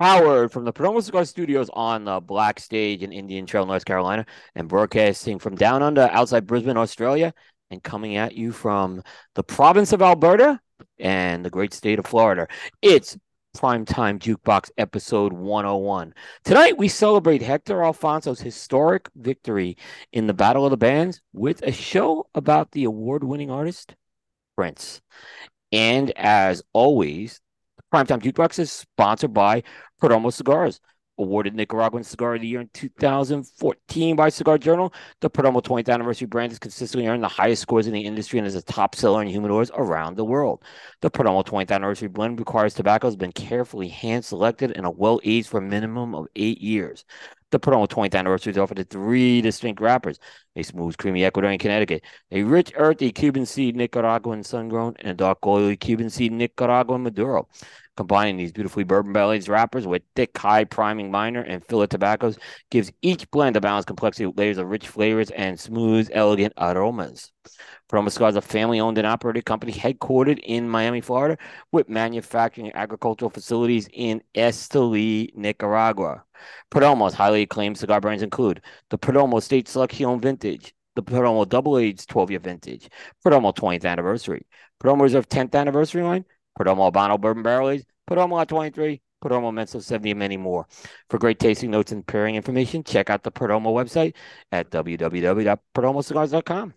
Howard from the Perdomo Cigar Studios on the Black Stage in Indian Trail, North Carolina, and broadcasting from down under outside Brisbane, Australia, and coming at you from the province of Alberta and the great state of Florida. It's Primetime Jukebox episode 101. Tonight we celebrate Hector Alfonso's historic victory in the Battle of the Bands with a show about the award winning artist, Prince. And as always, Primetime Jukebox is sponsored by Perdomo Cigars. Awarded Nicaraguan Cigar of the Year in 2014 by Cigar Journal, the Perdomo 20th anniversary brand has consistently earned the highest scores in the industry and is a top seller in humidors around the world. The Perdomo 20th anniversary blend requires tobacco has been carefully hand selected and a well aged for a minimum of eight years. The Perdomo 20th anniversary is offered in three distinct wrappers a smooth, creamy Ecuadorian Connecticut, a rich, earthy Cuban seed Nicaraguan sun grown, and a dark, oily Cuban seed Nicaraguan Maduro. Combining these beautifully bourbon bellied wrappers with thick, high priming binder and filler tobaccos gives each blend a balanced complexity with layers of rich flavors and smooth, elegant aromas. Perdomo Cigars is a family owned and operated company headquartered in Miami, Florida, with manufacturing and agricultural facilities in Esteli, Nicaragua. Perdomo's highly acclaimed cigar brands include the Perdomo State Selection Vintage, the Perdomo Double Aged 12 year vintage, Perdomo 20th anniversary, Perdomo Reserve 10th anniversary line, Perdomo Habano Bourbon Barrel Aged, Perdomo R23, Perdomo Inmenso 70, and many more. For great tasting notes and pairing information, check out the Perdomo website at www.perdomocigars.com.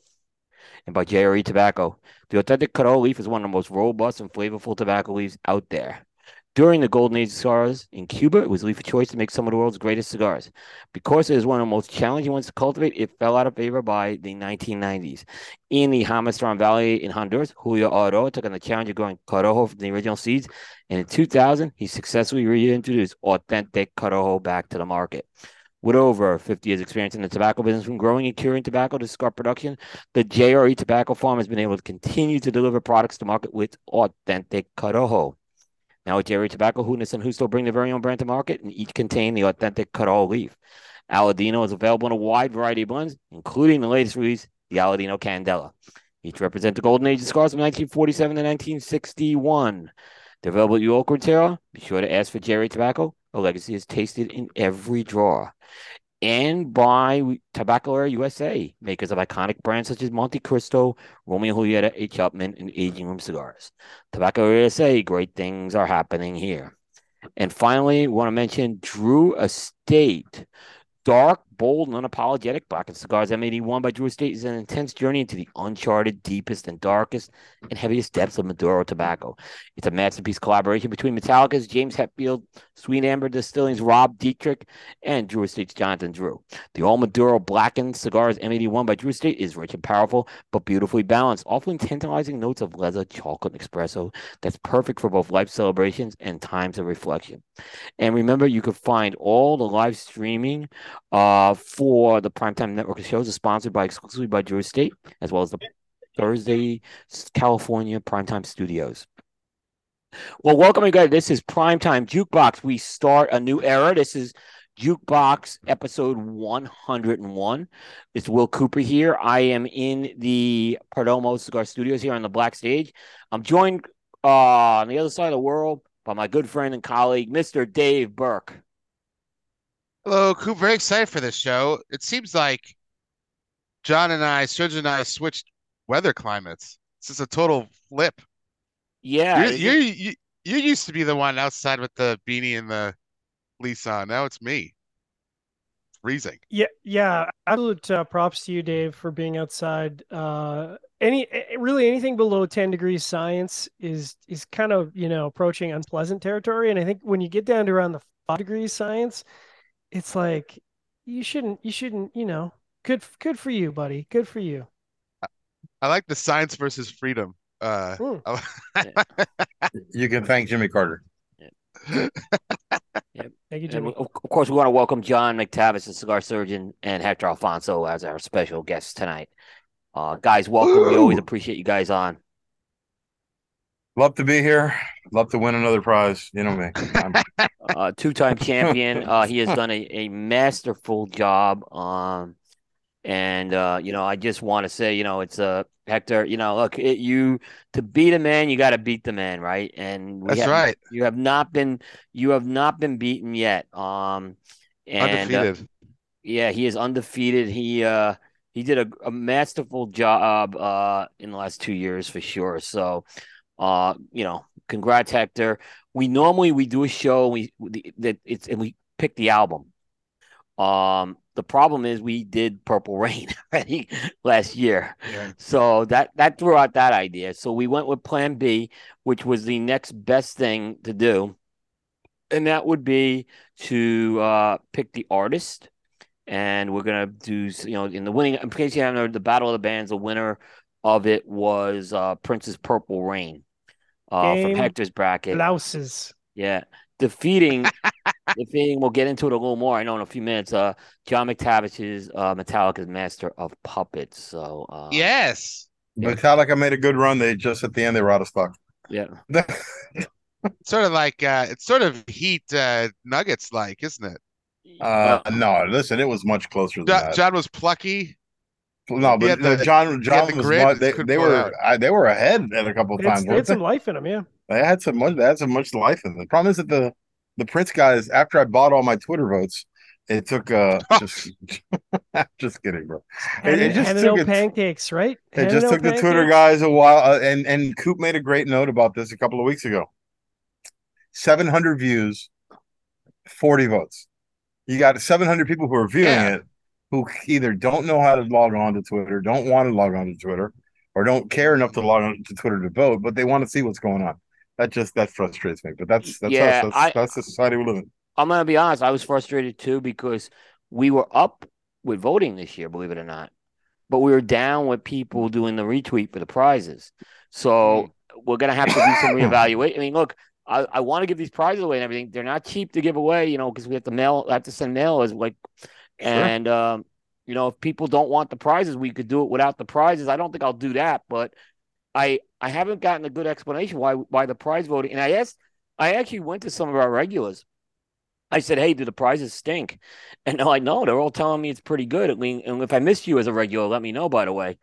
And by JRE Tobacco. The authentic Corojo leaf is one of the most robust and flavorful tobacco leaves out there. During the golden age of cigars in Cuba, it was leaf of choice to make some of the world's greatest cigars. Because it is one of the most challenging ones to cultivate, it fell out of favor by the 1990s. In the Jamastran Valley in Honduras, Julio Eiroa took on the challenge of growing Corojo from the original seeds, and in 2000, he successfully reintroduced authentic Corojo back to the market. With over 50 years' experience in the tobacco business, from growing and curing tobacco to cigar production, the JRE Tobacco Farm has been able to continue to deliver products to market with authentic Corojo. Now with JRE Tobacco, Hunas and Justo bring their very own brand to market and each contain the authentic Corojo leaf. Aladino is available in a wide variety of blends, including the latest release, the Aladino Candela. Each represent the golden age of cigars from 1947 to 1961. They're available at your retailer. Be sure to ask for JRE Tobacco. A legacy is tasted in every draw. and by Tabacalera USA, makers of iconic brands such as Monte Cristo, Romeo Julieta, H. Upmann, and Aging Room Cigars. Tabacalera USA, great things are happening here. And finally, want to mention Drew Estate. Dark, bold, and unapologetic Blackened Cigars M81 by Drew Estate is an intense journey into the uncharted, deepest, and darkest and heaviest depths of Maduro tobacco. It's a masterpiece collaboration between Metallica's James Hetfield, Sweet Amber Distilling's Rob Dietrich, and Drew Estate's Jonathan Drew. The all Maduro Blackened Cigars M81 by Drew Estate is rich and powerful, but beautifully balanced, offering tantalizing notes of leather, chocolate, and espresso that's perfect for both life celebrations and times of reflection. And remember, you can find all the live streaming uh, for the Primetime Network shows is sponsored by exclusively by Drew Estate, as well as the Thursday California Primetime Studios. Well, welcome you guys. This is Primetime Jukebox. We start a new era. This is Jukebox episode 101. It's Will Cooper here. I am in the Perdomo Cigar Studios here on the Black Stage. I'm joined uh, on the other side of the world by my good friend and colleague, Mr. Dave Burke. Hello, Coop. Very excited for this show. It seems like John and I, Serge and I, switched weather climates. This is a total flip. Yeah, you're, you're, you you used to be the one outside with the beanie and the fleece on. Now it's me. Freezing. Yeah, yeah. Absolute uh, props to you, Dave, for being outside. Uh, any really anything below 10 degrees science is is kind of you know approaching unpleasant territory. And I think when you get down to around the five degrees science, it's like you shouldn't you shouldn't you know good good for you buddy good for you i like the science versus freedom uh mm. you can thank jimmy carter yep. Thank you, Jimmy. of course, we want to welcome John McTavish, the cigar surgeon, and Hector Alfonso as our special guests tonight. Uh, guys, welcome. Ooh. We always appreciate you guys on. Love to be here. Love to win another prize. You know me. uh, two-time champion. Uh, he has done a, a masterful job. Um, And uh, you know, I just want to say, you know, it's a uh, Hector. You know, look, it, you to beat a man, you got to beat the man, right? And That's have, right. You have not been, you have not been beaten yet. Um, and uh, undefeated. Uh, yeah, he is undefeated. He uh he did a, a masterful job uh in the last two years for sure. So, uh, you know, congrats, Hector. We normally we do a show we that it's and we pick the album. Um, the problem is we did Purple Rain last year, yeah. so that that threw out that idea. So we went with Plan B, which was the next best thing to do, and that would be to uh, pick the artist and we're gonna do you know in the winning in case you haven't heard the battle of the bands the winner of it was uh prince's purple rain uh from hector's bracket. blouses. Yeah. Defeating defeating we'll get into it a little more i know in a few minutes. Uh john mctavish's uh metallica's master of puppets so uh yes. metallica made a good run. They just at the end they were out of stock yeah. Sort of like uh it's sort of heat uh nuggets like isn't it? Uh, no, listen, it was much closer than John, that. John was plucky. No, but the, John, John was much, they, they were I, they were ahead at a couple of times. They had some life in them, yeah. They had some much. They had some much life in them. The problem is that the the Prince guys, after I bought all my Twitter votes, it took uh just just kidding, bro. It, it just took it, pancakes, right? It just took pancakes. the Twitter guys a while, uh, and and Coop made a great note about this a couple of weeks ago. Seven hundred views, forty votes you got 700 people who are viewing yeah. it who either don't know how to log on to Twitter, don't want to log on to Twitter, or don't care enough to log on to Twitter to vote, but they want to see what's going on. That just that frustrates me. But that's that's yeah, us. That's, I, that's the society we live in. I'm gonna be honest. I was frustrated too because we were up with voting this year, believe it or not, but we were down with people doing the retweet for the prizes. So hmm. we're gonna have to do some reevaluate. I mean, look, I, I want to give these prizes away and everything. They're not cheap to give away, you know, because we have to mail, I have to send mail as like, sure. and um, you know, if people don't want the prizes, we could do it without the prizes. I don't think I'll do that, but I I haven't gotten a good explanation why why the prize voting. And I asked, I actually went to some of our regulars. I said, "Hey, do the prizes stink?" And they're like, "No, they're all telling me it's pretty good." I mean, and if I missed you as a regular, let me know. By the way,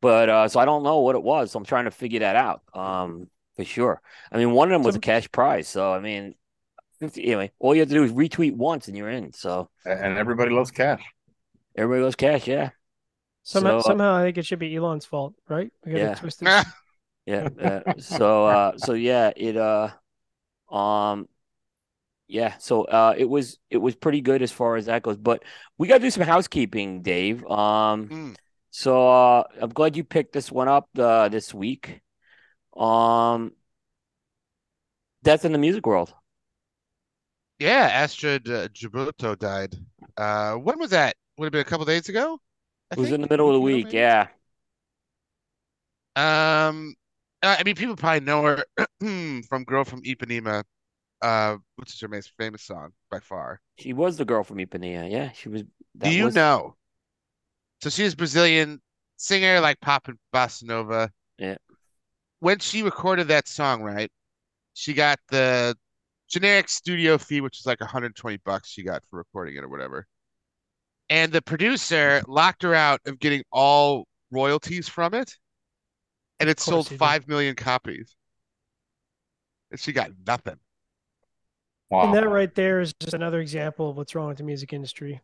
but uh, so I don't know what it was. So I'm trying to figure that out. Um, for sure. I mean, one of them was a cash prize. So I mean, anyway, all you have to do is retweet once and you're in. So and everybody loves cash. Everybody loves cash. Yeah. Somehow, so, somehow, I think it should be Elon's fault, right? yeah. yeah. Uh, so, uh, so yeah, it, uh, um, yeah, so uh, it was it was pretty good as far as that goes. But we got to do some housekeeping, Dave. Um, mm. so uh, I'm glad you picked this one up uh, this week. Um, death in the music world. Yeah, Astrid uh, Djibrito died. Uh, when was that? Would have been a couple days ago. I it was think? in the middle of the week. Yeah. Um, I mean, people probably know her from "Girl from Ipanema," uh, which is her most famous song by far. She was the girl from Ipanema. Yeah, she was. Do you was... know? So she was Brazilian singer, like pop and bossa nova. Yeah when she recorded that song, right? She got the generic studio fee, which is like 120 bucks she got for recording it or whatever. And the producer locked her out of getting all royalties from it. And it sold 5 million copies. And she got nothing. Wow. And that right there is just another example of what's wrong with the music industry.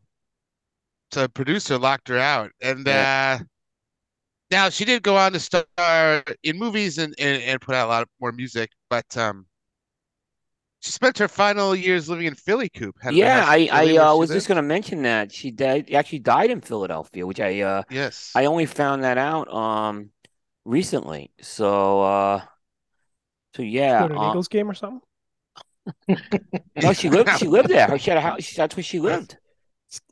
So the producer locked her out. And yeah. uh now she did go on to star in movies and, and, and put out a lot more music, but um, she spent her final years living in Philly. Coop. yeah, I I uh, was just going to mention that she died actually died in Philadelphia, which I uh yes I only found that out um recently. So uh so yeah, an uh, Eagles game or something. no, she lived. She lived there. She had a house. That's where she lived.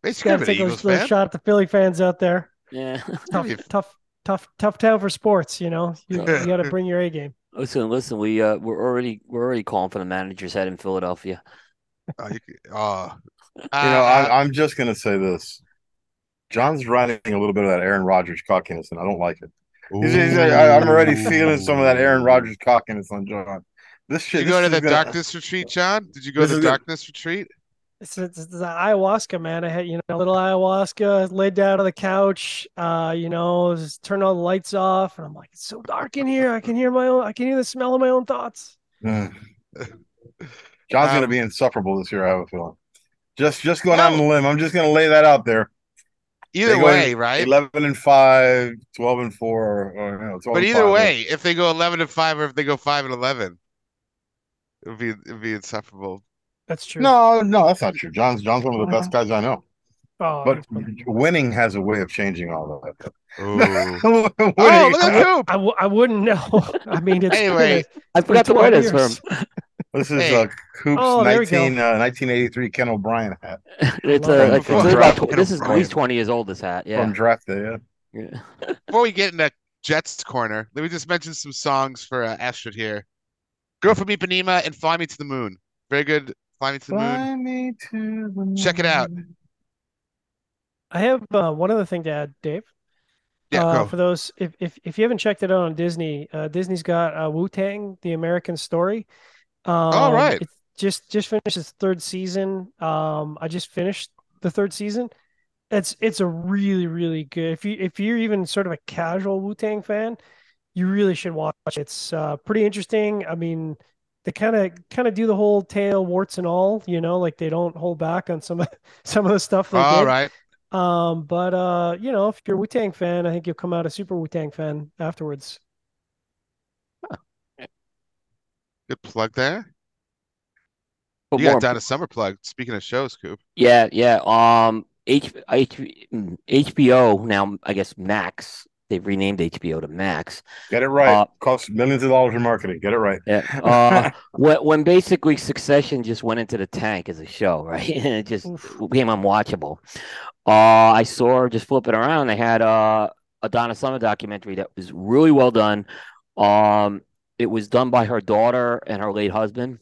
They got to take a little shot at the Philly fans out there. Yeah, tough, tough, tough tough town for sports. You know, you, you got to bring your A game. Listen, listen. We uh, we're already we're already calling for the manager's head in Philadelphia. Uh, you, uh, you know, I, I'm just gonna say this. John's riding a little bit of that Aaron Rodgers cockiness, and I don't like it. He's, he's like, I, am already feeling some of that Aaron Rodgers cockiness on John. This shit. Did you go to the gonna... darkness retreat, John? Did you go to the darkness retreat? It's, it's, it's the ayahuasca, man. I had you know a little ayahuasca, laid down on the couch. Uh, you know, just turned all the lights off, and I'm like, it's so dark in here. I can hear my own. I can hear the smell of my own thoughts. Mm. John's Um, gonna be insufferable this year. I have a feeling. Just just going No. out on the limb. I'm just gonna lay that out there. Either way, right? 11 and 5, 12 and 4, or, or you know, 12 But either 5. way, if they go eleven and five or if they go five and eleven, it would be it would be insufferable. That's true. No, no, that's not true. John's John's one of the best guys I know. oh, But winning has a way of changing all of that. Ooh. Oh, look at Coop. I, w- I wouldn't know. I mean, it's Anyway, I forgot to 12 wear this for years. him. this is Hey. uh, Coop's Oh, 19, uh, 1983 Ken O'Brien hat It's love a, it. like, From it's about, tw- this is at least 20 years old, this hat. Yeah. from draft day. Yeah. Yeah. before we get into Jets corner, let me just mention some songs for uh, Astrud here. Girl from Ipanema and Fly Me to the Moon. Very good. Fly Me to the Moon. Fly me to the Check it out. I have uh, one other thing to add, Dave. Yeah, uh, go. for those if, if if you haven't checked it out on Disney, uh, Disney's got uh, Wu Tang: The American Story. Um, right. It just just finished its third season. Um, I just finished the third season. It's it's a really really good. If you if you're even sort of a casual Wu Tang fan, you really should watch. It's uh, pretty interesting. I mean, they kind of kind of do the whole tale, warts and all. You know, like they don't hold back on some of some of the stuff they All did. right. Um, but uh, you know, if you're a Wu Tang fan, I think you'll come out a super Wu Tang fan afterwards. Good plug there. But You got more Donna Summer plug. Speaking of shows, Coop. Yeah, yeah. Um, H, H, mm, HBO now, I guess Max. They've renamed HBO to Max. Get it right. Uh, Costs millions of dollars in marketing. Get it right. Yeah. Uh, when when basically Succession just went into the tank as a show, right? And it just Oof. became unwatchable. Uh, I saw just flipping around. They had uh, a Donna Summer documentary that was really well done. Um, it was done by her daughter and her late husband.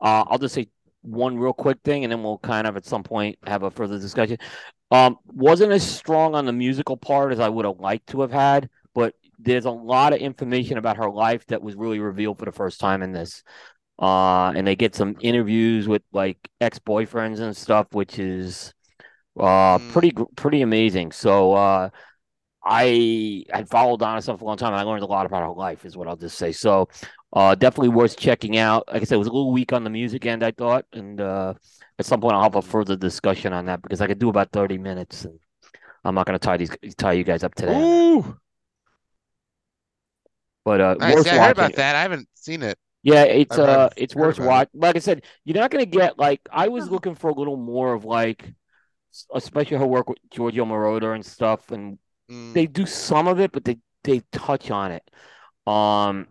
Uh, I'll just say one real quick thing, and then we'll kind of at some point have a further discussion. Um, wasn't as strong on the musical part as I would have liked to have had, but there's a lot of information about her life that was really revealed for the first time in this. Uh, and they get some interviews with like ex-boyfriends and stuff, which is uh Mm. pretty pretty amazing. So uh I had followed Donna stuff for a long time and I learned a lot about her life is what I'll just say. So uh definitely worth checking out. Like I said, it was a little weak on the music end, I thought, and uh at some point I'll have a further discussion on that because I could do about 30 minutes and I'm not gonna tie these tie you guys up today. Ooh, But uh nice. worth Yeah, I heard watching. about that. I haven't seen it. Yeah, it's I've heard- uh it's worth about it. watching. Like I said, you're not gonna get like I was looking for a little more of like especially her work with Giorgio Moroder and stuff, and Mm. they do some of it, but they they touch on it. Um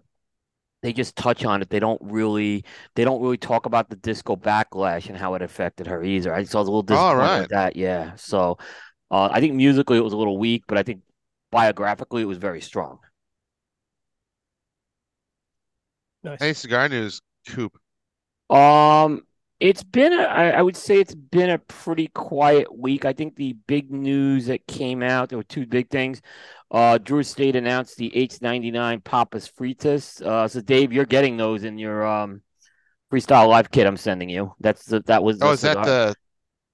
they just touch on it. They don't really they don't really talk about the disco backlash and how it affected her either. I saw a little All disappointed right. that, yeah. So uh I think musically it was a little weak, but I think biographically it was very strong. Nice. Hey, cigar news, Coop. Um, it's been a, I, would say it's been a pretty quiet week. I think the big news that came out, there were two big things. Uh, Drew Estate announced the H99 Papas Fritas. Uh, so Dave, you're getting those in your um freestyle live kit I'm sending you. That's the, that was the Oh, is that the?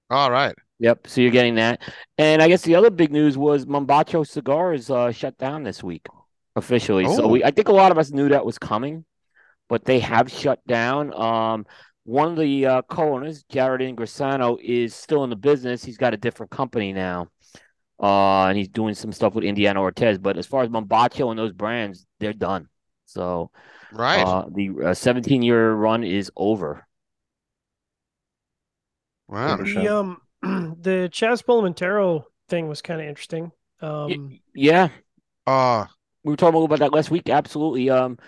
All right. Yep, so you're getting that. And I guess the other big news was Mombacho Cigars uh shut down this week officially. Oh. So we I think a lot of us knew that was coming, but they have shut down. Um one of the uh, co-owners, Jared Ingressano, is still in the business. He's got a different company now. Uh and he's doing some stuff with Indiana Ortez, but as far as Mombacho and those brands, they're done. So Right. uh the 17 year run is over. wow. The sure. um the Chazz Palminteri thing was kind of interesting. Y- Um, yeah, Oh, we were talking a little about that last week. Absolutely. Um,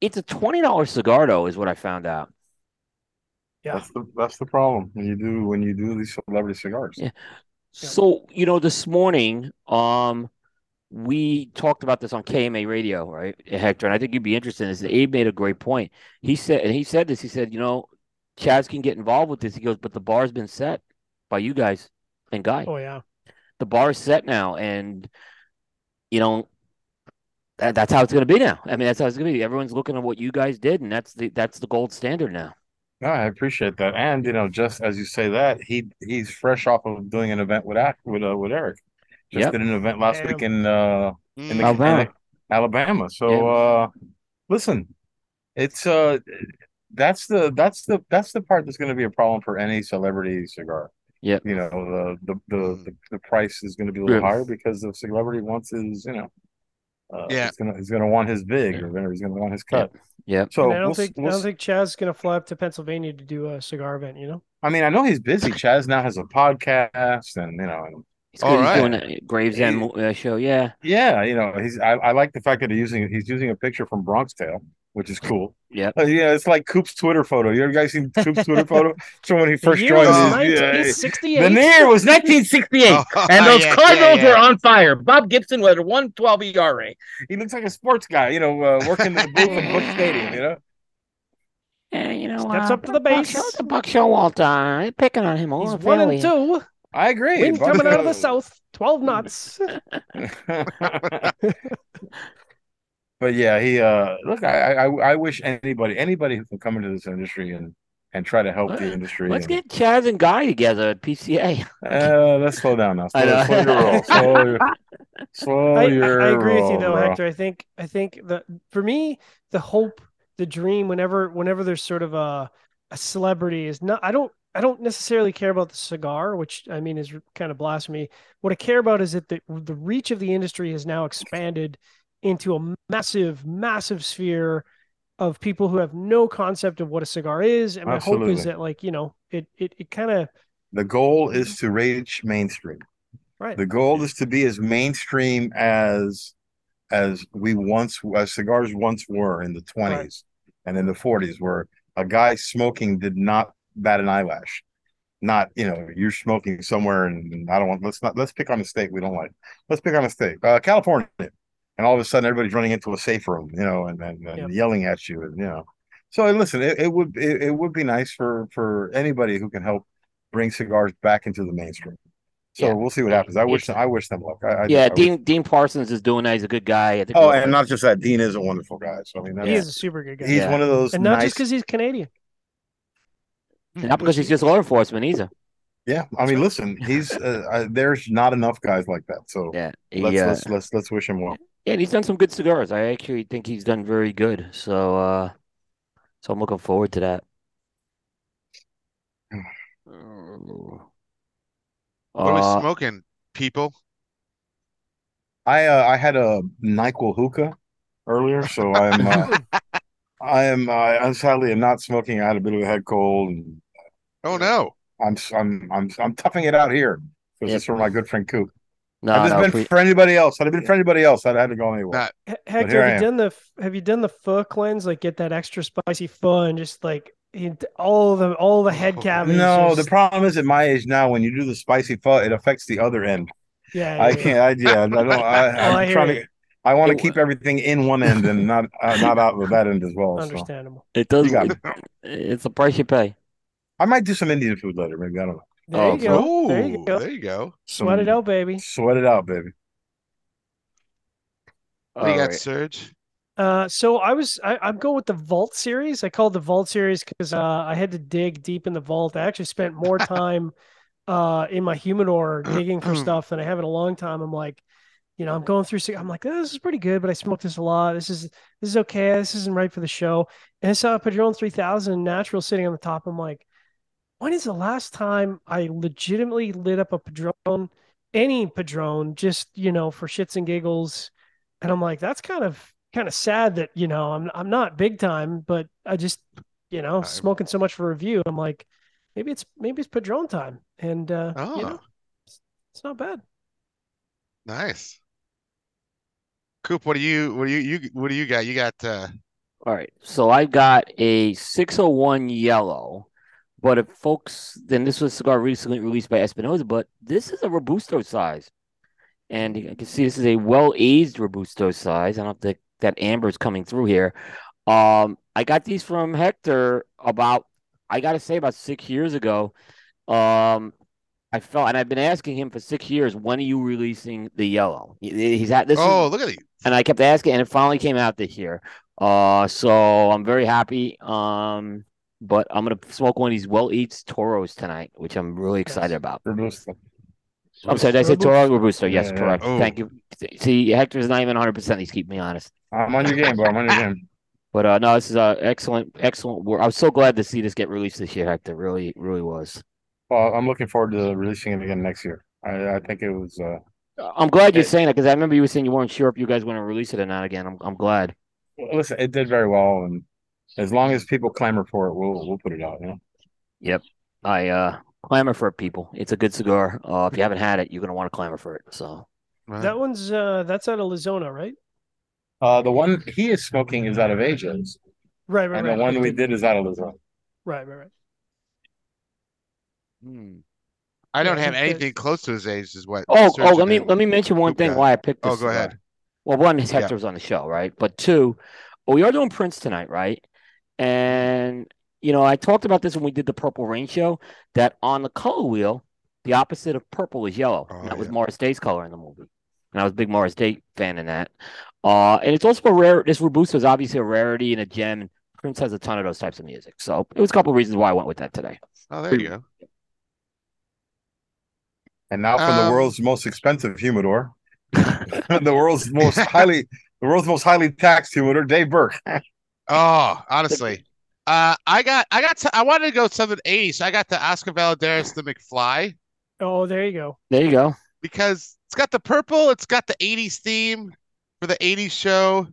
it's a twenty dollar cigar though, is what I found out. Yeah, That's the that's the problem when you do when you do these celebrity cigars. Yeah. So you know, this morning, um, we talked about this on KMA Radio, right, Hector? And I think you'd be interested in this. Abe made a great point. He said, and he said this. He said, you know, Chaz can get involved with this. He goes, but the bar's been set by you guys and Guy. oh yeah, The bar is set now, and you know. That, that's how it's going to be now. I mean, that's how it's going to be. Everyone's looking at what you guys did, and that's the that's the gold standard now. No, I appreciate that, and you know, just as you say that, he he's fresh off of doing an event with with uh, with Eric. Just Yep. did an event last week in uh in the. Alabama. in the- Alabama. So uh listen, it's uh that's the that's the that's the part that's going to be a problem for any celebrity cigar. Yeah, You know, the the the the, the price is going to be a little Yeah. higher because the celebrity wants his, you know, uh, Yeah. he's gonna he's gonna want his big Yeah. or whatever, he's gonna want his cut. Yep. So and I don't we'll, think we'll, I don't think Chaz is gonna fly up to Pennsylvania to do a cigar event. You know, I mean, I know he's busy. Chaz now has a podcast, and you know, and He's All. He's right. doing a Gravesend mo- uh, show. Yeah. yeah, you know, he's. I, I like the fact that he's using he's using a picture from Bronx Tale, which is cool. Yep. Uh, yeah, it's like Coop's Twitter photo. You ever guys seen Coop's Twitter photo? So when he the first year joined, was his- yeah, 1968. the year was 1968, Oh, and those yeah, Cardinals yeah, yeah. were on fire. Bob Gibson was a 112 ERA. He looks like a sports guy, you know, uh, working in the booth at Busch Stadium. You know, Yeah, you know, Steps uh, up to the Buck base. Show, the Buck Showalter, uh, picking on him He's all one and two. I agree. Wind coming out of the south. Twelve knots. but yeah, he uh look, I, I I wish anybody anybody who can come into this industry and and try to help the industry. Let's and, get Chaz and Guy together at PCA. uh, let's slow down now. I Slow, know. slow your roll. Slow your, slow I, I, your I agree with you though, bro. Hector. I think I think the for me the hope, the dream, whenever whenever there's sort of a a celebrity is not. I don't I don't necessarily care about the cigar, which I mean is kind of blasphemy. What I care about is that the the reach of the industry has now expanded into a massive, massive sphere of people who have no concept of what a cigar is. And my hope is that like, you know, it it, it kind of The goal is to reach mainstream. right. The goal is to be as mainstream as as we once as cigars once were in the 20s Right. and in the 40s where a guy smoking did not bat an eyelash not you know you're smoking somewhere and, and i don't want let's not let's pick on a state we don't like let's pick on a state uh, california and all of a sudden everybody's running into a safe room you know and, and, and Yep. yelling at you and you know so listen it, it would it, it would be nice for for anybody who can help bring cigars back into the mainstream so Yeah. we'll see what happens i wish It's- i wish them luck I, I, yeah, I wish- Dean Dean Parsons is doing that. He's a good guy. I think oh we'll- and not just that dean is a wonderful guy so i mean He is a super good guy. he's Yeah. one of those and not nice just because he's Canadian. not because he's just law enforcement either. yeah i mean listen he's uh, I, there's not enough guys like that so Yeah, he, let's, uh, let's let's let's wish him well yeah, and he's done some good cigars. I actually think he's done very good. So, uh, so I'm looking forward to that. What are we Uh, smoking, people? I uh, I had a Nyquil hookah earlier, so I'm uh, I am uh, I'm sadly not smoking. I had a bit of a head cold, and Oh no. I'm I'm I'm I'm toughing it out here because Yep. it's for my good friend Coop. No, I've just no, been pre- for anybody else. I'd have been for anybody else. I'd have had to go anywhere. Not H- here Hector, I have you am. done the have you done the pho cleanse? Like get that extra spicy pho and just like all the all the head Oh, cavities. no, the problem is at my age now, when you do the spicy pho, it affects the other end. yeah, yeah, I yeah. can't. I yeah. I don't. I, Oh, I I'm hear trying you. to. I want to keep everything in one end and not uh, not out of that end as well. So Understandable. it does. it- it's the price you pay. I might do some Indian food later. Maybe I don't know. There Oh, you go. there you go. there you go. Sweat it out, baby. Sweat it out, baby. What do you got, Alright. Serge? Uh, so I was I, I'm going with the Vault series. I called the Vault series because uh, I had to dig deep in the vault. I actually spent more time uh in my humidor digging for stuff than I have in a long time. I'm like, you know, I'm going through. I'm like, oh, this is pretty good, but I smoked this a lot. This is this is okay. This isn't right for the show. And I saw a Padron 3000 natural sitting on the top. I'm like, when is the last time I legitimately lit up a Padron, any Padron, just you know, for shits and giggles? And I'm like, that's kind of kind of sad that you know I'm I'm not big time, but I just you know I'm- smoking so much for review. I'm like, maybe it's maybe it's Padron time, and uh, Oh, you know, it's, it's not bad. nice. Coop, what do you what do you you what do you got? You got uh All right. So I got a 601 yellow. But if folks, then this was a cigar recently released by Espinosa, but this is a Robusto size. And you can see this is a well-aged Robusto size. I don't think that amber is coming through here. Um, I got these from Hector about, I gotta say, about six years ago. Um, I felt, and I've been asking him for six years, when are you releasing the yellow? He's at this. is- Oh, look at these. and I kept asking, and it finally came out this year. Uh, so I'm very happy. Um, but I'm gonna smoke one of these well eats Toros tonight, which I'm really excited Nice. about. Robusto. I'm sorry, did I say. Toro or Robusto? Yes, Yeah, correct. Oh. Thank you. See, Hector's not even 100. percent He's keeping me honest. I'm on your game, bro. I'm on your game. But uh, no, this is uh, excellent, excellent work. I was so glad to see this get released this year, Hector. Really, really was. Well, I'm looking forward to releasing it again next year. I, I think it was. Uh, I'm glad you're It- saying that because I remember you were saying you weren't sure if you guys want to release it or not again. I'm, I'm glad. listen, it did very well, and as long as people clamor for it, we'll we'll put it out. You know. Yep. I uh clamor for it, people. It's a good cigar. Uh, if you haven't had it, you're gonna want to clamor for it. So Right. That one's uh that's out of La Zona, right? Uh, the one he is smoking is out of Asia's, Right, right, and right. the one I we did- did is out of La Zona. Right, right, right. Hmm. I don't Yeah, have think that- anything close to his age. Is what? Oh, oh, let me did. let me mention one thing why I picked this. Oh, go cigar. ahead. Well, one is Yeah. Hector was on the show, right? But two, well, we are doing Prince tonight, right? And you know, I talked about this when we did the Purple Rain show. That on the color wheel, the opposite of purple is yellow. Oh, and that was yeah. Morris Day's color in the movie, and I was a big Morris Day fan in that. Uh, and it's also a rare. This Robusto is obviously a rarity and a gem. And Prince has a ton of those types of music, so it was a couple of reasons why I went with that today. Oh, there you go. And now from Um, the world's most expensive humidor, the world's most highly, the world's most highly taxed humidor, Dave Burke. Oh, honestly, uh, I got, I got, to, I wanted to go something 80s, so I got the Oscar Valladares, the McFly, Oh, there you go. There you go. because it's got the purple, it's got the 80s theme for the 80s show.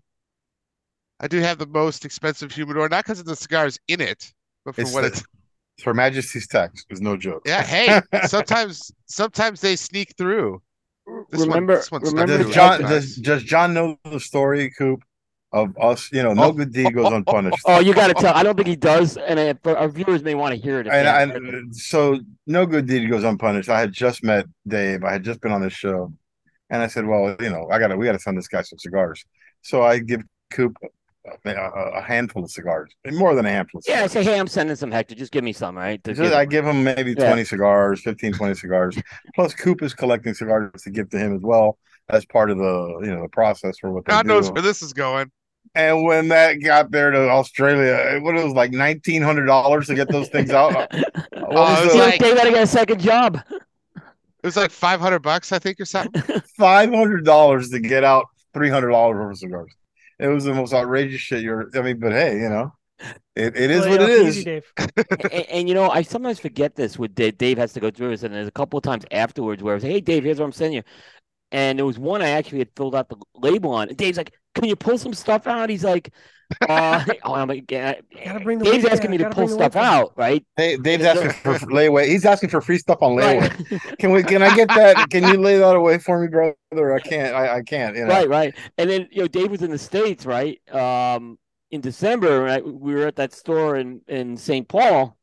I do have the most expensive humidor, not because of the cigars in it, but for It's what the- it's. It's Her Majesty's tax is no joke. Yeah, hey, sometimes, sometimes they sneak through. This one- remember, this one's remember, Does John does, does John know the story, Coop, of us? You know, no Oh, good oh, deed goes oh, unpunished. Oh, oh you got to tell. I don't think he does, and but our viewers may want to hear it. and, haven't heard it. and so no good deed goes unpunished. I had just met Dave. I had just been on this show, and I said, "Well, you know, I gotta we gotta send this guy some cigars." So I give Coop a, a- handful of cigars, more than a handful. Of yeah, I say, hey, I'm sending some Hector. Just give me some, right? To Just- give- I give him maybe Yeah. 20 cigars, 15, 20 cigars. Plus, Coop is collecting cigars to give to him as well as part of the you know the process for what they God do. knows where this is going. And when that got there to Australia, what it was like nineteen hundred dollars to get those things out. What Oh, was it was like- they gotta get a second job. It was like 500 bucks, I think, or something. five hundred dollars to get out three hundred dollars worth of cigars. It was the most outrageous shit you're. I mean, but hey, you know, it, it is Lay what it off easy. Dave. and, and, you know, I sometimes forget this. With Dave, Dave has to go through this, and there's a couple of times afterwards where I say, "Hey, Dave, here's what I'm sending you." And there was one I actually had filled out the label on. And Dave's like, "Can you pull some stuff out?" He's like, "Uh, oh, I'm like, yeah." Gotta bring the Dave's asking me to pull stuff out, right? Hey, Dave's asking for layaway. He's asking for free stuff on layaway. Right. Can we? Can I get that? Can you lay that away for me, brother? I can't. I, I can't. You know. right, right. And then you know, Dave was in the states, right? Um, in December, right? We were at that store in in St. Paul,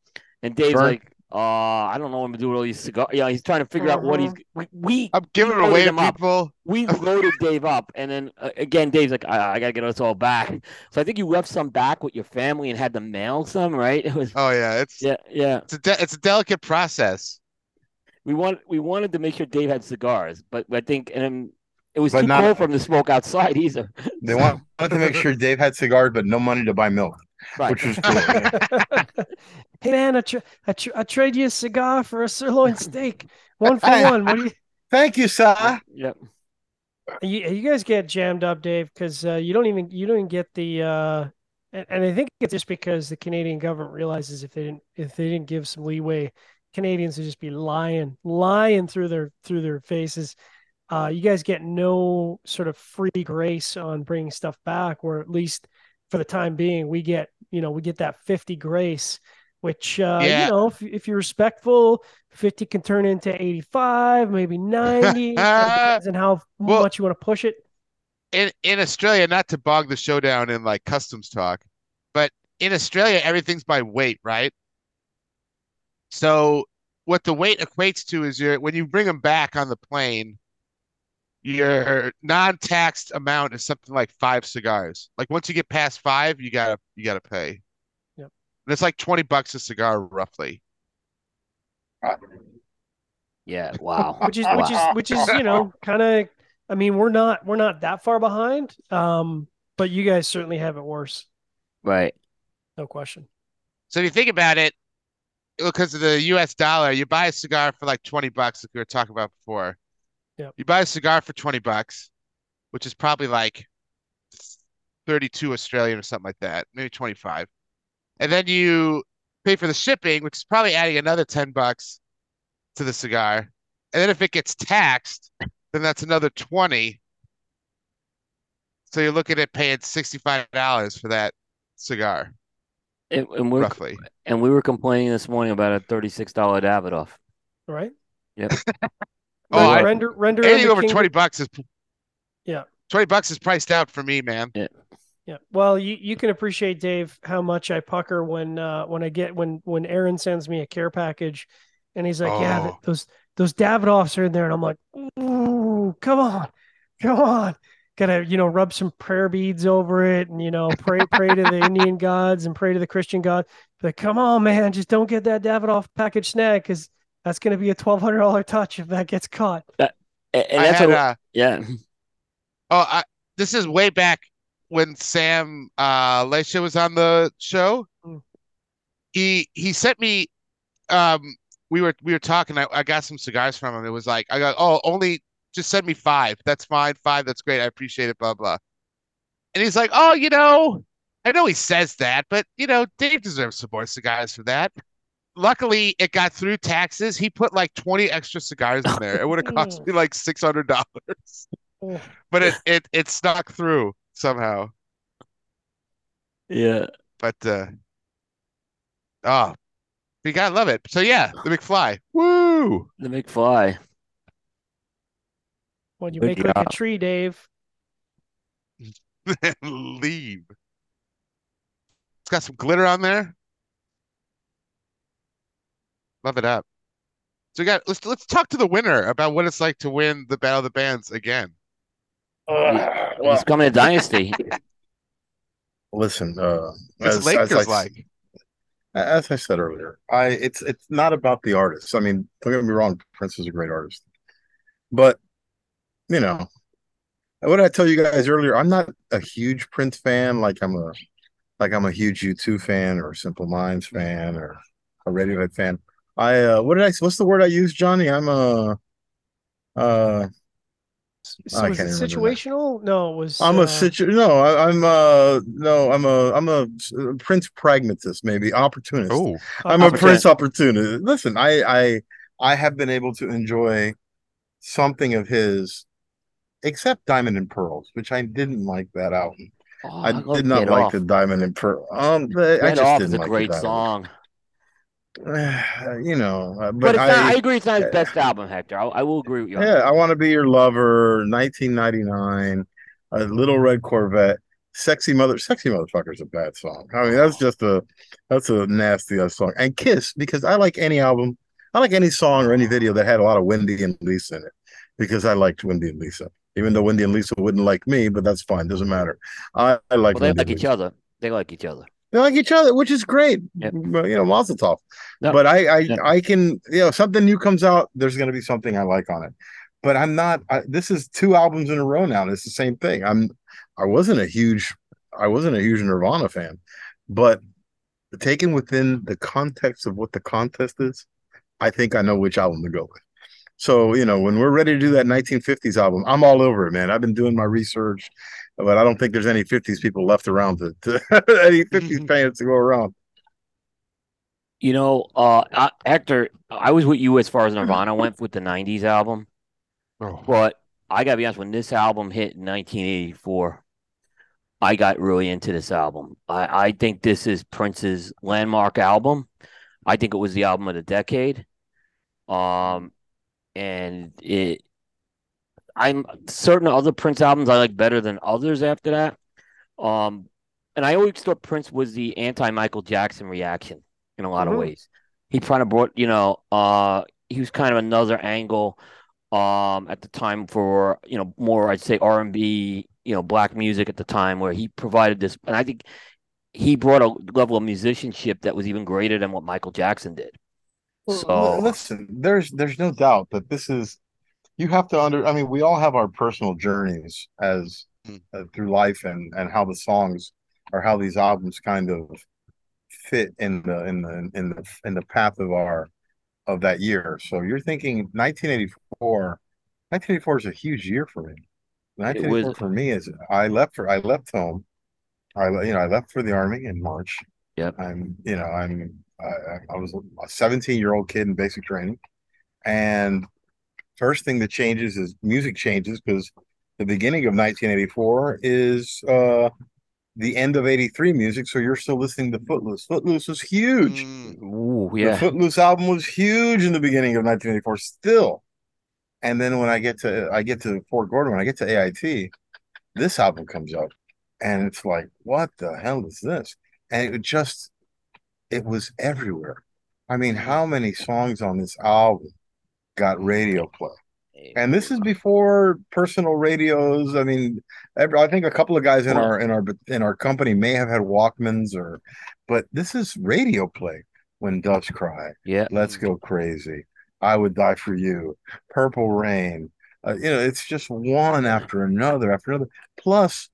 and Dave's Sure. like, "Uh, I don't know what I'm doing with all these cigars." Yeah, he's trying to figure out what he's. We we, I'm giving we away loaded to him up. people. We loaded Dave up, and then uh, again, Dave's like, I, "I gotta get us all back." So I think you left some back with your family and had to mail some, right? It was Oh yeah, it's yeah, yeah. it's a de- it's a delicate process. We want we wanted to make sure Dave had cigars, but I think and then it was But too not- cold for him to smoke outside either. They want, wanted to make sure Dave had cigars, but no money to buy milk, Right. which was cool. hey man, I, tra- I, tra- I trade you a cigar for a sirloin steak, one for one. What do you? Thank you, sir. Yep. You, you guys get jammed up, Dave, because uh, you don't even you don't even get the uh, and, and I think it's just because the Canadian government realizes if they didn't if they didn't give some leeway, Canadians would just be lying lying through their through their faces. Uh, you guys get no sort of free grace on bringing stuff back, or at least for the time being, we get you know we get that fifty grace, which uh, Yeah. you know if if you're respectful, fifty can turn into eighty five, maybe ninety. It depends on how Well- much you want to push it. in in Australia, not to bog the show down in like customs talk, but in Australia, everything's by weight, right? So what the weight equates to is your when you bring them back on the plane, your non-taxed amount is something like five cigars. Like once you get past five, you gotta you gotta pay. Yep. And it's like 20 bucks a cigar roughly. Yeah. Wow. which is which is which is you know kind of i mean we're not we're not that far behind um but you guys certainly have it worse right. no question So if you think about it, because of the U.S. dollar, you buy a cigar for like twenty bucks, like we were talking about before. Yep. You buy a cigar for twenty bucks, which is probably like thirty-two Australian or something like that, maybe twenty-five, and then you pay for the shipping, which is probably adding another ten bucks to the cigar, and then if it gets taxed, then that's another twenty. So you're looking at paying sixty-five dollars for that cigar, And, and we're roughly. and we were complaining this morning about a thirty-six dollar Davidoff. right? Yep. Oh, I- render render Anything unto over kingdom- twenty bucks is Yeah. twenty bucks is priced out for me, man. Yeah. Well, you, you can appreciate Dave how much I pucker when uh when I get when when Aaron sends me a care package and he's like, Yeah, th- Oh. those those Davidoffs are in there and I'm like, Ooh, come on. Come on. Gotta, you know, rub some prayer beads over it and you know, pray pray to the Indian gods and pray to the Christian God. Like, come on, man, just don't get that Davidoff package snag because that's gonna be a twelve hundred dollar touch if that gets caught. And, and I that's had what, uh, yeah. oh, I, this is way back when Sam uh Leccia was on the show. Mm. He he sent me um we were we were talking I, I got some cigars from him. It was like I got oh only just send me five. That's fine. Five, that's great. I appreciate it, blah blah. And he's like, "Oh, you know, I know he says that, but you know, Dave deserves some more cigars for that." Luckily, it got through taxes. He put like 20 extra cigars in there. It would have cost me like $600. Oh. But it it it snuck through somehow. Yeah. But uh oh, you gotta love it. So yeah, the McFly. Woo! The McFly. When you Good make like a tree, Dave. Leave. It's got some glitter on there. Love it up. So we got let's let's talk to the winner about what it's like to win the Battle of the Bands again. He's coming to Dynasty. listen, uh, as, Lakers as I, like? as I said earlier, I it's it's not about the artist. I mean, don't get me wrong, Prince is a great artist, but you know, what did I tell you guys earlier? I'm not a huge Prince fan. Like I'm a like I'm a huge U2 fan or a Simple Minds fan or a Radiohead fan. I uh, what did I? What's the word I use, Johnny? I'm a uh, So I was it can't even remember that. situational? No, it was. I'm uh, a situ. No, I, I'm uh no, I'm a I'm a uh, Prince pragmatist, maybe opportunist. Oh, I'm a Prince opportunist. Listen, I I I have been able to enjoy something of his, except Diamond and Pearls, which I didn't like that album. Oh, I love did not like Off. the Diamond and Pearl. Um, but I just Off didn't is a like great Diamond. song. You know, uh, But, but, it's not, I, I, agree it's not his best album, Hector. I, I will agree with you. yeah. I want to be your lover. 1999, a Little Red Corvette. Sexy mother, sexy motherfucker is a bad song. I mean, that's just a, that's a nasty ass song. And Kiss, because I like any album, I like any song or any video that had a lot of Wendy and Lisa in it, because I liked Wendy and Lisa. Even though Wendy and Lisa wouldn't like me, but that's fine, doesn't matter. I, I like Well, they Wendy like each other. They like each other. They like each other, which is great. Yep. But, you know, Mazel Tov. Yep. But I, I. I can, you know, something new comes out. There's going to be something I like on it. But I'm not. I, this is two albums in a row now. And it's the same thing. I'm. I wasn't a huge. I wasn't a huge Nirvana fan, but taken within the context of what the contest is, I think I know which album to go with. So you know, when we're ready to do that 1950s album, I'm all over it, man. I've been doing my research, but I don't think there's any 50s people left around to, to any 50s fans to go around. You know, uh, I, Hector, I was with you as far as Nirvana went with the '90s album, oh. but I gotta be honest. When this album hit in 1984, I got really into this album. I, I think this is Prince's landmark album. I think it was the album of the decade. Um, and it, I'm certain other Prince albums I like better than others after that. Um, and I always thought Prince was the anti-Michael Jackson reaction in a lot of Mhm. ways. He kind of brought, you know, uh, he was kind of another angle, um, at the time for, you know, more I'd say R and B, you know, black music at the time, where he provided this, and I think he brought a level of musicianship that was even greater than what Michael Jackson did. Well, So- listen, there's there's no doubt that this is you have to under. I mean, we all have our personal journeys as Mm. uh, through life and and how the songs or how these albums kind of fit in the in the in the in the path of our of that year. So you're thinking 1984. 1984 is a huge year for me. 1984 was- for me is I left for I left home. I you know I left for the army in March. Yep. I'm you know I'm I, I- I was a 17 year old kid in basic training, and first thing that changes is music changes because the beginning of 1984 is uh the end of 83 music so you're still listening to footloose. Footloose was huge. Mm, Ooh, the footloose album was huge in the beginning of 1984 still. And then when i get to i get to fort gordon when i get to ait this album comes out and it's like what the hell is this? And it just it was everywhere. I mean how many songs on this album got radio play and this is before personal radios. I mean, I think a couple of guys in our in our in our company may have had Walkmans or, but this is radio play. When doves cry, Yeah. let's go crazy. I would die for you. Purple rain. Uh, you know, it's just one after another after another. Plus,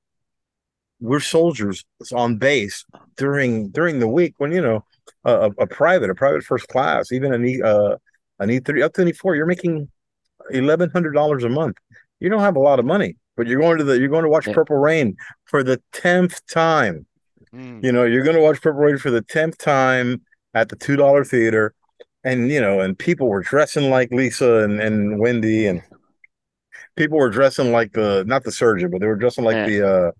we're soldiers on base during during the week when you know a, a, a private, a private first class, even an E uh, an need three up to E four, you're making eleven hundred dollars a month. You don't have a lot of money, but you're going to the you're going to watch Yeah. Purple Rain for the tenth time. mm. You know, you're going to watch Purple Rain for the tenth time at the two dollar theater, and you know, and people were dressing like Lisa and, and Wendy, and people were dressing like the not the surgeon, but they were dressing like Yeah. the uh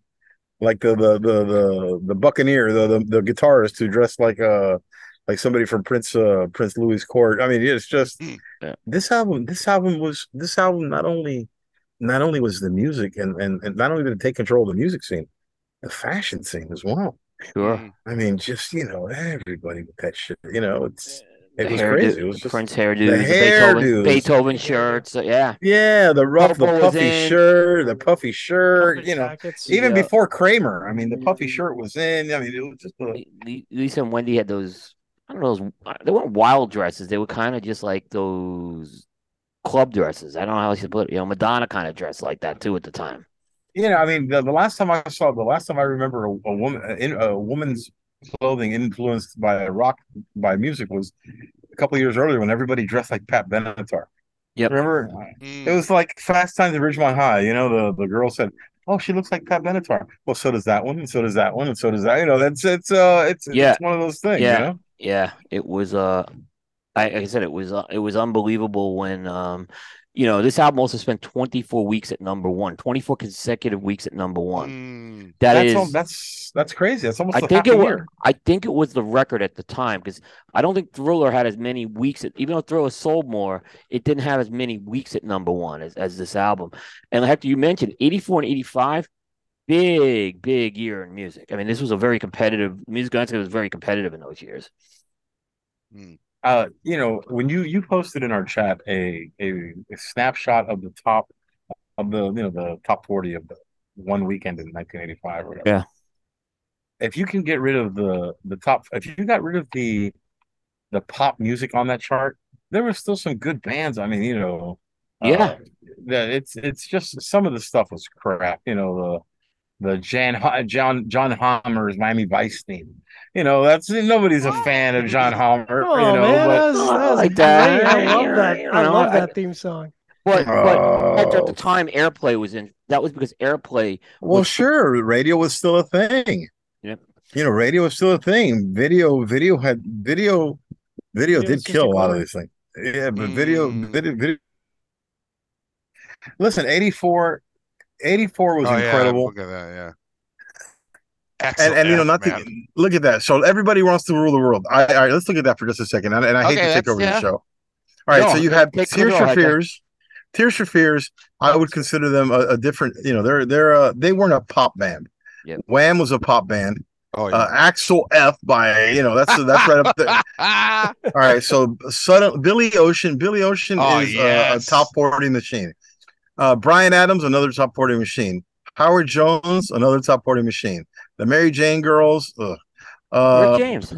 like the the the the, the Buccaneer, the, the the guitarist who dressed like uh like somebody from Prince uh Prince Louis Court. I mean, it's just Mm. Yeah. this album. This album was this album not only not only was the music and and, and not only did it take control of the music scene, the fashion scene as well. Sure. Mm. I mean, just you know, everybody with that shit. You know, it's it The was hairdo- crazy. It was just Prince hairdos, the the Beethoven, hairdos. Beethoven shirts. uh, yeah. yeah, the rough, the Purple was puffy shirt, the puffy shirt. Puffy You know, jackets. even Yeah. before Kramer. I mean, the puffy shirt was in. I mean, it was just a, Le- Le- Lisa and Wendy had those. I don't know. Those, uh, they weren't wild dresses. They were kind of just like those club dresses. I don't know how else to put it. You know, Madonna kind of dressed like that too at the time. you know. I mean, the, the last time I saw, the last time I remember a, a woman in a woman's clothing influenced by rock by music was a couple of years earlier when everybody dressed like Pat Benatar. Yep. Remember? Mm. It was like Fast Times at Ridgemont High. You know, the, the girl said, "Oh, she looks like Pat Benatar." Well, so does that one, and so does that one, and so does that. You know, that's it's uh, it's Yeah. it's one of those things. Yeah. You know? Yeah, it was. Uh, I, like I said, it was. Uh, it was unbelievable when. Um, you know, this album also spent 24 weeks at number one, 24 consecutive weeks at number one. Mm. That that's is. al- that's that's crazy. That's almost I a think it a was. I think it was the record at the time because I don't think Thriller had as many weeks. At, even though Thriller sold more, it didn't have as many weeks at number one as, as this album. And Hector, you mentioned '84 and '85, big, big year in music. I mean, this was a very competitive music. landscape was very competitive in those years. Mm. uh you know when you you posted in our chat a a, a snapshot of the top of the you know the top 40 of the one weekend in 1985 or whatever Yeah. if you can get rid of the the top if you got rid of the the pop music on that chart there were still some good bands i mean you know Yeah. uh, that it's it's just some of the stuff was crap you know the the Jan John John Hammer's Miami Vice theme. You know, that's nobody's a fan of John Hammer, Oh you know, man, but that was, that was like that. I love that. I love that theme song. But but Hector, at the Oh. time, Airplay was in. That was because Airplay. Well, was- sure, radio was still a thing. Yep. You know, radio was still a thing. Video, video had video, video Video did kill a a lot of these things. Yeah, but video, Mm. video, video. Listen, 84, 84 was Oh, yeah, incredible. Look at that. Yeah. and, and you know, not man. to look at that. So everybody wants to rule the world. I, all right, let's look at that for just a second. And, and I hate to take over yeah. the show. All right, No, so you have Tears for Hector. Fears. Tears for Fears. I would consider them a, a different. You know, they're they're uh, they weren't a pop band. Yep. Wham was a pop band. Oh, Uh. Axel F by you know that's that's right up there. Ah, All right, so sudden Billy Ocean. Billy Ocean Oh, is uh, yes. a top forty machine. Uh, Bryan Adams, another top forty machine. Howard Jones, another top forty machine. The Mary Jane Girls. Ugh. Rick Uh, James.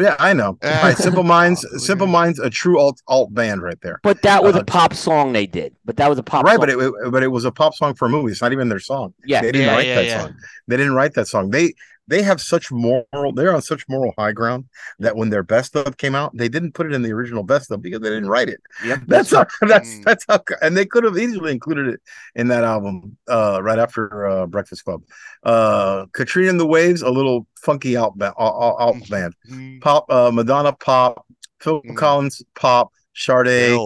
yeah, I know. All right, Simple Minds. Oh, Simple. Minds, a true alt alt band right there. But that was uh, a pop song they did. But that was a pop right, song. but it but it was a pop song for a movie. It's not even their song. yeah. They didn't Yeah, write yeah, that yeah. song. They didn't write that song. They they have such moral they're on such moral high ground that when their best of came out they didn't put it in the original best of because they didn't write it Yep. that's how that's Mm. that's how and they could have easily included it in that album uh right after uh breakfast club uh katrina and the waves a little funky out, ba- out, out band Mm, pop uh madonna pop phil Mm. collins pop Sade.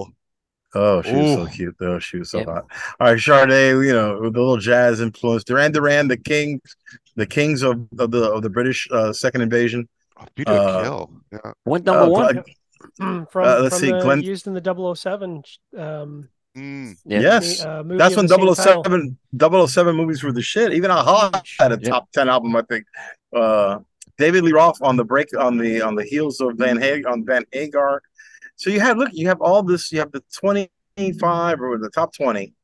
Oh, she was so cute though. She was so Yep. hot. All right, Sade, you know, with the little jazz influence. Duran Duran, the kings, the kings of, of the of the British uh, second invasion. Oh, Peter Uh, Kill. Yeah. Went number Uh, one. Glenn- from Uh, let's from see, the, Glenn- used in the 007 um Mm. Yeah. Yes. uh, movie That's when the 007, 007 movies were the shit. Even Aha had a Yeah. top 10 album, I think. Uh, David Lee Roth on the break on the on the heels of Van Hag on Van Hagar. So you have look, you have all this, you have the 25 or the top 20.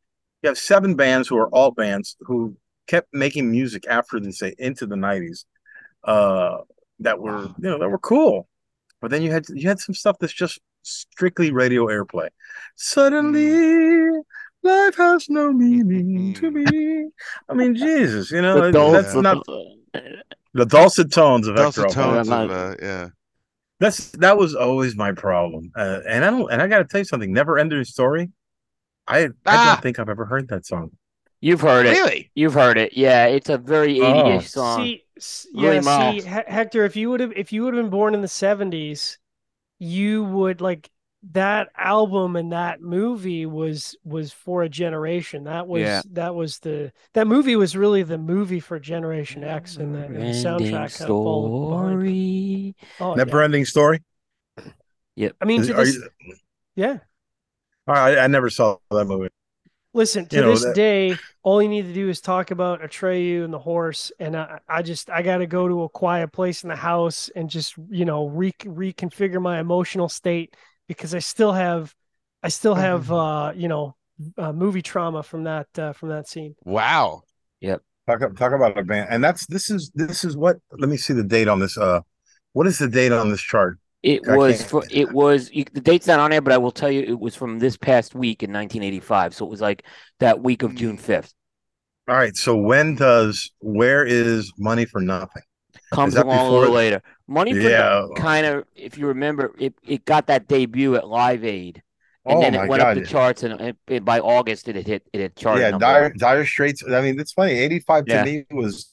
You have seven bands who are alt bands who kept making music after the say into the 90s. Uh that were you know that were cool. But then you had you had some stuff that's just strictly radio airplay. Suddenly life has no meaning to me. I mean, Jesus, you know, The dulcet- that's not the dulcet tones of Dulcet Hector tones of, uh, yeah. That's that was always my problem, uh, and I don't. And I got to tell you something. Never ending story. I I Ah! don't think I've ever heard that song. You've heard it. Really? You've heard it. Yeah, it's a very 80-ish Oh. song. See, Really yeah, see, mild. He- Hector, if you would have, if you would have been born in the '70s, you would like that album and that movie was was for a generation. That was Yeah. that was the that movie was really the movie for Generation X, and the, and the soundtrack kind of followed behind. story. Oh, Never yeah. ending story. Yep. I mean, Is- to this, you- yeah. I, I never saw that movie. Listen, to You know, this that- day, all you need to do is talk about Atreyu and the horse, and I, I just I got to go to a quiet place in the house and just you know re- reconfigure my emotional state because I still have I still have Mm-hmm. uh you know uh, movie trauma from that uh, from that scene. Wow. Yep. Talk talk about a band, and that's this is this is what. Let me see the date on this. Uh, what is the date on this chart? It I was for, it was you, the date's not on there, but I will tell you it was from this past week in 1985. So it was like that week of June Mm. 5th. All right. So when does where is money for nothing? Comes along a little later. Money for Yeah. kind of if you remember it, it got that debut at Live Aid. And oh then it went god. up the charts, and it, it- by August it had hit it had charted. yeah, number dire, dire Straits. I mean, it's funny. Eighty-five Yeah. to me was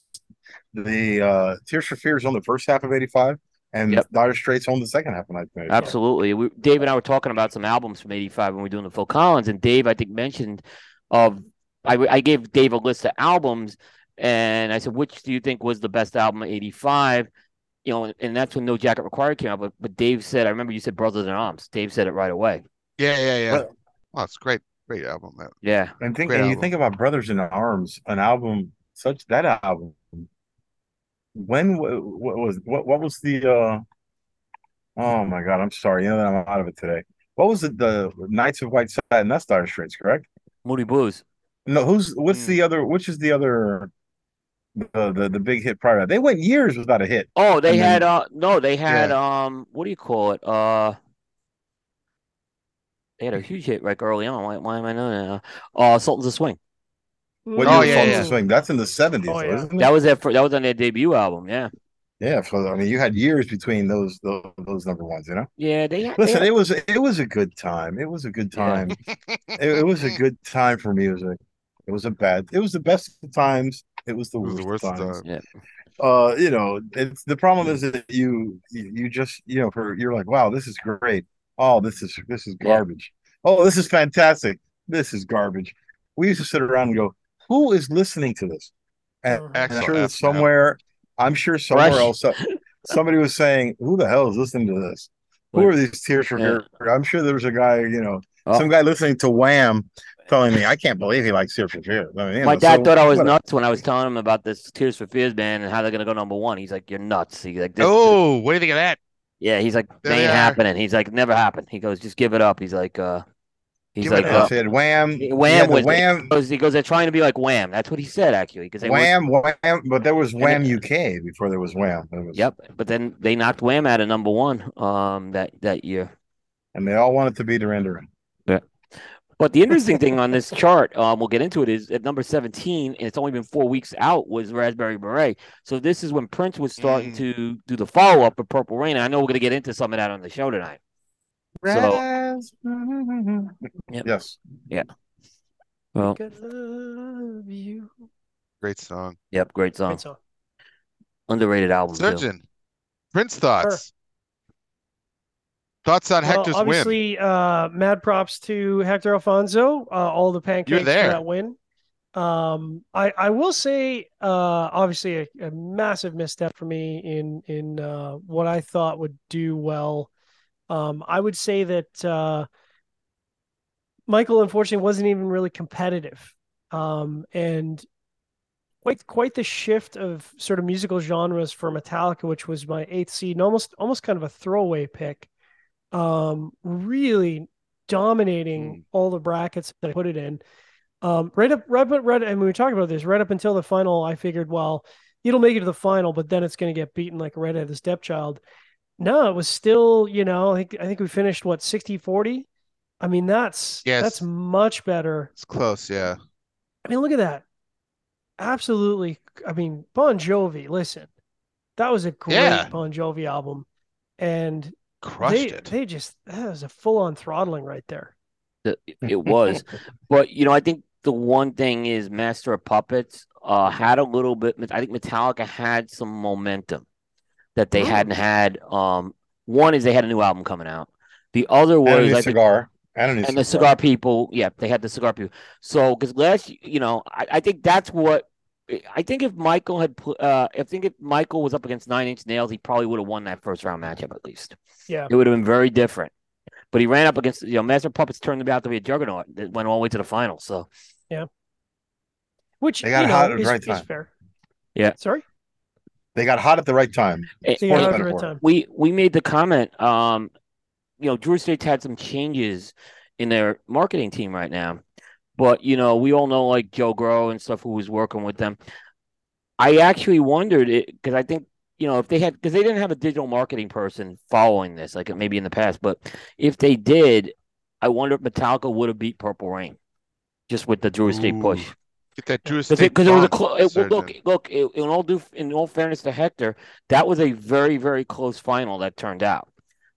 the uh Tears for Fears on the first half of eighty-five, and Yep. Dire Straits on the second half of nineteen eighty-five. Absolutely. We, Dave and I were talking about some albums from '85 when we were doing the Phil Collins, and Dave, I think, mentioned of I, I gave Dave a list of albums, and I said, which do you think was the best album of '85? You know, and that's when No Jacket Required came out. But but Dave said, I remember you said Brothers in Arms. Dave said it right away. Yeah, yeah, yeah. Well- Oh, it's great. Great album, man. Yeah, And think, Great and you think about Brothers in Arms, an album such that album. When what was what what was the? uh Oh my God, I'm sorry. You know that I'm out of it today. What was it? The Nights of White Satin. That's Dire Straits, correct? Moody Blues. No, who's what's Hmm. the other? Which is the other? The, the the big hit prior. They went years without a hit. Oh, they had uh no, they had um what do you call it? Uh they had a huge hit like early on. Why, why am I knowing that? Uh Sultans of Swing. What Oh, year yeah, was yeah. swing? That's in the seventies, Oh, yeah. isn't it? That was their fir- that was on their debut album. Yeah, Yeah, so I mean, you had years between those those, those number ones, you know. yeah. They had, they Listen, had- it was it was a good time. It was a good Yeah. time. it, it was a good time for music. It was a bad. It was the best of times. It was the It was worst, the worst of of times. Yeah. Uh, you know, it's the problem is that you you you just you know for you're like, wow, this is great. Oh, this is this is Yeah. garbage. Oh, this is fantastic. This is garbage. We used to sit around and go, who is listening to this? And, and I'm sure that somewhere, I'm sure somewhere Fresh. else, uh, somebody was saying, "Who the hell is listening to this? Who What? are these tears for Yeah. fear?" I'm sure there was a guy, you know, Oh. some guy listening to Wham, telling me, "I can't believe he likes Tears for Fears." I mean, My know, dad so thought I was whatever. nuts when I was telling him about this Tears for Fears band and how they're gonna go number one. He's like, "You're nuts." He's like, Oh, what do you think of that? yeah." He's like, There "They they ain't are. happening." He's like, "Never happened." He goes, "Just give it up." He's like, "Uh." He's Give like, up. Yeah, uh, so he had Wham, Wham had the was Wham, he goes, he goes, they're trying to be like Wham. That's what he said actually, because they weren't- Wham, Wham, but there was Wham then- UK before there was Wham. Was, Yep, but then they knocked Wham out of number one um that that year. and they all wanted to be Duran Duran. Yeah, but the interesting thing on this chart, um, we'll get into it, is at number 17, and it's only been four weeks out, was Raspberry Beret. So this is when Prince was starting Mm. to do the follow up of Purple Rain. I know we're going to get into some of that on the show tonight. So, Yep. Yes. Yeah. Well, Could love you. Great song. yep, great song. Great song. Underrated album. too. Surgeon. Prince thoughts. Thoughts on Well, Hector's win. obviously, uh, mad props to Hector Alfonso. Uh, all the pancakes for there. that win. Um, I I will say, uh, obviously a, a massive misstep for me in in uh, what I thought would do well. Um, I would say that uh, Michael unfortunately wasn't even really competitive, um, and quite quite the shift of sort of musical genres for Metallica, which was my eighth seed, and almost almost kind of a throwaway pick um really dominating Mm. all the brackets that I put it in. Um right up right up right and we were talking about this right up until the final, I figured, well, it'll make it to the final, but then it's gonna get beaten like a redheaded stepchild. No, it was still, you know, I think I think we finished what 60 40. I mean, that's Yes. that's much better. It's close, yeah. I mean, look at that. Absolutely. I mean, Bon Jovi, listen, that was a great Yeah. Bon Jovi album. And Crushed they it. they just that was a full on throttling right there. It was. But you know, I think the one thing is Master of Puppets uh had a little bit I think Metallica had some momentum that they hadn't had. Um one is they had a new album coming out. The other And a was new I think cigar. And a new and the cigar people, yeah, they had the cigar people. So because last you know, I, I think that's what I think if Michael had uh I think if Michael was up against Nine Inch Nails, he probably would have won that first round matchup at least. Yeah. It would have been very different. But he ran up against you know Master Puppets turned out to be a juggernaut that went all the way to the final. So yeah, Which They got you know, hot at the is, right is time. fair. Yeah. Sorry? They got hot at the right time. They Sports got hot at the right time. we we made the comment um you know Drew Estate's had some changes in their marketing team right now. But you know, we all know like Joe Grow and stuff who was working with them. I actually wondered it because I think you know if they had because they didn't have a digital marketing person following this like maybe in the past, but if they did, I wonder if Metallica would have beat Purple Rain just with the Drew Estate push. Ooh. Get that Drew Because it, it was a funk, clo- it, look look it, in all due in all fairness to Hector, that was a very very close final that turned out.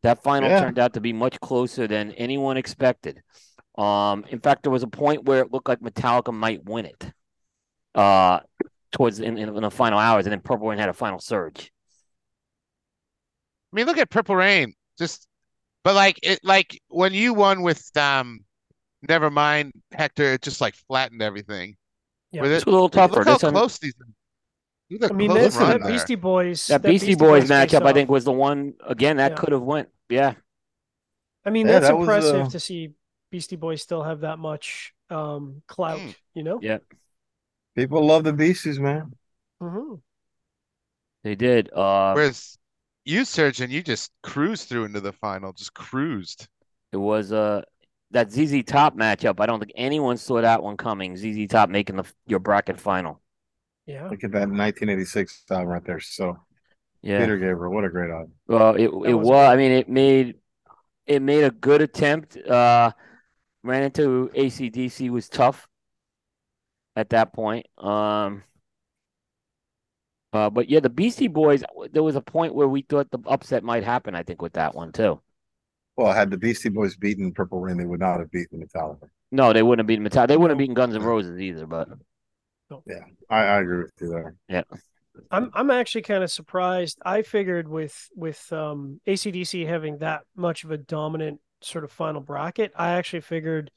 That final Yeah. turned out to be much closer than anyone expected. Um, in fact, there was a point where it looked like Metallica might win it. Uh, towards in, in, in the final hours, and then Purple Rain had a final surge. I mean, look at Purple Rain. Just, but like it, like when you won with um, never mind Hector, it just like flattened everything. Yeah. With This it, was a little tougher. look how This one- close these. Look at I mean, close that, run that there. Beastie Boys, that Beastie Boys matchup, I think, was the one again that Yeah. could have went. Yeah, I mean, Yeah, that's that was, impressive uh, to see Beastie Boys still have that much um, clout. Mm. You know. yeah, People love the Beasties, man. hmm they did. Uh, Whereas you, Surgeon, you just cruised through into the final, just cruised. It was uh that ZZ Top matchup. I don't think anyone saw that one coming. ZZ Top making the your bracket final. Yeah. Look at that 1986 album right there. So Yeah. Peter Gabriel, what a great album. Well, it it was was. I mean, it made it made a good attempt. Uh, ran into ACDC was tough at that point. Um. Uh, but yeah, the Beastie Boys. There was a point where we thought the upset might happen. I think with that one too. Well, had the Beastie Boys beaten Purple Rain, they would not have beaten Metallica. No, they wouldn't have beaten Metallica. They wouldn't have beaten Guns N' Roses either. But I, I agree with you there. Yeah. I'm I'm actually kind of surprised. I figured with with um, ACDC having that much of a dominant sort of final bracket, I actually figured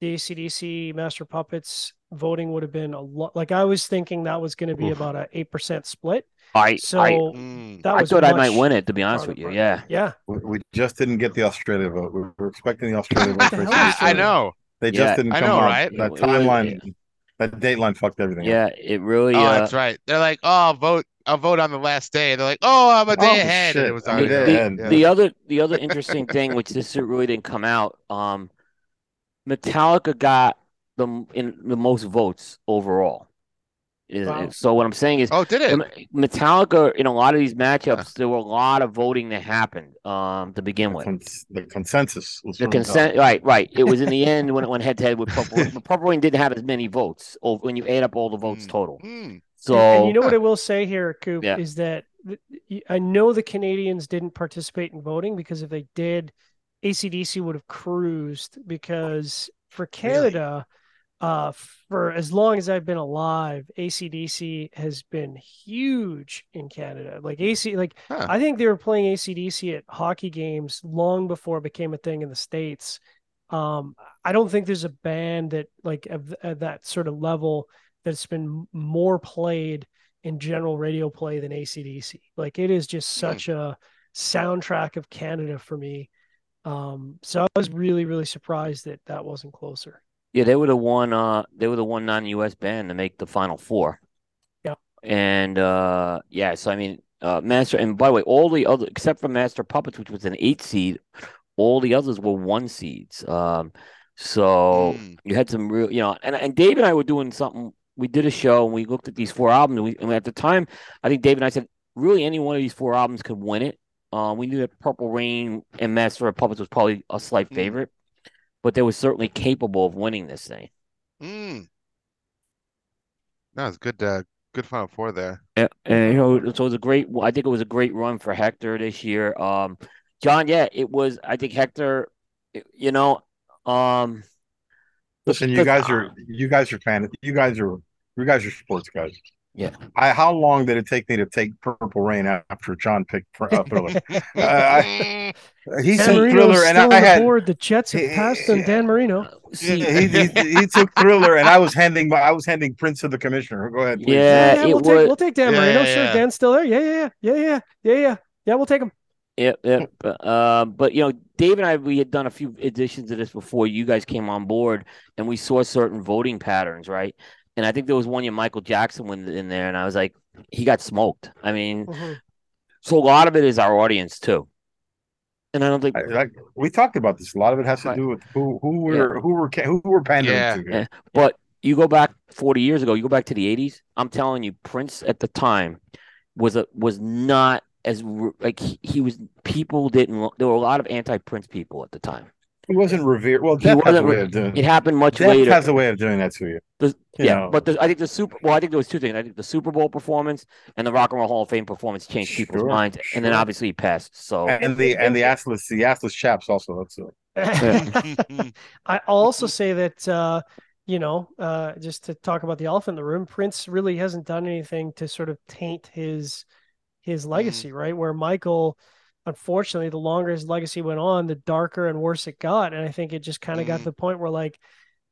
the ACDC Master Puppets voting would have been a lot. Like I was thinking that was going to be Oof. about a eight percent split. I So I, Mm. that I was thought I might win it. To be honest with you, yeah. Yeah, We, we just didn't get the Australia vote. We were expecting the Australia vote. The for hell I, is ACDC. I know. They Yeah, just didn't I come know, on. right? That It was- timeline, that dateline fucked everything. up. Yeah, it really. Oh, uh, that's right. They're like, oh, I'll vote. I'll vote on the last day. They're like, oh, I'm a day Oh, ahead. And it was I'm already day out. ahead. Yeah. The other the other interesting thing, which this really didn't come out, um, Metallica got the in the most votes overall. Wow. So what I'm saying is, Oh, did it? Metallica in a lot of these matchups, there were a lot of voting that happened um, to begin with. Cons- the consensus. was The consent, right, right. It was in the end when it went head to head with Purple Rain. But Purple Rain didn't have as many votes over, when you add up all the votes Mm. total. Mm. So and you know what I will say here, Coop, Yeah. is that I know the Canadians didn't participate in voting because if they did, ACDC would have cruised because for Canada, uh, for as long as I've been alive, ACDC has been huge in Canada. Like AC, like Huh. I think they were playing ACDC at hockey games long before it became a thing in the States. Um, I don't think there's a band that like of, of that sort of level that's been more played in general radio play than ACDC. Like it is just Hmm. such a soundtrack of Canada for me. Um, so I was really, really surprised that that wasn't closer. Yeah, they were the one. Uh, they were the one non-U.S. band to make the final four. Yeah. And uh, yeah, so I mean, uh, Master. And by the way, all the other except for Master Puppets, which was an eight seed, all the others were one seeds. Um, so Mm. you had some real, you know, and and Dave and I were doing something. We did a show and we looked at these four albums. And, we, and at the time, I think Dave and I said, really, any one of these four albums could win it. Uh, we knew that Purple Rain and Master of Puppets was probably a slight Mm. Favorite, but they were certainly capable of winning this thing. Mm. No, it's good. Uh, good Final Four there. Yeah, and you know, so it was a great. I think it was a great run for Hector this year. Um, John, yeah, it was. I think Hector, you know, um, the- Listen, you guys are you guys are fan. You guys are you guys are sports guys. Yeah. I how long did it take me to take Purple Rain after John picked Pr- uh, Thriller? I- he Dan took Marino's Thriller, and still I the had board. The Jets have passed on Dan Marino. see, he, he, he took Thriller, and I was handing I was handing Prince to the commissioner. Go ahead, please. Yeah, yeah, it we'll was- take we'll take Dan Yeah, Marino. yeah, Sure, yeah. Dan's still there. Yeah, yeah, yeah, yeah, yeah, yeah, yeah. Yeah, we'll take him. Yeah, yeah. But, uh, but you know, Dave and I, we had done a few editions of this before you guys came on board, and we saw certain voting patterns, right? And I think there was one year Michael Jackson went in there, and I was like, he got smoked. I mean, Mhm. so a lot of it is our audience too, and I don't think I, like we talked about this. A lot of it has to do with who who were who were who were pandering Yeah. to. Yeah. But you go back 40 years ago, you go back to the 80s. I'm telling you, Prince at the time was a was not as like he, he was. People didn't. lo- There were a lot of anti-Prince people at the time. He wasn't revered. Well, He Death has a way of doing. It happened much Death later. has a way of doing that to you. The- you yeah, know. but the, I think the Super. Well, I think there was two things. I think the Super Bowl performance and the Rock and Roll Hall of Fame performance changed people's Sure, minds, and then obviously he passed. So and the and the assless the assless chaps also. That's it. I- I'll also say that uh, you know, uh, just to talk about the elephant in the room, Prince really hasn't done anything to sort of taint his his legacy, right? Where Michael, unfortunately, the longer his legacy went on, the darker and worse it got, and I think it just kind of got Mhm. to the point where, like,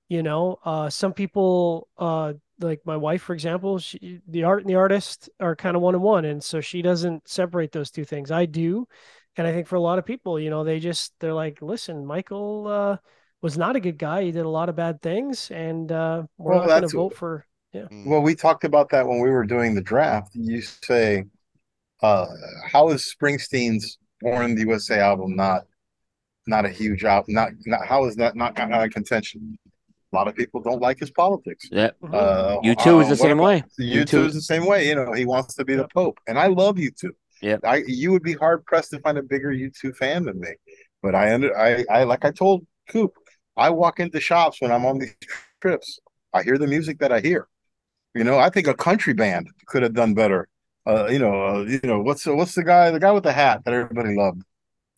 you know, uh, some people, uh, like my wife, for example, she, the art and the artist are kind of one and one, and so she doesn't separate those two things. I do, and I think for a lot of people, you know, they just they're like, listen, Michael uh, was not a good guy. He did a lot of bad things, and uh, we're Well, not going to vote for. Yeah. Well, we talked about that when we were doing the draft. You say, uh, "How is Springsteen's Born in the USA album not not a huge album? Not not how is that not not a contention?" A lot of people don't like his politics. yeah, Uh, U2 is uh, the same what way. about- U2 is the same way. You know, he wants to be the Pope, and I love U2. Yeah, I you would be hard pressed to find a bigger U two fan than me. But I under I I like I told Coop, I walk into shops when I'm on these trips. I hear the music that I hear. You know, I think a country band could have done better. Uh, you know, uh, you know what's what's the guy the guy with the hat that everybody loved?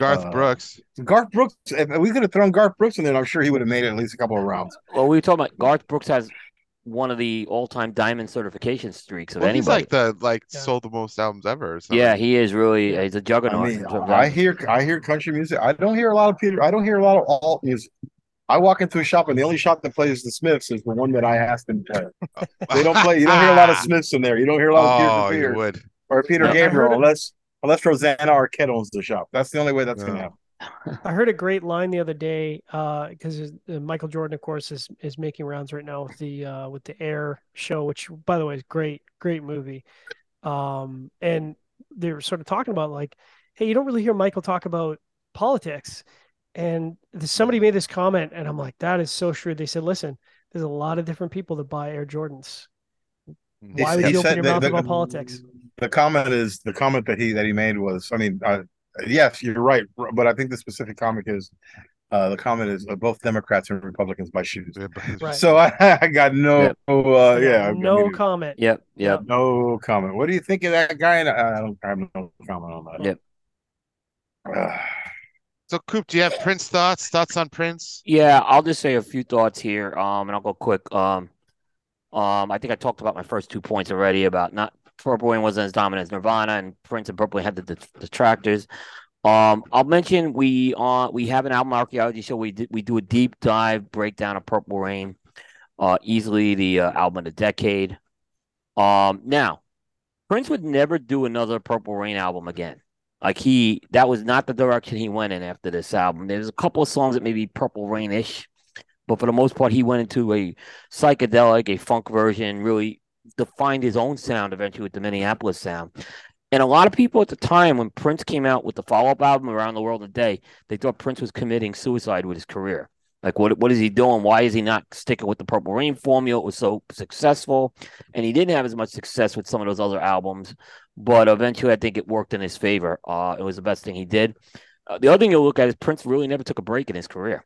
Garth Uh, Brooks. Garth Brooks. If we could have thrown Garth Brooks in there, I'm sure he would have made it at least a couple of rounds. Well, we were talking about Garth Brooks has one of the all-time diamond certification streaks of Well, he's like the like Yeah. sold the most albums ever. Or yeah, he is really. He's a juggernaut. mean, in terms of I hear I hear country music. I don't hear a lot of Peter. I don't hear a lot of alt music. I walk into a shop and the only shop that plays the Smiths is the one that I asked them to play. They don't play. You don't hear a lot of Smiths in there. You don't hear a lot of Oh, Peter you Peter would. or Peter Yeah. I heard Gabriel it. unless unless Rosanna Arquette owns the shop. That's the only way that's gonna happen. I heard a great line the other day because uh, Michael Jordan, of course, is is making rounds right now with the uh, with the Air show, which by the way is great, great movie. Um, and they were sort of talking about like, hey, you don't really hear Michael talk about politics. And th- somebody made this comment, and I'm like, that is so true. They said, listen, there's a lot of different people that buy Air Jordans. Why He- would he you open your that- mouth that- about politics? The comment is the comment that he that he made was, I mean, uh, yes, you're right, but I think the specific comic is, uh, the comment is uh, both Democrats and Republicans buy shoes. Right. So I, I got no, Yep. uh, yeah, no immediate- comment. Yep. Yep. no comment. What do you think of that guy? I don't I have no comment on that. Yep. So, Coop, do you have Prince thoughts? Thoughts on Prince? Yeah, I'll just say a few thoughts here, um, and I'll go quick. Um, um, I think I talked about my first two points already about not Purple Rain wasn't as dominant as Nirvana, and Prince and Purple had the, detractors. Um, I'll mention we uh we have an album archaeology show. We we do a deep dive breakdown of Purple Rain, uh, easily the uh, album of the decade. Um, now Prince would never do another Purple Rain album again. Like he, that was not the direction he went in after this album. There's a couple of songs that may be Purple Rainish, but for the most part, he went into a psychedelic, a funk version, really defined his own sound eventually with the Minneapolis sound. And a lot of people at the time, when Prince came out with the follow up album Around the World in a Day, they thought Prince was committing suicide with his career. Like, what what is he doing? Why is he not sticking with the Purple Rain formula? It was so successful, and he didn't have as much success with some of those other albums. But eventually, I think it worked in his favor. Uh, it was the best thing he did. Uh, the other thing you'll look at is Prince really never took a break in his career.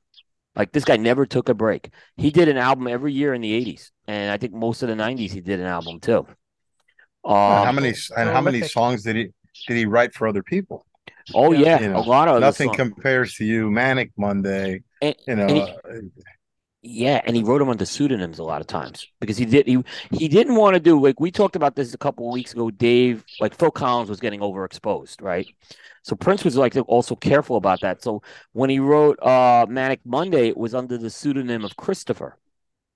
Like this guy never took a break. He did an album every year in the '80s, and I think most of the '90s he did an album too. Um, how many and how many songs did he did he write for other people? Oh Yeah. yeah, You know, a lot of Nothing songs. compares to you, Manic Monday. And- you know, and he- uh, Yeah, and he wrote them under pseudonyms a lot of times because he did he he didn't want to do like we talked about this a couple of weeks ago. Dave, like Phil Collins, was getting overexposed, right? So Prince was like also careful about that. So when he wrote uh Manic Monday, it was under the pseudonym of Christopher,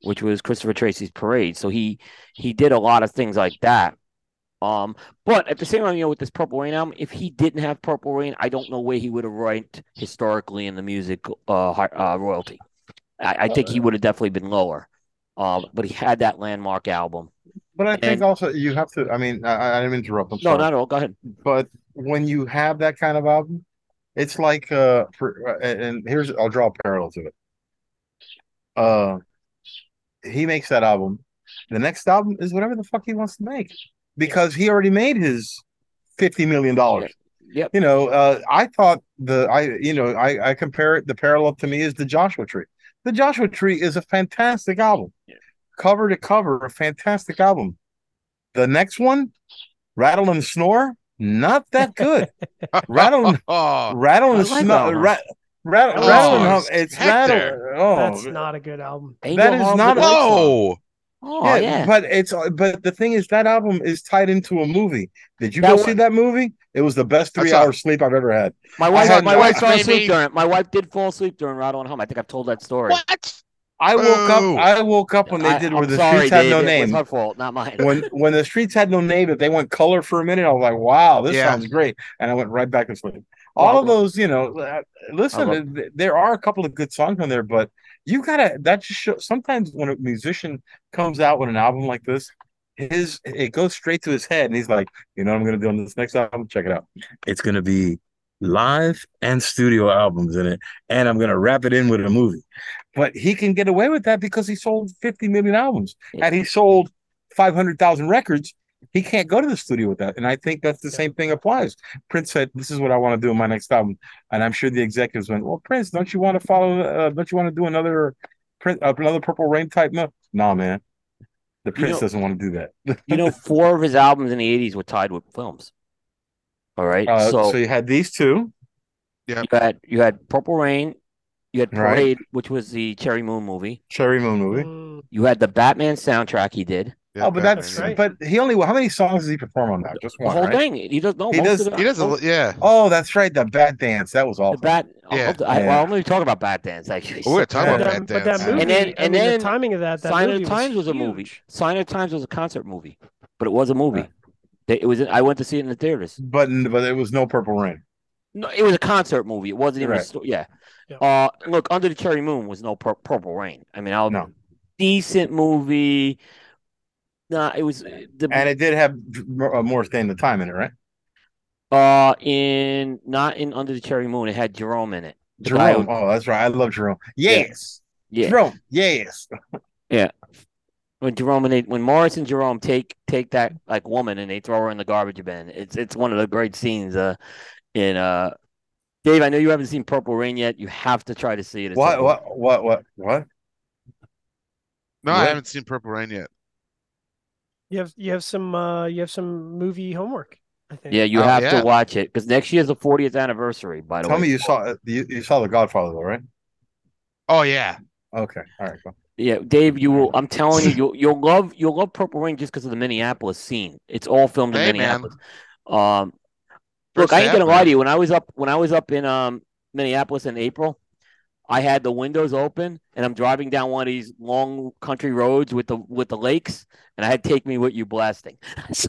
which was Christopher Tracy's Parade. So he he did a lot of things like that. Um, but at the same time, you know, with this Purple Rain album, if he didn't have Purple Rain, I don't know where he would have ranked historically in the music uh, uh royalty. I, I think he would have definitely been lower. Um, but he had that landmark album. but I think also you have to. I mean, I, I didn't interrupt. I'm No, sorry. not at all. Go ahead. but when you have that kind of album, it's like uh, for, uh, and and here's I'll draw a parallel to it. Uh, he makes that album. The next album is whatever the fuck he wants to make because he already made his fifty million dollars. Yep. You know, uh, I thought the I you know I I compare it. The parallel to me is the Joshua Tree. The Joshua Tree is a fantastic album, Yeah. cover to cover, a fantastic album. The next one, Rattle and Snore, not that good. Rattle and Oh, Rattle and like Snore, that rattle, Oh, rattle and hum. It's Hector. rattle. Oh, That's not a good album. Angel That is Heart not with a- Lights On. whoa! Oh yeah, yeah. but it's but the thing is that album is tied into a movie. Did you That go wa- see that movie? It was the best three saw- hours sleep I've ever had. My wife, had my no- wife fell maybe- asleep during it. My wife did fall asleep during Rattle and Hum. I think I've told that story. What? I woke Boo. up. I woke up when they I- did I'm where the sorry, streets had Dave. no It was name. her fault, not mine. when when the streets had no name, if they went color for a minute, I was like, "Wow, this Yeah. sounds great," and I went right back to sleep. All of those, you know, uh, listen, there are a couple of good songs on there, but you gotta. That just shows. Sometimes when a musician comes out with an album like this, his it goes straight to his head, and he's like, "You know, what I'm gonna do on this next album. Check it out. It's gonna be." Live and studio albums in it, and I'm gonna wrap it in with a movie. But he can get away with that because he sold 50 million albums. and he sold 500,000 records, he can't go to the studio with that. And I think that's the same thing applies. Prince said, "This is what I want to do in my next album," and I'm sure the executives went, "Well, Prince, don't you want to follow? Uh, don't you want to do another, Prince, uh, another Purple Rain type?" No, nah, man. The Prince know- doesn't want to do that. you know, four of his albums in the '80s were tied with films. All right, Uh, so, so, you had these two, Yeah, you had you had Purple Rain, you had Right. Parade, which was the Cherry Moon movie. Cherry Moon movie. You had the Batman soundtrack he did. Yeah, oh, but Batman, that's right. but he only how many songs does he perform on that? Just The one, whole right? thing. He does no. He does- He does. most- A, yeah. Oh, that's right. The Bad Dance. That was the awful. bat. Yeah. I, Yeah. well, I'm going to talk about Bat Dance actually. Oh, we're talking Yeah. about that, Bad but that Dance. movie, And then- I mean, then the timing of that, that Sign of Times was, a movie. Sign of Times was a concert movie, but it was a movie. Right. They- It was. I went to see it in the theaters. But but it was no Purple Rain. No, it was a concert movie. It wasn't even a sto- yeah. Yeah. Uh, look, Under the Cherry Moon was no pur- Purple Rain. I mean, I'll No. decent movie. Nah, it was the And it did have uh, more staying the time in it, right? uh in not in Under the Cherry Moon. It had Jerome in it. Jerome. Oh, that's right. I love Jerome. Yes. Yeah. Jerome. Yes. Yeah. When Jerome and they, when Morris and Jerome take take that like woman and they throw her in the garbage bin. It's it's one of the great scenes. Uh, in uh, Dave, I know you haven't seen Purple Rain yet. You have to try to see it. It's What? a- What? What? What? What? No, I haven't seen Purple Rain yet. You have you have some uh you have some movie homework. I think. Yeah, you Oh, have yeah. to watch it because next year is the 40th anniversary. By the Tell way, tell me you saw you, you saw The Godfather though, right? Oh yeah. Okay. All right. Go. Yeah, Dave, you will. I'm telling you, you'll you'll love you'll love Purple Rain just because of the Minneapolis scene. It's all filmed in Hey, man. Minneapolis. Um, First look, I ain't gonna lie to you. When I was up when I was up in um Minneapolis in April, I had the windows open and I'm driving down one of these long country roads with the with the lakes, and I had "Take Me With You" blasting. So,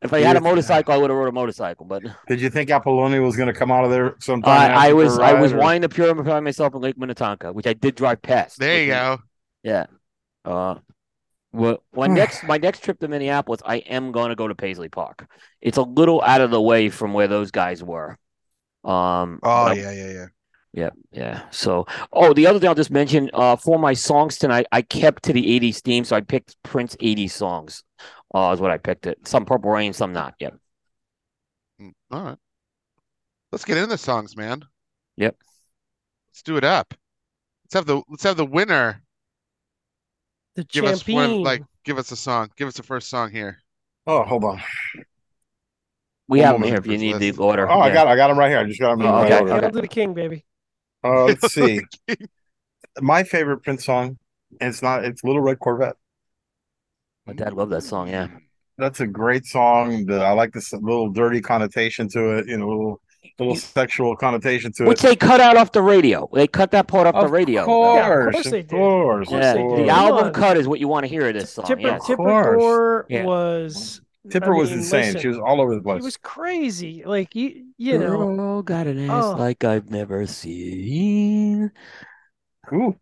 if I had a motorcycle, I would have rode a motorcycle, but Did you think Apollonia was going to come out of there sometime? I, I was the I was ride, or- wanting to purify myself in Lake Minnetonka, which I did drive past. There you which- go. Yeah. Uh, well, my next my next trip to Minneapolis, I am going to go to Paisley Park. It's a little out of the way from where those guys were. Um. Oh yeah, yeah, yeah. Yeah. Yeah. So, oh, the other thing I'll just mention. Uh, for my songs tonight, I kept to the '80s theme, so I picked Prince '80s songs. Uh, is what I picked it. Some Purple Rain, some not. Yep. Mm, All right. Let's get into the songs, man. Yep. Let's do it up. Let's have the let's have the winner The give us one like give us a song. Give us the first song here. Oh, hold on. We One have them here if you need list. the order. Oh, I got I got him right here. I just got him in Oh, the okay, order. okay. Hail to the king, baby. Uh, let's see. My favorite Prince song, and it's not. It's Little Red Corvette. My dad loved that song. Yeah. That's a great song. The, I like this little dirty connotation to it. You know, little little sexual connotation to Which it. Which they cut out off the radio. They cut that part off the radio. course, Yeah, of course of they did. course, course Yeah, they of did. the album cut is what you want to hear of this song. Tipper yes. Tipper. Gore Yeah. was Tipper I was insane. listen, she was all over the place. he was crazy. Like you you know Girl got an ass Oh. like I've never seen. Ooh.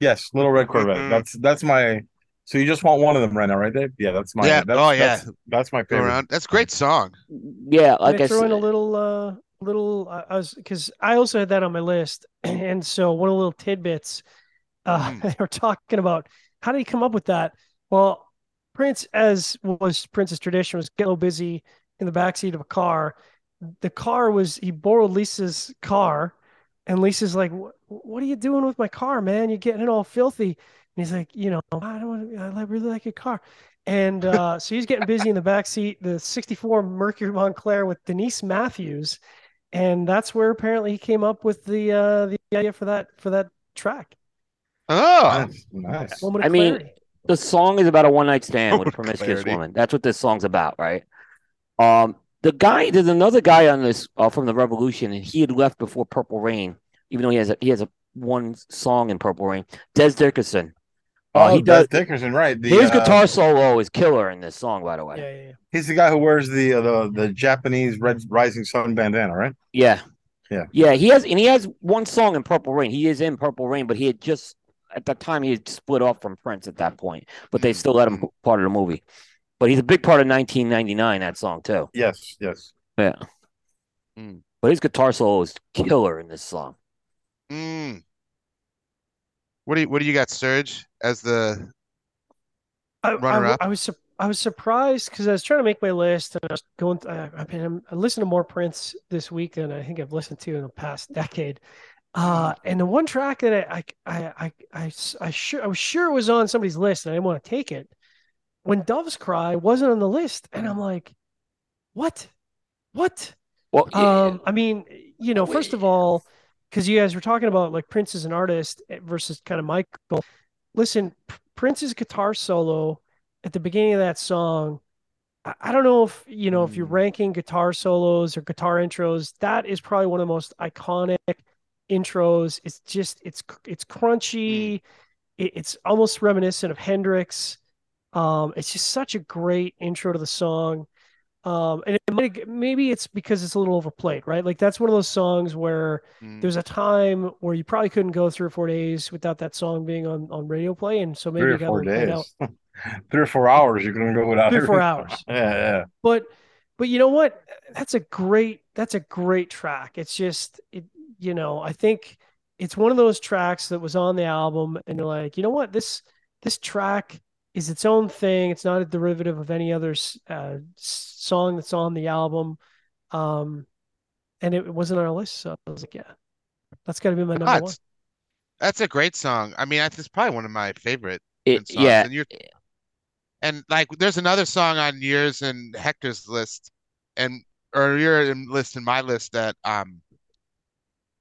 Yes, Little Red Corvette. Mhm. That's that's my. So you just want one of them right now, right, Dave? Yeah, that's my. Yeah. That's, Oh, yeah. That's, that's my favorite. around. That's a great song. Yeah, Can like I I throw in a little uh little I I was because I also had that on my list and so one of the little tidbits uh Mm. they were talking about how did he come up with that well Prince as was Prince's tradition was get a little busy in the backseat of a car the car was he borrowed Lisa's car and Lisa's like what are you doing with my car man you're getting it all filthy and he's like you know I don't want to I really like your car and uh, so he's getting busy in the back seat, the 64 Mercury Montclair with Denise Matthews. And that's where apparently he came up with the uh, the idea for that for that track. Oh, Nice, nice. Moment of I mean, clarity. The song is about a one night stand with a promiscuous clarity. woman. That's what this song's about, right? Um, the guy, there's another guy on this uh, from the Revolution, and he had left before Purple Rain, even though he has a he has a one song in Purple Rain. Dez Dickerson. Uh, Oh, he does. Dez Dickerson, right? The, His uh, guitar solo is killer in this song, by the way. Yeah, yeah, yeah. He's the guy who wears the uh, the the Japanese red rising sun bandana, right? Yeah. Yeah. Yeah. He has, and he has one song in Purple Rain. He is in Purple Rain, but he had just, at that time, he had split off from Prince at that point, but they Mm. still let him part of the movie. But he's a big part of 1999, that song, too. Yes, yes. Yeah. Mm. But his guitar solo is killer in this song. Mm. What do you what do you got, Serge, as the I, I, Runner-up? I was sur- I was surprised because I was trying to make my list and I was going. I, I mean, I listened to more Prince this week than I think I've listened to in the past decade. Uh, and the one track that I sure I was sure it was on somebody's list and I didn't want to take it. When Doves Cry wasn't on the list, and I'm like, what, what? Well, yeah, Um, I mean, you know, first of all, because you guys were talking about like Prince as an artist eh, versus kind of Michael. Listen, Prince's guitar solo at the beginning of that song. I, I don't know if you know if you're Mm. ranking guitar solos or guitar intros. That is probably one of the most iconic intros. It's just it's it's crunchy. It, it's almost reminiscent of Hendrix. Um, it's just such a great intro to the song. Um, and it might, maybe it's because it's a little overplayed, right? Like that's one of those songs where Mm. there's a time where you probably couldn't go three or four days without that song being on on radio play, and so maybe Three you or got four it played out. days. Three or four hours. You can go without Three or four hours. Yeah, yeah. But but you know what? That's a great that's a great track. It's just it you know I think it's one of those tracks that was on the album, and you're like, you know what this this track is its own thing. It's not a derivative of any other uh, song that's on the album. Um, and it wasn't on our list, so I was like, yeah, that's got to be my number Ah, one. That's a great song. I mean, it's probably one of my favorite It, songs. yeah, And you're and like there's another song on yours and Hector's list and or your list and my list that um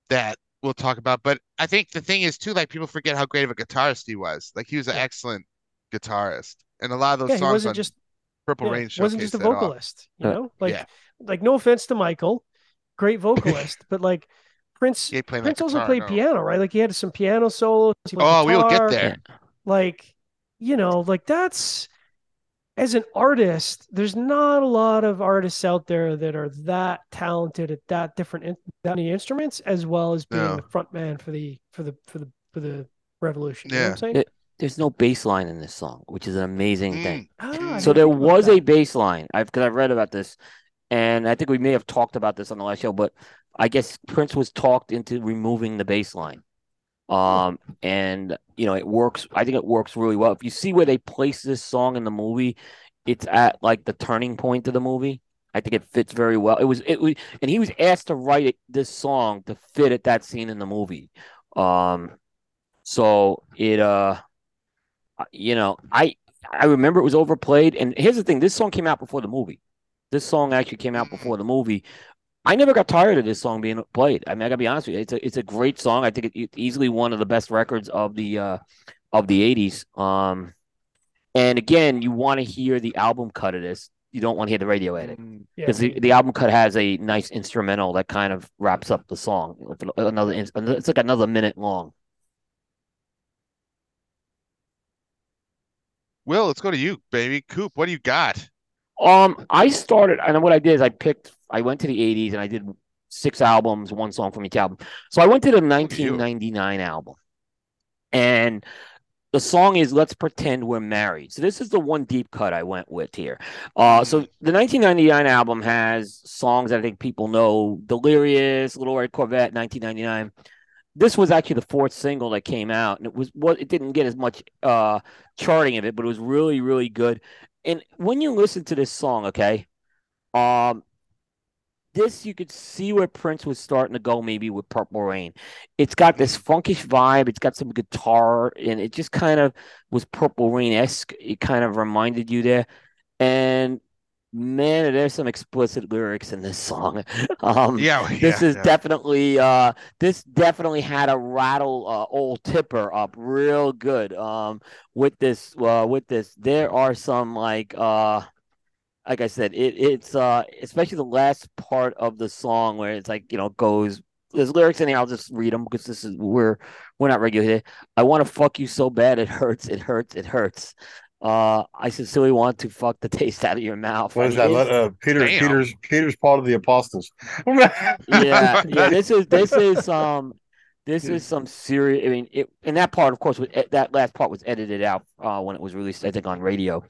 that we'll talk about. But I think the thing is too, like people forget how great of a guitarist he was. Like he was an Yeah. excellent guitarist. And a lot of those Yeah, songs wasn't on just Purple yeah, Rain wasn't just a showcased that off. vocalist, you Uh, know? Like yeah. like no offense to Michael, great vocalist, but like Prince He playing Prince also played no. piano, right? Like he had some piano solos. he played Oh, we will get there. Like, you know, like that's as an artist, there's not a lot of artists out there that are that talented at that different in, that many instruments, as well as being No. the front man for the for the for the for the revolution. You know what I'm Yeah. saying? It- there's no bass line in this song, which is an amazing thing. Mm. Ah, I So there think about was a bass line. I've because I've read about this, and I think we may have talked about this on the last show, but I guess Prince was talked into removing the bass line. Um, and you know, it works. I think it works really well. If you see where they place this song in the movie, it's at like the turning point of the movie. I think it fits very well. It was it was, and he was asked to write it, this song to fit at that scene in the movie. Um, so it uh, you know, I I remember it was overplayed. And here's the thing: this song came out before the movie. This song actually came out before the movie. I never got tired of this song being played. I mean, I gotta be honest with you. It's a it's a great song. I think it, it's easily one of the best records of the uh of the '80s. Um, and again, you want to hear the album cut of this. You don't want to hear the radio edit Mm. Yeah, because the, the album cut has a nice instrumental that kind of wraps up the song. Another, it's like another minute long. Will, let's go to you, baby. Coop, what do you got? Um, I started, and what I did is I picked, I went to the 80s and I did six albums, one song from each album. So I went to the 1999 album. And the song is Let's Pretend We're Married. So this is the one deep cut I went with here. Uh, so the 1999 album has songs that I think people know Delirious, Little Red Corvette, 1999. This was actually the fourth single that came out, and it was what it didn't get as much uh charting of it, but it was really, really good. And when you listen to this song, okay, um, this you could see where Prince was starting to go maybe with Purple Rain. It's got this funkish vibe. It's got some guitar, and it just kind of was Purple Rain esque. It kind of reminded you there. And man, there's some explicit lyrics in this song. Um, Yeah, this yeah, is yeah. definitely uh this definitely had a rattle uh, old tipper up real good um with this uh with this there are some like uh like I said it it's uh especially the last part of the song where it's like you know goes there's lyrics in here I'll just read them because this is we're we're not regular here I want to fuck you so bad it hurts it hurts it hurts uh I sincerely want to fuck the taste out of your mouth What I is mean, that? Uh, Peter, Damn. Peter's, Peter's part of the apostles. yeah, yeah. This is this is um this is some serious. I mean, it and that part, of course, was that last part was edited out uh, when it was released. I think on radio.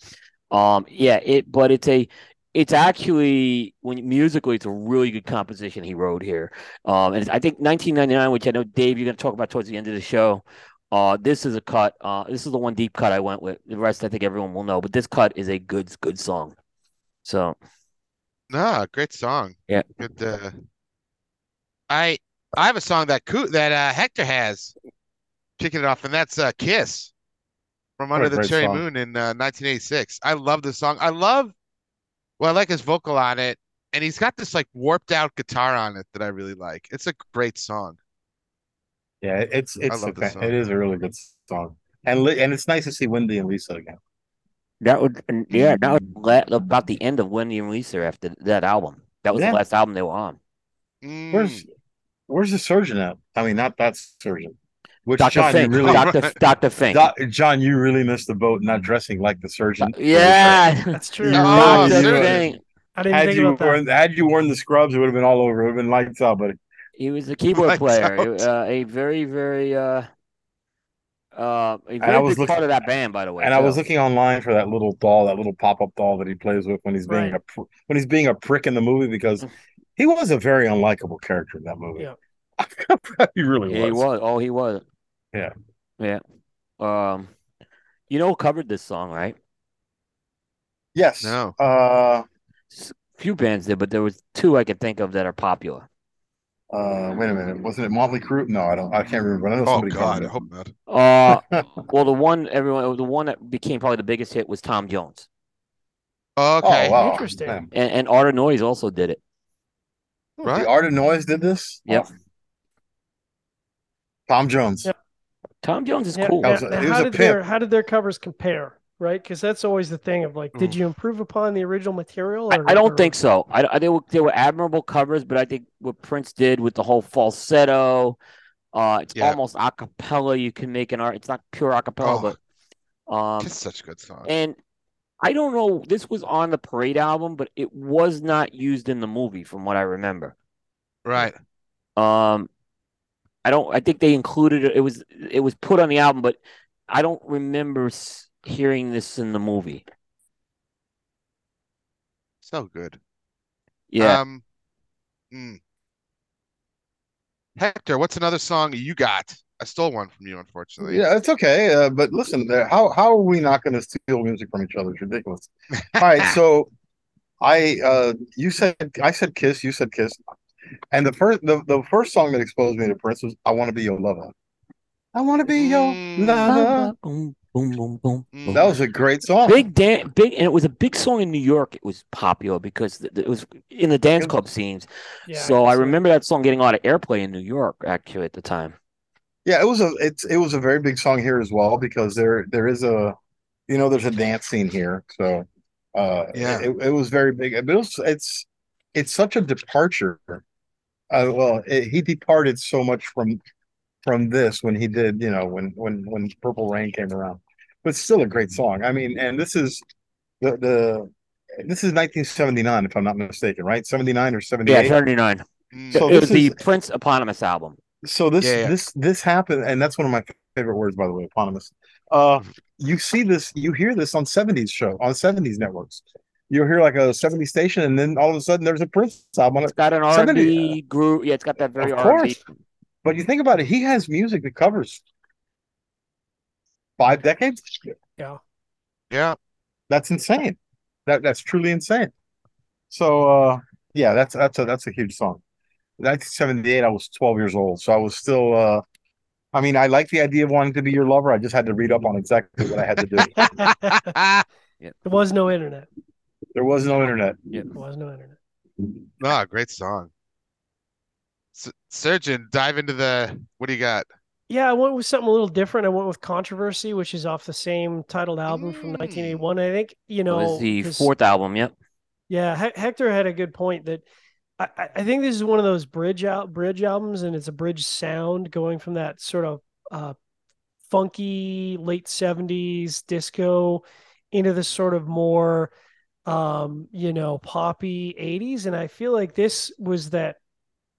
Um, yeah, it. But it's a, it's actually when musically, it's a really good composition he wrote here. Um, and I think 1999, which I know Dave, you're going to talk about towards the end of the show. Uh, this is a cut. Uh, this is the one deep cut I went with. The rest, I think everyone will know. But this cut is a good, good song. So Nah, great song. Yeah. Good. Uh, I I have a song that Coop that uh, Hector has kicking it off, and that's uh, "Kiss" from Under the Cherry song. Moon in uh, 1986. I love this song. I love. Well, I like his vocal on it, and he's got this like warped out guitar on it that I really like. It's a great song. Yeah, it's it's a, it is a really good song, and li- and it's nice to see Wendy and Lisa again. That would, yeah, that was la- about the end of Wendy and Lisa after that album. That was Yeah. the last album they were on. Mm. Where's where's the surgeon at? I mean, not that surgeon. Which Dr. John, Fink. really, Dr. Right. Dr. Fink. Doc- John, you really missed the boat not dressing like the surgeon. yeah. That's true. You Oh, Dr. really? Fink. I didn't Had think you about that. worn had you worn the scrubs, it would have been all over. It would have been lights out, buddy. He was a keyboard Lights player. Uh, a very, very uh uh a I very was looking- part of that band, by the way. And I was looking online for that little doll, that little pop up doll that he plays with when he's being Right. a pr- when he's being a prick in the movie because he was a very unlikable character in that movie. Yeah. he really Yeah, he was. was. Oh, he was. Yeah. Yeah. Um You know who covered this song, right? Yes. No. Uh, S- Few bands did, but there was two I could think of that are popular. uh, wait a minute. Wasn't it Motley Crue? No, I don't. I can't remember. I know Oh somebody God, I hope not. Uh, well, the one everyone, the one that became probably the biggest hit was Tom Jones, Okay. Oh wow. Interesting. Man. and, and Art of Noise also did it. Right. The Art of Noise did this. Yep. Oh. Tom Jones. Yep. Tom Jones is Yeah, cool. That was now- a- now he was how did their how did their covers compare? Right, because that's always the thing of like, did Mm. you improve upon the original material? I, I don't or- think so. I, I they were they were admirable covers, but I think what Prince did with the whole falsetto, uh, it's Yeah. almost a cappella. You can make an art. It's not pure a cappella, Oh. but um, It's such a good song. and I don't know. This was on the Parade album, but it was not used in the movie, from what I remember. Right. Um, I don't. I think they included it. It was it was put on the album, but I don't remember hearing this in the movie. So good. Yeah, Um. mm. Hector, what's another song you got? I stole one from you, unfortunately. Yeah, it's okay. Uh, but listen, there- how how are we not going to steal music from each other? It's ridiculous. All right, so I uh you said I said Kiss, you said Kiss, and the first the, the first song that exposed me to Prince was "I Want to Be Your Lover." I want to be your Mm. lover. boom, boom, boom, boom. Boom. That was a great song. big dance, big and it was a big song in New York. It was popular because it was in the dance club scenes. Yeah, so can I remember that song getting a lot of airplay in New York actually at the time. Yeah, it was a it's it was a very big song here as well because there there is a you know there's a dance scene here. So uh Yeah. it, it was very big. But it was, it's it's such a departure. Uh, well, it, he departed so much from from this when he did, you know, when when when Purple Rain came around. But still a great song. I mean, and this is the the this is 1979 if I'm not mistaken, right? 79 or Yeah, 78. 39. Mm. So it was this the is- Prince eponymous album. so this Yeah, yeah. this this happened and that's one of my favorite words by the way eponymous uh you see this you hear this on 70s show on 70s networks you'll hear like a 70s station and then all of a sudden there's a prince album on It's it got an 70 R&B groove. Yeah, it's got that very Of R&B. course. but you think about it he has music that covers five decades Yeah. Yeah, that's insane that that's truly insane so uh yeah that's that's a that's a huge song 1978 i was 12 years old so i was still uh I mean, I like the idea of wanting to be your lover. I just had to read up on exactly what I had to do. there was no internet. There was no internet. Yeah. There was no internet. Ah, great song. S- Surgeon, dive into the. What do you got? Yeah, I went with something a little different. I went with Controversy, which is off the same titled album from Mm. 1981. I think you It know was the 'cause- fourth album. Yep. Yeah, He- Hector had a good point that I, I- I think this is one of those bridge out bridge albums, and it's a bridge sound going from that sort of uh, funky late '70s disco into this sort of more um, you know poppy '80s, and I feel like this was that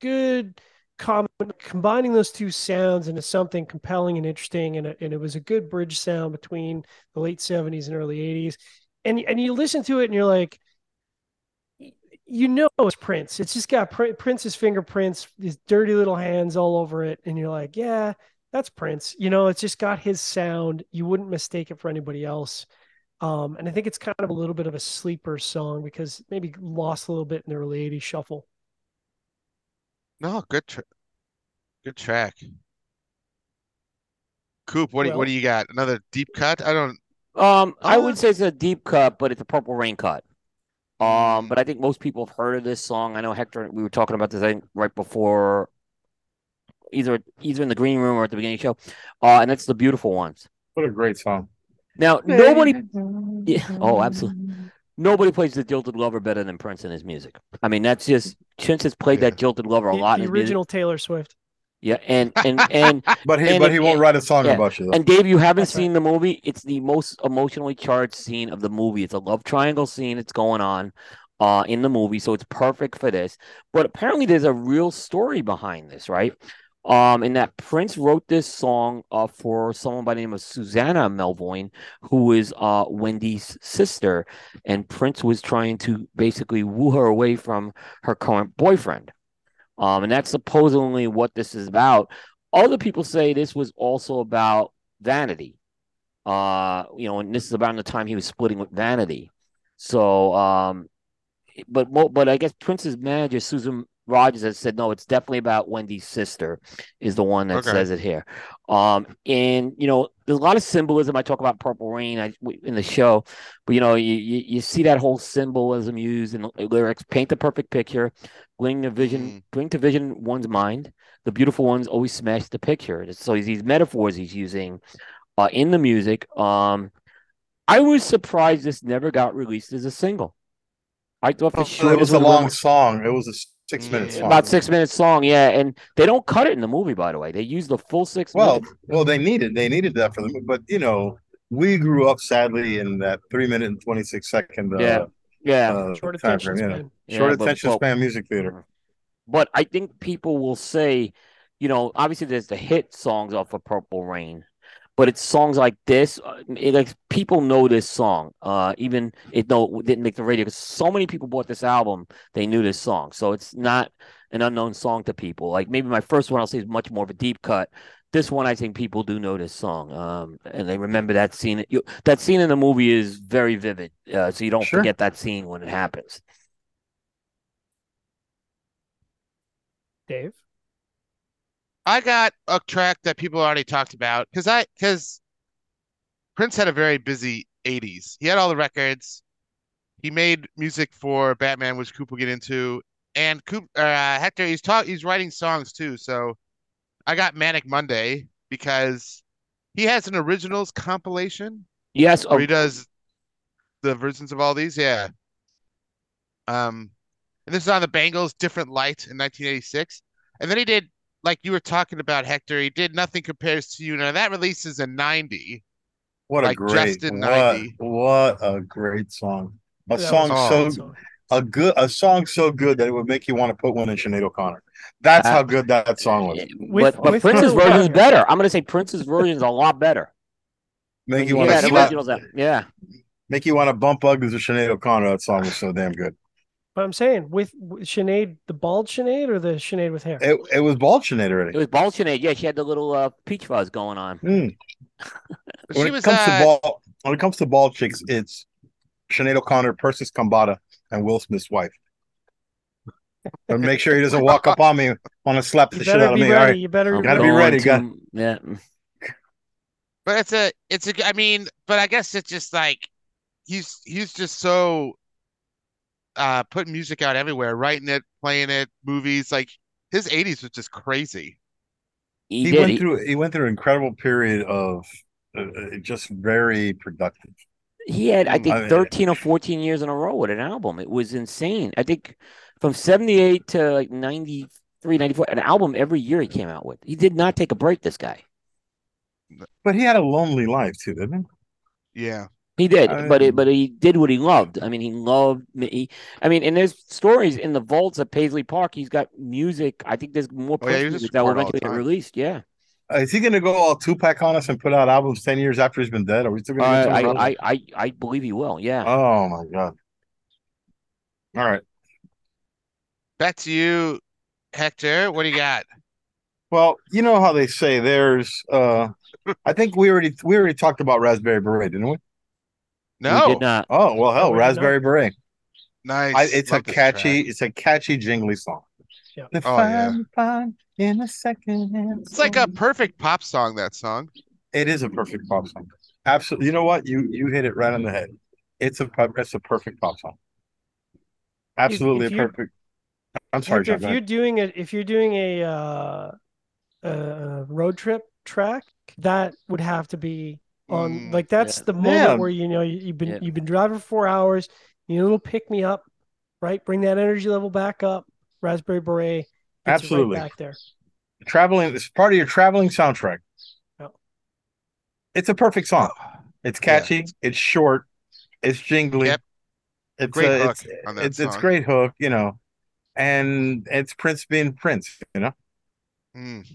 good com- combining those two sounds into something compelling and interesting, and it, and it was a good bridge sound between the late '70s and early '80s, and and you listen to it and you're like you know it's Prince. It's just got Prin- Prince's fingerprints, his dirty little hands all over it, and you're like, yeah, that's Prince. You know, it's just got his sound. You wouldn't mistake it for anybody else. Um, and I think it's kind of a little bit of a sleeper song because maybe lost a little bit in the early '80s shuffle. No, good, tra- good track. Coop, what do you, what do you got? Another deep cut? I don't. Um, I Uh, would say it's a deep cut, but it's a Purple Rain cut. Um, Mm. but I think most people have heard of this song. I know Hector. We were talking about this I think right before, either either in the green room or at the beginning of the show. Uh, and that's the beautiful ones. What a great song. Now nobody. Yeah. Oh, absolutely. Nobody plays the Jilted Lover better than Prince in his music. I mean, that's just Prince has played Yeah. that Jilted Lover a The, lot the in his music. original Taylor Swift. Yeah, and and and But he And but it- he won't and- write a song yeah, about you though. And Dave, you haven't That's right. seen the movie. It's the most emotionally charged scene of the movie. It's a love triangle scene that's going on uh in the movie, so it's perfect for this. But apparently there's a real story behind this, right? Um, in that Prince wrote this song uh for someone by the name of Susanna Melvoin, who is uh Wendy's sister, and Prince was trying to basically woo her away from her current boyfriend. Um, and that's supposedly what this is about. Other people say this was also about vanity. Uh, you know, and this is about the time he was splitting with Vanity. So, um, but but I guess Prince's manager Susan Rogers has said no. It's definitely about Wendy's sister, is the one that Okay. says it here. Um, and you know, there's a lot of symbolism. I talk about Purple Rain I, in the show, but you know, you, you you see that whole symbolism used in the lyrics. Paint the perfect picture, bring the vision, Mm. bring to vision one's mind. The beautiful ones always smash the picture. So these metaphors he's using uh, in the music. Um, I was surprised this never got released as a single. I thought for sure it was a long song. It was a six minute Yeah. song. about six minutes long, yeah, and they don't cut it in the movie. By the way, they use the full six Well, minutes. well, they needed they needed that for them, but you know, we grew up sadly in that three minute and twenty six second. Uh, Yeah. Yeah, uh, Short attention frame, yeah. span. Short Yeah, attention but- span music theater. But I think people will say, you know, obviously there's the hit songs off of Purple Rain, but it's songs like this. uh, It, like people know this song, uh, even it no didn't make the radio because so many people bought this album, they knew this song. So it's not an unknown song to people. Like maybe my first one I'll say is much more of a deep cut. This one I think people do know this song, um, and they remember that scene. You, that scene in the movie is very vivid, uh, so you don't Sure. forget that scene when it happens. Dave. I got a track that people already talked about because I because Prince had a very busy 80s. He had all the records. He made music for Batman, which Coop will get into, and Coop uh, Hector he's talk he's writing songs too. So I got Manic Monday because he has an originals compilation Yes, where oh, he does the versions of all these. Yeah. Um, and this is on the Bangles, Different Light in 1986. And then he did, like you were talking about, Hector, he did Nothing Compares to You. Now that releases in 90. What a great, Justin what, 90. what a great song. A That song was a so good song. a good a song so good that it would make you want to put one in Sinead O'Connor. That's Uh, how good that song was. With- but but with Prince's version is better. I'm gonna say Prince's version is a lot better. Make you you want to that he slap, originals, yeah. make you want to bump uglies with Sinead O'Connor. That song was so damn good. But I'm saying with, with Sinead, the bald Sinead or the Sinead with hair? It it was bald Sinead already. It was bald Sinead. Yeah, she had the little uh, peach fuzz going on. Mm. When she it was comes uh, to ball, when it comes to bald chicks, it's Sinead O'Connor, Persis Khambatta, and Will Smith's wife. But make sure he doesn't walk up on me, want to slap the shit out of me. ready. All right, You better I'm gotta be ready, to- guy. Yeah, but it's a it's a I mean, but I guess it's just like he's he's just so uh putting music out everywhere, writing it, playing it, movies, like his 80s was just crazy. he, he went He- through he went through an incredible period of uh, uh, just very productive. He had, I Mm, think, I mean- 13 or 14 years in a row with an album. It was insane. I think from 78 to like 93, 94, an album every year he came out with. He did not take a break, this guy. But he had a lonely life too, didn't he? Yeah. He did, I- but it, but he did what he loved. I mean, he loved me. I mean, and there's stories in the vaults at Paisley Park. He's got music. I think there's more Oh, yeah, he Prince was music that will recording all the eventually get released. Yeah, Uh, is he going to go all Tupac on us and put out albums ten years after he's been dead? Are we still uh, going to? I, I, I, I believe he will. Yeah. oh my god! All right. Back to you, Hector. What do you got? Well, you know how they say there's. uh I think we already we already talked about Raspberry Beret, didn't we? We No. did not. Oh well, hell, No, we. Raspberry Beret. Nice. I, it's a Love this catchy, track. it's a catchy, jingly song. Yeah. The Oh, yeah. fine, fine in a second. hand It's like a perfect pop song, that song. It is a perfect pop song. Absolutely. You know what? You you hit it right on the head. It's a it's a perfect pop song. Absolutely if a perfect. I'm sorry, Hector, John. if you're doing it, if you're doing a uh, a road trip track, that would have to be on. Mm, like that's yeah. the moment Yeah. where you know you, you've been Yeah. you've been driving for four hours. You need a little pick me up, right? Bring that energy level back up. Raspberry Beret, Absolutely. right back there. Traveling. It's part of your traveling soundtrack. Yeah. It's a perfect song. It's Yeah. catchy. It's short. It's jingly. Yep. It's Great hook it's, on that it's, it's great hook, you know, and it's Prince being Prince, you know. Mm.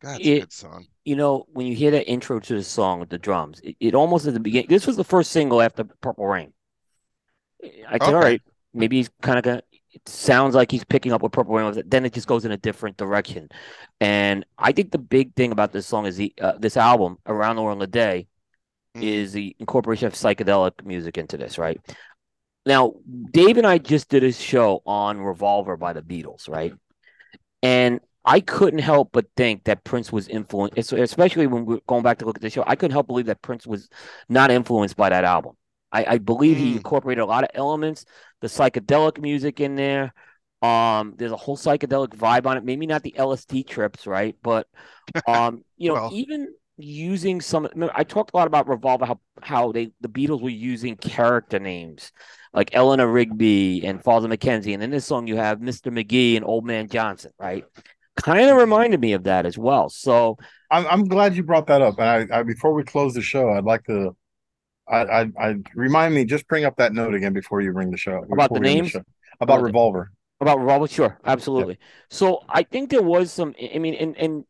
That's It- a good song. You know, when you hear that intro to the song with the drums, it, it almost at the beginning. This was the first single after Purple Rain. I said, all Okay. right, maybe he's kind of gonna. it sounds like he's picking up with Purple Rain was. Then it just goes in a different direction, and I think the big thing about this song is the uh, this album around the world in a day Mm. is the incorporation of psychedelic music into this, right? Now, Dave and I just did a show on Revolver by the Beatles, right? And I couldn't help but think that Prince was influenced, especially when we're going back to look at the show. I couldn't help believe that Prince was not influenced by that album. I, I believe he Mm. incorporated a lot of elements, the psychedelic music in there. Um, there's a whole psychedelic vibe on it. Maybe not the LSD trips, right? But um, you know, Well. even using some. I talked a lot about Revolver, how how they the Beatles were using character names like Eleanor Rigby and Father McKenzie, and in this song you have Mr. McGee and Old Man Johnson, right? Kind of reminded me of that as well. So I'm I'm glad you brought that up. And I, I before we close the show, I'd like to I I, I remind me just bring up that note again before you bring the show About the show. about About Revolver. About Revolver, sure, absolutely. So I think there was some. I mean, and and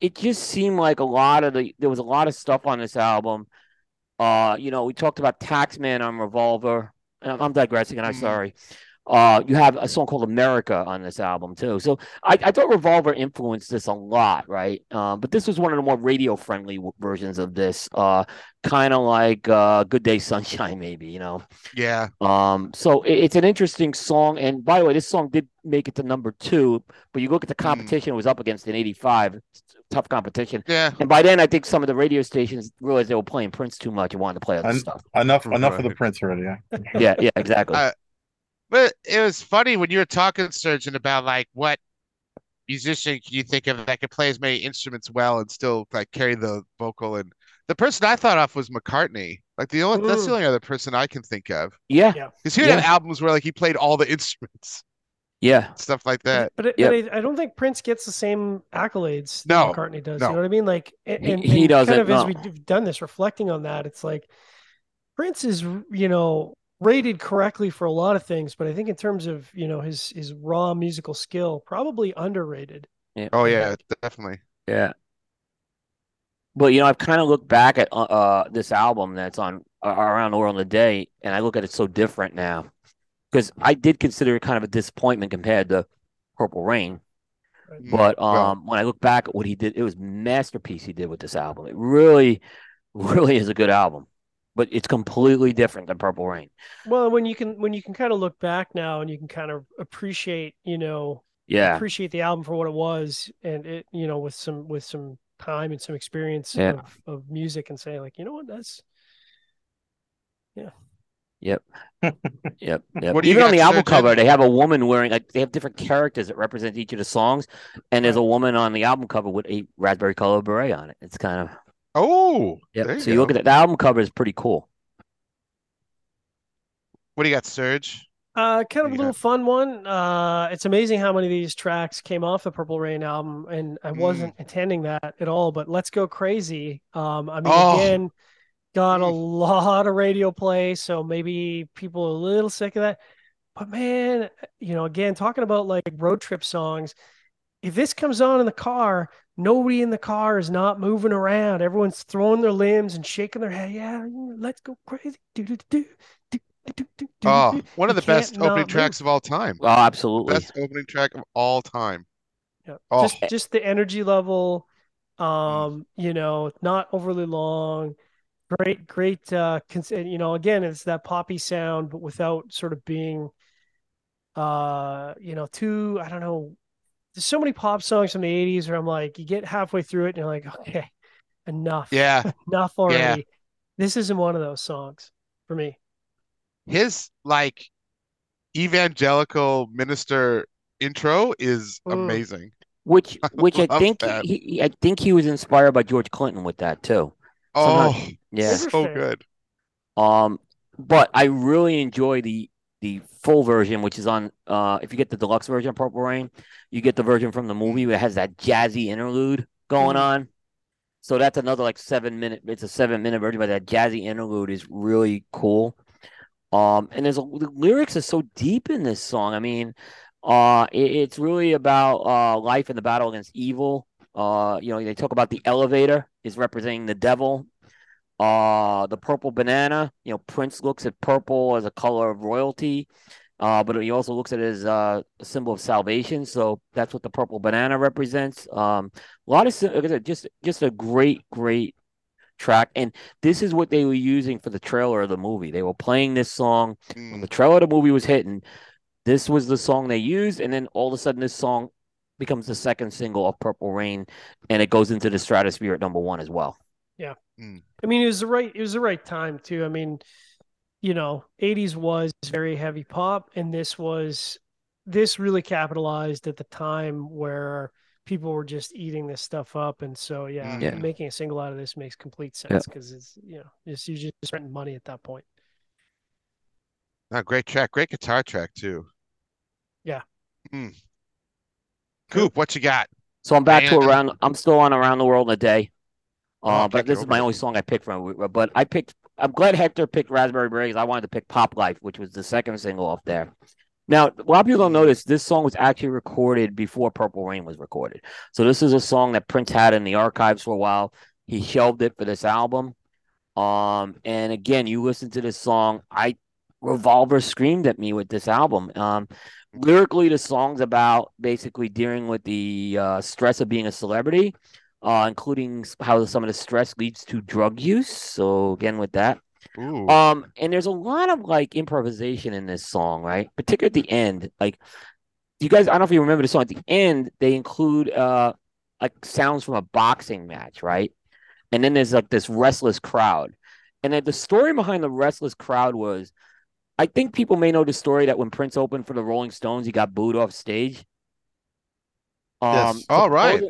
it just seemed like a lot of the there was a lot of stuff on this album. Uh, you know, we talked about Taxman on Revolver. I'm I'm digressing, and I'm Mhm. sorry. Uh, you have a song called America on this album too. So I, I thought Revolver influenced this a lot, right? Uh, but this was one of the more radio friendly versions of this. Uh, kind of like uh, Good Day Sunshine, maybe. You know. Yeah. Um, so it, it's an interesting song. And by the way, this song did make it to number two, but you look at the Hmm. competition it was up against in 85, tough competition. Yeah. And by then, I think some of the radio stations realized they were playing Prince too much and wanted to play other And- stuff. Enough Right. enough of the Prince already. Yeah. Yeah, yeah, exactly. Uh, But it was funny when you were talking, Surgeon, about like what musician can you think of that could play as many instruments well and still like carry the vocal and the person I thought of was McCartney. Like the only that's the only other person I can think of. yeah, Yeah. Because he Yeah. had albums where like he played all the instruments, yeah, stuff like that. But, it, Yep. but I, I don't think Prince gets the same accolades No, that McCartney does. no. You know what I mean? Like, and, He- and, he and doesn't, Kind of as we've done this, reflecting on that, it's like Prince is, you know, rated correctly for a lot of things, but I think in terms of you know his his raw musical skill, probably underrated. yeah, Oh yeah, definitely. yeah. But you know, I've kind of looked back at uh, uh this album that's on uh, around the world in a day, and I look at it so different now because I did consider it kind of a disappointment compared to Purple Rain. Mm, But well, um, when I look back at what he did, it was masterpiece he did with this album. It really, really is a good album, but it's completely different than Purple Rain. Well, when you can when you can kind of look back now and you can kind of appreciate, you know, Yeah, appreciate the album for what it was, and it, you know, with some with some time and some experience Yeah. of, of music, and say like, you know what, that's yeah. yep, yep, yep. What Even on the album Surgeon? cover, they have a woman wearing like they have different characters that represent each of the songs, and there's a woman on the album cover with a raspberry color beret on it. It's kind of oh, yeah. there So you look at it, the album cover is pretty cool. What do you got, Surge? Uh, kind of a Yeah. little fun one. Uh, it's amazing how many of these tracks came off the Purple Rain album, and I Mm. wasn't intending that at all. But "Let's Go Crazy," um, I mean, Oh. again, got a Mm. lot of radio play, so maybe people are a little sick of that. But man, you know, again, talking about like road trip songs, if this comes on in the car, nobody in the car is not moving around. Everyone's throwing their limbs and shaking their head. Yeah, let's go crazy. Do, do, do, do, do, do, do, Oh, do. one of You the best can't not opening move. tracks of all time. Oh, absolutely. Best opening track of all time. Yeah. Oh. Just just the energy level, um, you know, not overly long. Great, great uh cons- and, you know, again, it's that poppy sound, but without sort of being uh, you know, too, I don't know. There's so many pop songs from the 80s where I'm like, you get halfway through it and you're like, okay, enough. Yeah, Enough already. This isn't one of those songs for me. his like evangelical minister intro is Mm. amazing. Which, I which I love think that. he, he- I think he was inspired by George Clinton with that too. Oh, Somehow- Yeah. so good. Um, but I really enjoy the the full version, which is on. Uh, if you get the deluxe version of Purple Rain, you get the version from the movie that has that jazzy interlude going Mhm. on. So that's another like seven minute. It's a seven minute version, but that jazzy interlude is really cool. Um, and there's a, the lyrics are so deep in this song. I mean, uh, it, it's really about uh life and the battle against evil. Uh, you know, they talk about the elevator is representing the devil. Uh, the purple banana. You know, Prince looks at purple as a color of royalty, Uh, but he also looks at it as uh, a symbol of salvation. So that's what the purple banana represents. Um, a lot of like just just a great, great track. And this is what they were using for the trailer of the movie. They were playing this song when the Mm. trailer of the movie was hitting. This was the song they used, and then all of a sudden, this song becomes the second single of Purple Rain, and it goes into the stratosphere at number one as well. I mean, it was the right it was the right time too. I mean, you know, 80s was very heavy pop, and this was this really capitalized at the time where people were just eating this stuff up. And so yeah, Mm. Yeah. making a single out of this makes complete sense because it's you know, it's you just spending money at that point. Oh, great track, great guitar track too. Yeah. Mm. Coop, what you got? So I'm back to around. I'm still on around the world in a day. Oh, Uh, but this is my only song I picked from. But I picked. I'm glad Hector picked Raspberry. 'cause I wanted to pick Pop Life, which was the second single off there. Now, a lot of people don't notice this song was actually recorded before Purple Rain was recorded. So this is a song that Prince had in the archives for a while. He shelved it for this album. Um, and again, you listen to this song, I Revolver screamed at me with this album. Um, lyrically, the song's about basically dealing with the uh, stress of being a celebrity, uh, including how some of the stress leads to drug use. So again, with that, Ooh. um, and there's a lot of like improvisation in this song, right? Particularly at the end. Like, you guys, I don't know if you remember the song. At the end, they include uh like sounds from a boxing match, right? And then there's like this restless crowd. And then the story behind the restless crowd was, I think people may know the story that when Prince opened for the Rolling Stones, he got booed off stage. Um, Yes. All right.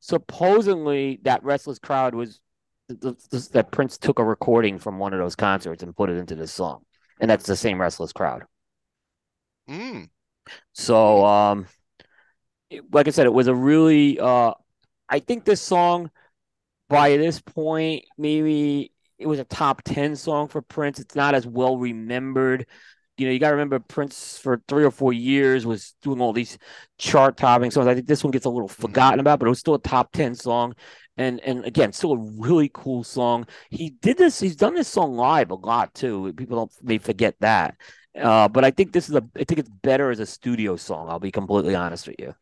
Supposedly, that restless crowd was th- th- th- that Prince took a recording from one of those concerts and put it into this song, and that's the same restless crowd. Mm. So, um, like I said, it was a really, uh, I think this song, by this point, maybe it was a top 10 song for Prince. It's not as well remembered. You know, you got to remember Prince for three or four years was doing all these chart topping songs. I think this one gets a little forgotten about, but it was still a top 10 song. And and again, still a really cool song. He did this, he's done this song live a lot too. People don't may forget that. Uh, but I think this is a I think it's better as a studio song, I'll be completely honest with you.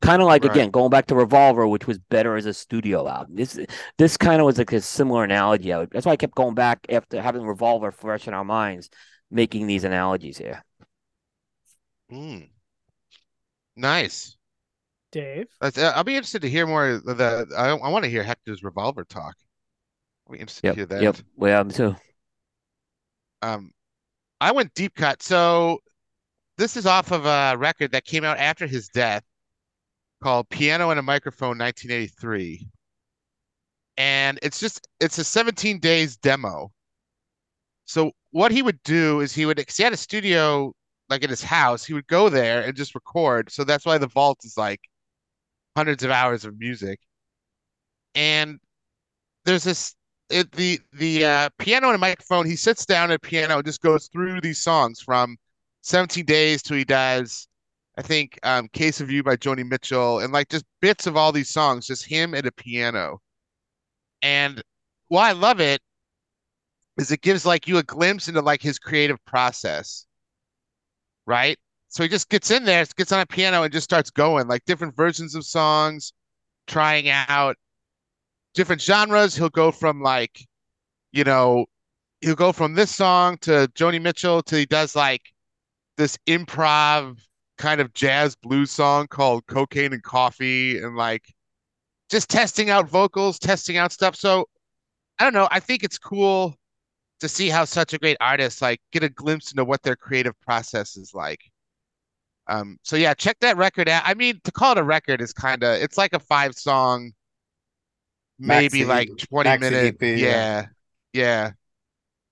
Kind of like Right. again, going back to Revolver, which was better as a studio album. This this kind of was like a similar analogy. Would, that's why I kept going back after having Revolver fresh in our minds, making these analogies here. Mm. Nice. Dave. Uh, I'll be interested to hear more of the. I, I want to hear Hector's Revolver talk. I'll be interested Yep. to hear that. Yep. Well, me too. Um, I went deep cut. So this is off of a record that came out after his death called Piano and a Microphone 1983. And it's just it's a 17 days demo. So what he would do is he would 'cause he had a studio like in his house, he would go there and just record. So that's why the vault is like hundreds of hours of music. And there's this it, the the uh, piano and a microphone. He sits down at piano and just goes through these songs from 17 Days to he does, I think, um, Case of You by Joni Mitchell, and like just bits of all these songs, just him at a piano. And why I love it is it gives like you a glimpse into like his creative process, right? So he just gets in there, gets on a piano, and just starts going like different versions of songs, trying out different genres. He'll go from like, you know, he'll go from this song to Joni Mitchell to he does like this improv kind of jazz blues song called Cocaine and Coffee and like just testing out vocals, testing out stuff. So I don't know. I think it's cool to see how such a great artist like get a glimpse into what their creative process is like. Um, so yeah, check that record out. I mean, to call it a record is kind of it's like a five song, maybe Maxi- like 20 maxi minute. EP, yeah. yeah, yeah.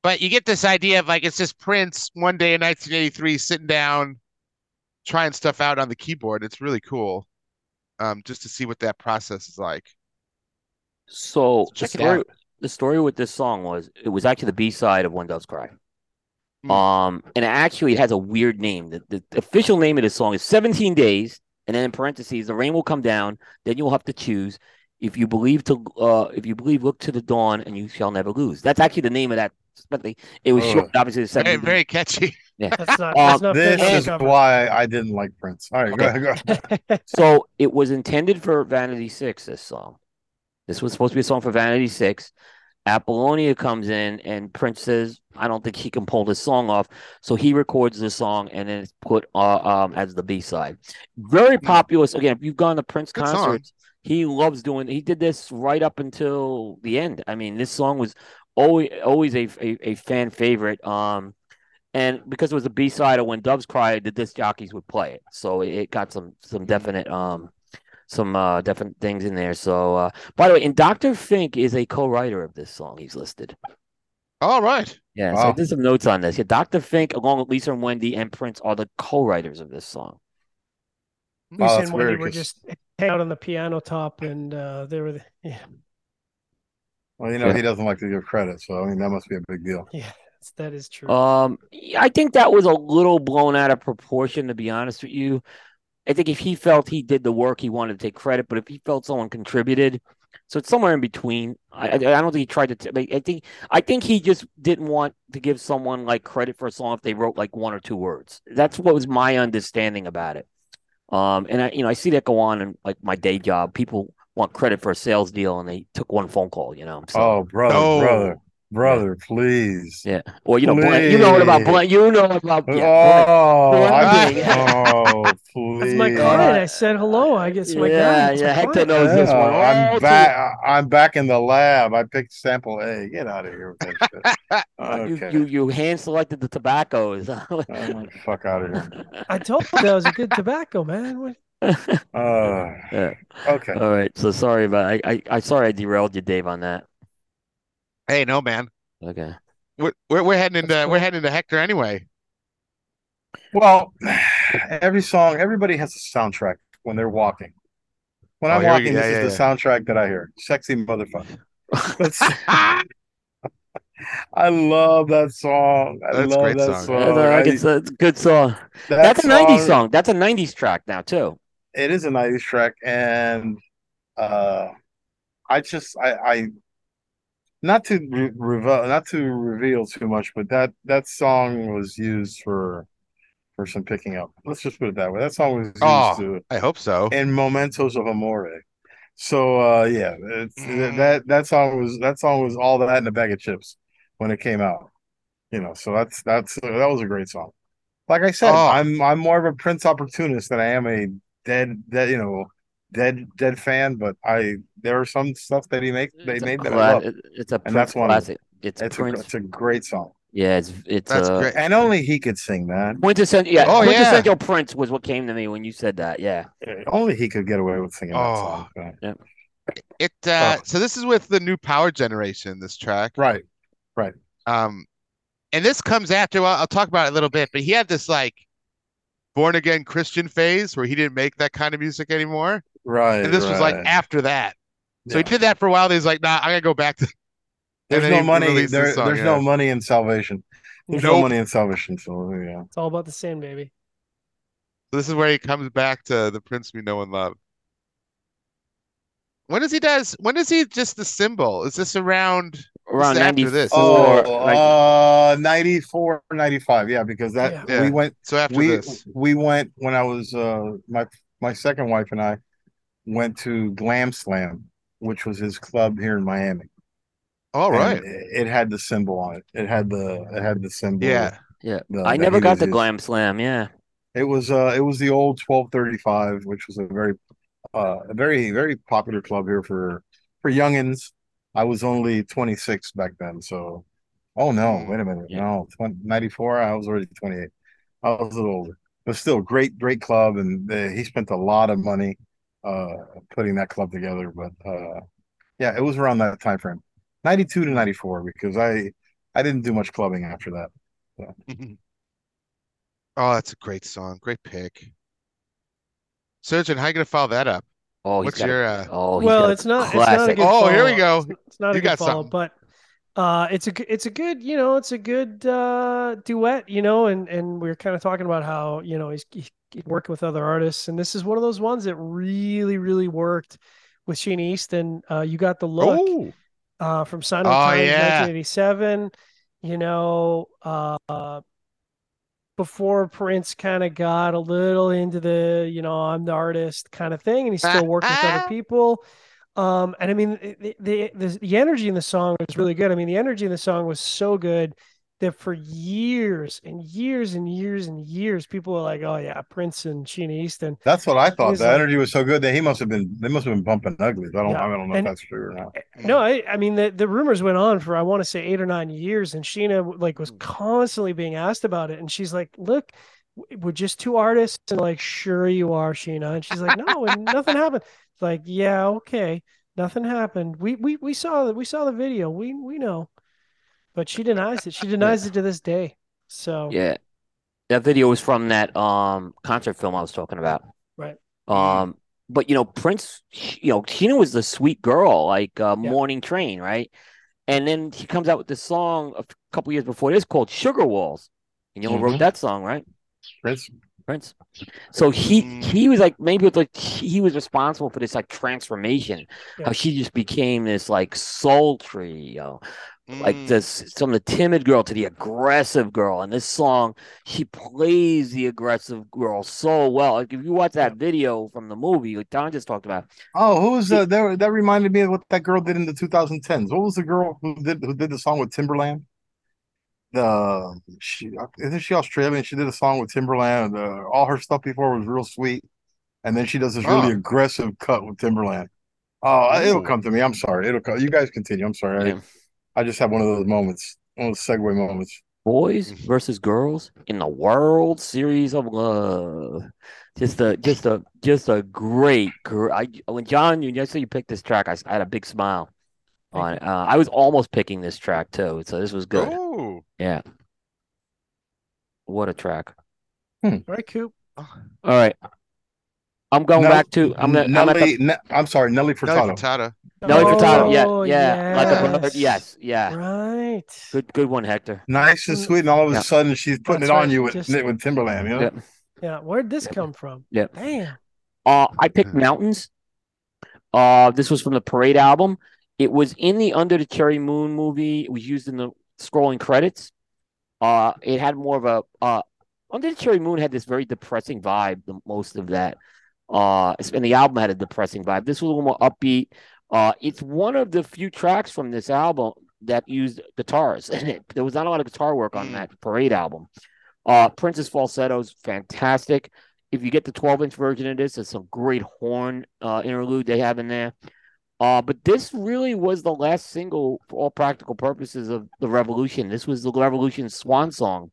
But you get this idea of like it's just Prince one day in 1983 sitting down, trying stuff out on the keyboard. It's really cool. Um, just to see what that process is like. So the check it story, out. The story with this song was it was actually the B side of When Doves Cry. Hmm. Um, and it actually it has a weird name. The, the, the official name of this song is 17 Days, and then in parentheses, the rain will come down. Then you'll have to choose if you believe to uh if you believe look to the dawn and you shall never lose. That's actually the name of that. But they, it was Oh. short, obviously. The Very, 17 very catchy. That's not. Um, That's not fair This is cover. why I didn't like Prince. All right, go ahead. Go ahead. So it was intended for Vanity Six. This song. This was supposed to be a song for Vanity Six. Apollonia comes in and Prince says, "I don't think he can pull this song off." So he records the song and then it's put uh, um as the B side. Very popular. So again, if you've gone to Prince Good song. concerts, he loves doing. He did this right up until the end. I mean, this song was always always a a, a fan favorite. Um, and because it was a B side of when Doves Cry, the disc jockeys would play it, so it, it got some some definite um some uh definite things in there. So uh by the way, and Dr. Fink is a co-writer of this song. He's listed. All right. Yeah, so I did some notes on this. Yeah, Dr. Fink, along with Lisa and Wendy and Prince, are the co-writers of this song. Lisa Oh, and Wendy weird, were 'cause- just hanging out on the piano top, and uh, they were the, yeah, Well, you know, Yeah. he doesn't like to give credit, so I mean that must be a big deal. yeah, that's, true. Um, I think that was a little blown out of proportion, to be honest with you. I think if he felt he did the work, he wanted to take credit, but if he felt someone contributed, so it's somewhere in between. I I, don't think he tried to. T- I think I think he just didn't want to give someone like credit for a song if they wrote like one or two words. That's what was my understanding about it. Um, and I, you know, I see that go on in like my day job. People want credit for a sales deal, and they took one phone call. You know, so. Oh, brother, No. brother, brother, please. Yeah. Well, you know, blank, you know what about Please. blank. You know about yeah. Oh, I Blending. just, oh, please. That's my client. I said hello. I guess my yeah, guy. Yeah. Hector client. knows this Yeah, one. I'm back. I'm back in the lab. I picked sample A. Get out of here with that shit. too- Okay. You, you you hand selected the tobaccos. Oh, fuck out of here. I told you that was a good tobacco, man. What- Uh, Yeah. okay. All right. So sorry about I, I I sorry I derailed you, Dave, on that. Hey, no, man. Okay. We're we're, we're heading into cool. we're heading into Hector anyway. Well, every song, everybody has a soundtrack when they're walking. When Oh, I'm here we walking, go. this Yeah, is the soundtrack that I hear. Sexy motherfucker. I love that song. I That's love great that song. song. Yeah, it's, a, it's a good song. that That's a '90s song- song. That's a '90s track now too. It is a '90s track, and uh, I just I, I not to re- reveal not to reveal too much, but that that song was used for for some picking up. Let's just put it that way. That song was used Oh. to I hope so. in Mementos of Amore. So uh yeah, it's Mm. that that song was that song was all that in a bag of chips when it came out. You know, so that's that's that was a great song. Like I said, Oh. I'm I'm more of a Prince opportunist than I am a dead dead you know dead dead fan. But I there are some stuff that he make they It's made that I love. It's a And that's one of classic. It's, It's a it's a great song, yeah, it's it's That's uh, great. and only he could sing that. quintessential. Yeah, Oh, yeah. quintessential Prince was what came to me when you said that. Yeah. Only he could get away with singing that Oh. song. So- It uh Oh. so this is with the new power generation, this track. Right, right. Um and this comes after well, I'll talk about it a little bit, but he had this like born again Christian phase where he didn't make that kind of music anymore. Right. And this was like after that. So Yeah. he did that for a while. He's like, nah, I gotta go back to There's no money. There, song, there's yeah. no money in salvation. There's no money in salvation. So yeah. It's all about the sin, baby. So this is where he comes back to the Prince we know and love. When does he does when does he just the symbol? Is this around Around is after ninety this. four. Oh, uh, 94, 95. Yeah, because that Yeah. Yeah. we went. so after We this? we went when I was uh my my second wife and I went to Glam Slam, which was his club here in Miami. All right. And. It, it had the symbol on it. It had the it had the symbol. Yeah. yeah, the- I never got the using. glam slam. Yeah, It was uh it was the old 1235, which was a very uh a very very popular club here for for youngins. I was only 26 back then, so oh no, wait a minute. Yeah. No, 20, 94, I was already 28. I was a little older. But still great great club and uh, he spent a lot of money uh putting that club together, but uh yeah, it was around that time frame. 92 to 94 because I I didn't do much clubbing after that. Oh, that's a great song. Great pick. Surgeon, how you gonna follow that up? Oh, what's What's got a- your uh oh, he's well, got a it's not. It's not a good. Oh, here we go. It's, it's not a You good got follow, something. but uh, it's a it's a good you know it's a good uh, duet you know and and we are kind of talking about how you know he's, he's working with other artists and this is one of those ones that really really worked with Sheena Easton. Uh, you got the look Oh, uh, from Sign of Oh, Times, yeah. 1987. You know, uh, before Prince kind of got a little into the, you know, I'm the artist kind of thing, and he's still working with other people. Um, and I mean, the, the the the energy in the song was really good. I mean, the energy in the song was so good that for years and years and years and years, people were like, "Oh yeah, Prince and Sheena Easton." That's what I thought. The like- energy was so good that he must have been. They must have been bumping uglies. I don't. Yeah, I don't know and- if that's true or not. No, I, I mean the, the rumors went on for I want to say eight or nine years, and Sheena like was constantly being asked about it, and she's like, "Look, we're just two artists," and like, "Sure you are, Sheena," and she's like, "No, and nothing happened." It's like, "Yeah, okay, nothing happened. We we we saw the we saw the video. We we know," but she denies it. She denies it to this day. So Yeah. That video was from that um concert film I was talking about. Right. Um, but you know, Prince, you know, Sheena was the sweet girl, like uh, Yeah. Morning Train, right? And then he comes out with this song a couple years before this called Sugar Walls. And you know who wrote that song, right? Prince. Prince. So he Mm. he was like maybe it's like he was responsible for this like transformation. Yeah. How she just became this like sultry, you know, like Mm. this from the timid girl to the aggressive girl. And this song, she plays the aggressive girl so well. Like if you watch that video from the movie, like Don just talked about, Oh, who was uh, that? That reminded me of what that girl did in the 2010s. What was the girl who did who did the song with Timbaland? The she isn't she Australian? She did a song with Timbaland. Uh, all her stuff before was real sweet, and then she does this really Oh. aggressive cut with Timbaland. Oh, it'll come to me. I'm sorry. It'll come. You guys continue. I'm sorry. Yeah. I, I just have one of those moments, one of those segue moments. boys Mhm. versus girls in the World Series of Love. Just a just a just a great gr- I when John you yesterday you picked this track, I had a big smile on it. Uh, I was almost picking this track too, so this was good. Oh. Yeah. What a track. all right, Coop. All right. I'm going Nell- back to I'm gonna I'm at the- Nelly. I'm sorry, Nelly Nelly Furtado. Furtado. Nelly Furtado. Yeah, Oh, yeah. Like a bird. yes. Yes, yeah. Right. Good good one, Hector. Nice and sweet, and all of a Yeah. sudden she's putting That's it on you with just- with Timbaland. You know? Yeah. Yeah. Where'd this Yep. come from? Yeah. Damn. Uh, I picked Hmm. Mountains. Uh, this was from the Parade album. It was in the Under the Cherry Moon movie. It was used in the scrolling credits. Uh, it had more of a uh, Under the Cherry Moon had this very depressing vibe. The most of that. Uh, and the album had a depressing vibe. This was a little more upbeat. Uh, it's one of the few tracks from this album that used guitars in it. There was not a lot of guitar work on Mm. that Parade album. Uh, Prince's falsetto is fantastic if you get the 12 inch version of this, there's some great horn uh, interlude they have in there. Uh, but this really was the last single for all practical purposes of the Revolution. This was the Revolution's swan song.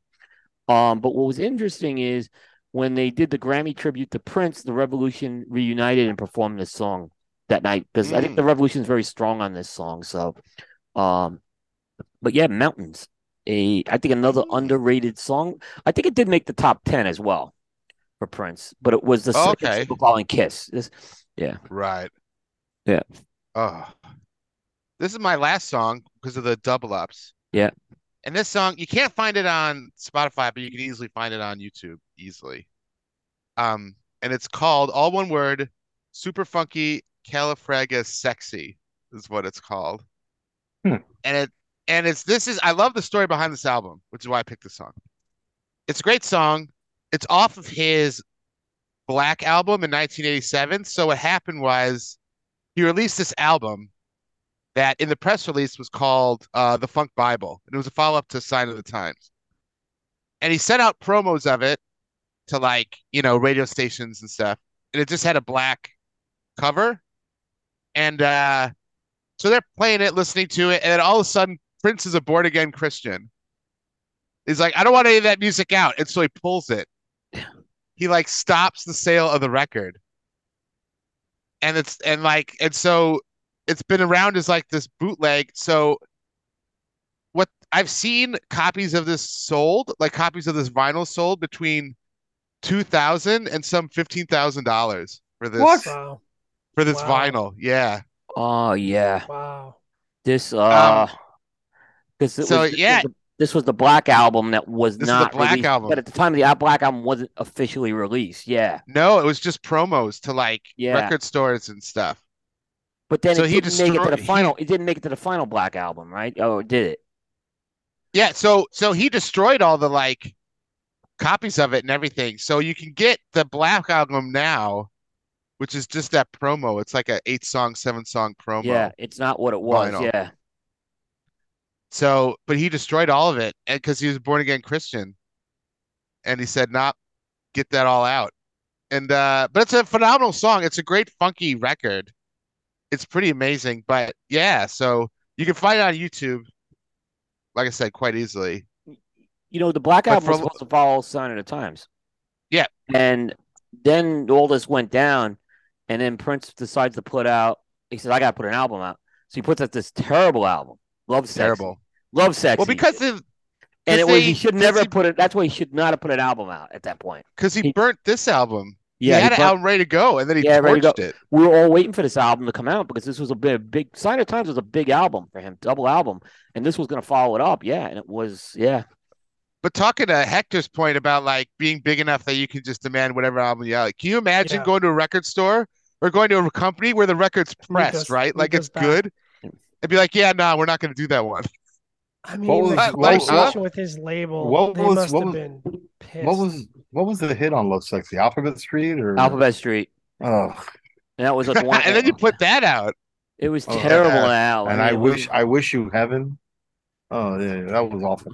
Um, but what was interesting is when they did the Grammy tribute to Prince, the Revolution reunited and performed this song that night because I think Mm. the Revolution is very strong on this song. So, um, but yeah, Mountains, a I think another Mm. underrated song. I think it did make the top ten as well for Prince, but it was the Oh, second okay. single following Kiss. This, yeah, Right. Yeah. Oh. This is my last song because of the double ups. Yeah. And this song, you can't find it on Spotify, but you can easily find it on YouTube easily. Um, and it's called all one word, Super Funky Califraga Sexy is what it's called. Hmm. And it and it's this is I love the story behind this album, which is why I picked this song. It's a great song. It's off of his Black album in 1987. So what happened was he released this album that in the press release was called uh, The Funk Bible. And it was a follow-up to Sign of the Times. And he sent out promos of it to like, you know, radio stations and stuff. And it just had a black cover. And uh so they're playing it, listening to it, and then all of a sudden Prince is a born again Christian. He's like, I don't want any of that music out. And so he pulls it. He like stops the sale of the record. And it's and like and so it's been around as like this bootleg. So what I've seen copies of this sold, like copies of this vinyl sold between two thousand and some fifteen thousand dollars for this What? For this Wow. vinyl. Yeah. oh yeah, Wow. this uh, this it Um, so, was, this yeah. This was the Black album that was This not Black released, album. but at the time the Black album wasn't officially released. Yeah, No, it was just promos to like Yeah. record stores and stuff. but then So it he didn't make it to destroyed- the he- final. It didn't make it to the final Black album, right? Oh, did it? Yeah, so so he destroyed all the like copies of it and everything. So you can get the Black album now, which is just that promo. It's like a eight song, seven song promo. Yeah, it's not what it was. Vinyl. Yeah. So, but he destroyed all of it because he was born again Christian, and he said, "Not get that all out." And uh, but it's a phenomenal song. It's a great funky record. It's pretty amazing. But yeah, so you can find it on YouTube. Like I said, quite easily. You know, the Black Album was supposed to follow Sign of the Times. Yeah. And then all this went down, and then Prince decides to put out. He said, "I got to put an album out." So he puts out this terrible album, "Love Sexy." Terrible. Love Sexy. Well, because of and it was he they- should 'cause never he- put it. That's why he should not have put an album out at that point. because he He- burnt this album. Yeah, he had he it burnt- out ready to go, and then he Yeah, ready to torched it. we were all waiting for this album to come out because this was a big, big Sign of Times was a big album for him, double album, and this was going to follow it up. Yeah, and it was yeah. But talking to Hector's point about like being big enough that you can just demand whatever album you like, can you imagine Yeah. going to a record store or going to a company where the record's Nico's- pressed, right? Like it's back. good, and be like, yeah, no, we're not going to do that one. I mean, What was- the what- conversation with his label, what they was- must what have was- been pissed. What was what was the hit on Love Sexy? Alphabet Street or Alphabet Street, Oh, and that was like one. and then you put that out. it was Oh, terrible yeah. now. and mean, I it was- wish I wish you heaven. Oh yeah, that was awful.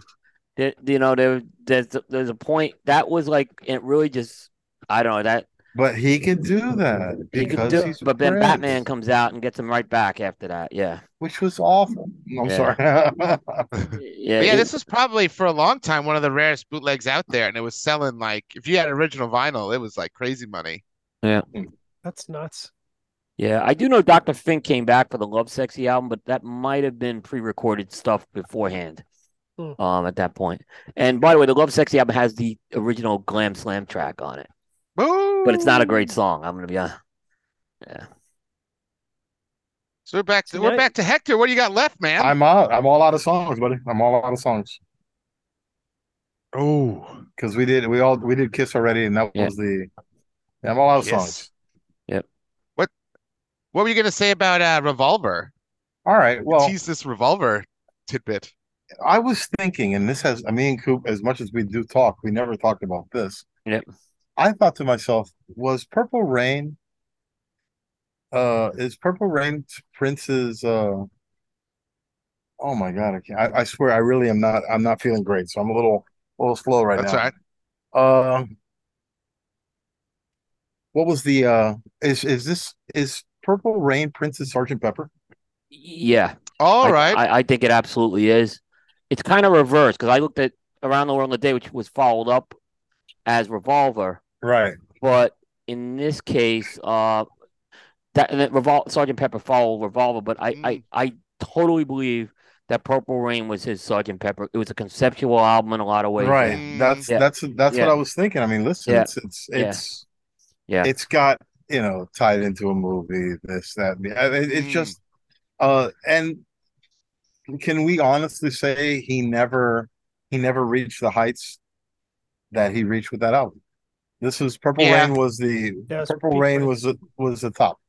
there- you know there there's there's a point that was like it really just I don't know that But he can do that he because do, he's but then Prince, Batman comes out and gets him right back after that. Yeah, which was awful. I'm Yeah. sorry. yeah. Yeah, this was probably for a long time one of the rarest bootlegs out there, and it was selling like if you had original vinyl, it was like crazy money. Yeah, that's nuts. Yeah, I do know Dr. Fink came back for the Love Sexy album, but that might have been pre-recorded stuff beforehand. Hmm. Um, at that point. And by the way, the Love Sexy album has the original Glam Slam track on it, but it's not a great song. I'm gonna be honest. Yeah. So we're back to we're back to Hector. What do you got left, man? I'm out. I'm all out of songs, buddy. I'm all out of songs oh, because we did we all we did Kiss already, and that Yeah. was the. Yeah, I'm all out of Yes. songs. Yep. What what were you gonna say about uh Revolver? All right. Well, Tease this Revolver tidbit. I was thinking, and this has, I mean, Coop, as much as we do talk, we never talked about this. Yep. I thought to myself, was Purple Rain, uh, is Purple Rain Prince's, uh, oh my God, I can't, I, I swear, I really am not, I'm not feeling great. So I'm a little, a little slow right That's now. That's right. Uh, what was the, uh, is, is this, is Purple Rain Prince's Sergeant Pepper? Yeah. All I, right. I, I think it absolutely is. It's kind of reversed because I looked at Around the World in a Day, which was followed up as Revolver, Right. but in this case, uh, that, that Revol- Sergeant Pepper followed Revolver, but I, I, Mm. I totally believe that Purple Rain was his Sergeant Pepper. It was a conceptual album in a lot of ways. Right. Mm. That's Yeah. that's that's Yeah. what I was thinking. I mean, listen, Yeah. it's it's Yeah. it's Yeah. it's got you know tied into a movie, this that. and it- It's Mm. just uh, and can we honestly say he never he never reached the heights that he reached with that album? This was Purple Yeah. Rain was the was Purple Rain Prince. was the, was the top.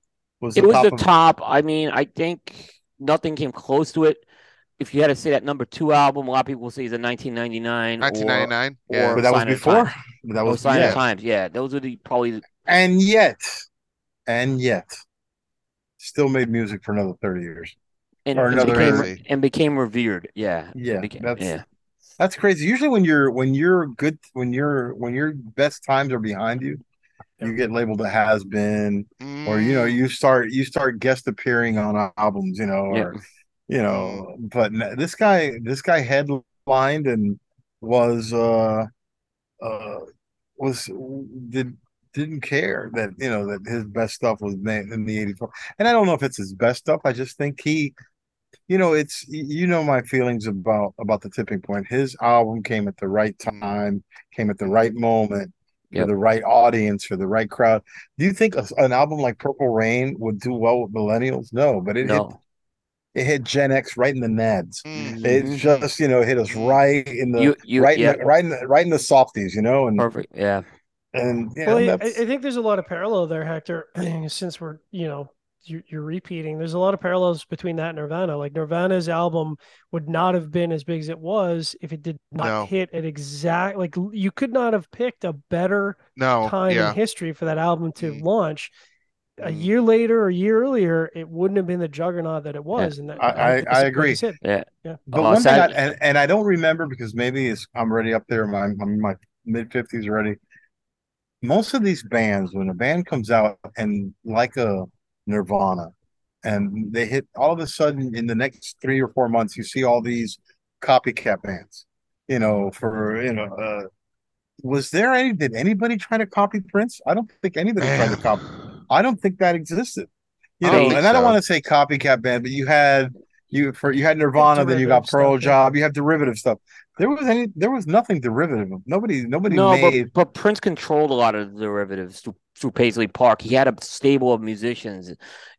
Was It was the of- top. I mean, I think nothing came close to it. If you had to say that number two album, a lot of people will say it's a 1999. 1999, or- Yeah. but that was Sign of before. That was Sign yeah. of Times. Yeah, those are the probably And yet, and yet, still made music for another thirty years. and, Or and another- became, and became revered. Yeah, Yeah, became, that's yeah, That's crazy. Usually when you're when you're good when you're when your best times are behind you, you get labeled a has been or you know Mm. you start you start guest appearing on albums, you know, Yeah. or you know, but this guy this guy headlined and was uh uh was did didn't care that you know that his best stuff was made in the 84 and i don't know if it's his best stuff i just think he you know it's you know my feelings about about the tipping point his album came at the right time came at the right moment for Yep. the right audience for the right crowd do you think a, an album like purple rain would do well with millennials no but it no, hit, it hit gen x right in the nads Mm. it just you know hit us right in the you you right yeah, in the, right in the, right in the softies you know and perfect. Yeah, and you Well, I, I think there's a lot of parallel there, Hector, since we're, you know, you're, you're repeating. There's a lot of parallels between that and Nirvana. Like Nirvana's album would not have been as big as it was if it did not No. hit at exact. Like you could not have picked a better No, time yeah. in history for that album to Mm. launch. A Mm. year later or a year earlier, it wouldn't have been the juggernaut that it was. And that, I- I- I agree. Like said, Yeah. Yeah. But Uh, one thing, I, and, and I don't remember because maybe it's I'm already up there. My, I'm in my mid fifties already. Most of these bands, when a band comes out and like a Nirvana, and they hit all of a sudden in the next three or four months, you see all these copycat bands. You know, for you know, uh, was there any? Did anybody try to copy Prince? I don't think anybody tried to copy. I don't think that existed. You know, don't think and I don't want to say copycat band, but you had you for you had Nirvana, then you got derivative Pearl stuff, yeah. Job, you have derivative stuff. There was any there was nothing derivative. Nobody nobody No, made but, but Prince controlled a lot of the derivatives through, Paisley Park. He had a stable of musicians,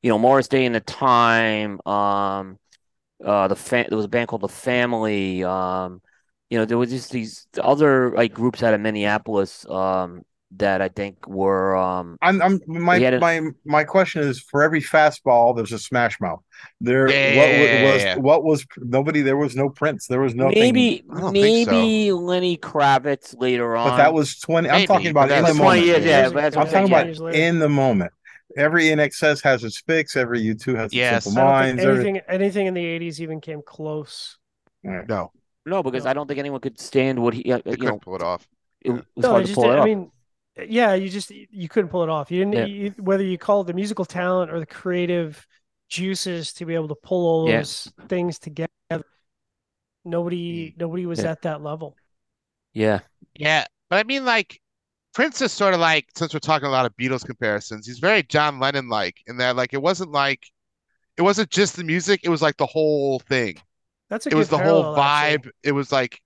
you know, Morris Day in the Time. Um, uh, the fa- there was a band called The Family. Um, you know, there was just these other like groups out of Minneapolis. Um, that I think were um I'm I'm my a- my my question is for every fastball there's a smash mouth. There Yeah, what yeah, wa- yeah, was what was nobody there was no Prince. There was no maybe I so. maybe Lenny Kravitz later on. but that was 20 I'm talking about but in the 20 moment. years, yeah, but that's I'm talking about later. in the moment. Every INXS has its Fixx, every U2 has its Yes. simple I minds. think every- anything anything in the '80s even came close. No, no, because No. I don't think anyone could stand what he uh, they you couldn't know pull it off. it was No, hard I to pull it didn't- I off. mean, yeah, you just you couldn't pull it off. You didn't Yeah. you, whether you call it the musical talent or the creative juices to be able to pull all Yeah. those things together. Nobody mm. nobody was Yeah. at that level. yeah. Yeah, but I mean, like Prince is sort of like since we're talking a lot of Beatles comparisons, he's very John Lennon like in that like it wasn't like it wasn't just the music, it was like the whole thing. That's a It was good the whole parallel, actually. vibe. It was like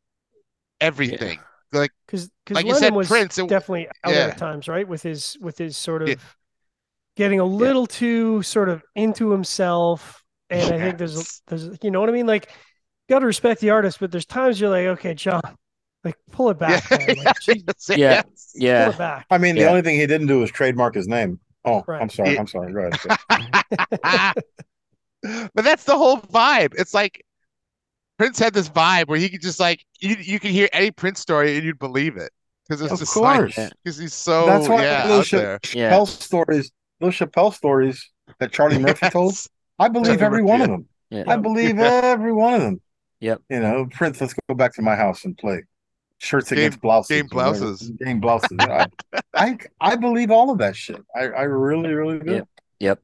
everything. Like because because Like you Lennon said, was Prince, it- definitely out yeah. at times, right? With his with his sort of Yeah. getting a little too sort of into himself, and I think there's there's you know what I mean. Like, got to respect the artist, but there's times you're like, okay, John, like pull it back, yeah, man. Like, geez, Yeah. pull Yeah. it back. I mean, the only thing he didn't do was trademark his name. Oh, Right. I'm sorry. Yeah. I'm sorry. Go ahead. But that's the whole vibe. It's like Prince had this vibe where he could just like you you could hear any Prince story and you'd believe it because it's Of just course. like because he's so That's why yeah those out Cha- there. Yeah. Chappelle stories, those Chappelle stories that Charlie Murphy told, I believe Charlie every Murphy, one yeah. of them. Yeah. I believe every one of them. Yep. You know, Prince, let's go back to my house and play shirts Game- against blouses. game blouses. Game blouses. I, I I believe all of that shit. I, I really, really do. Yep. Yep.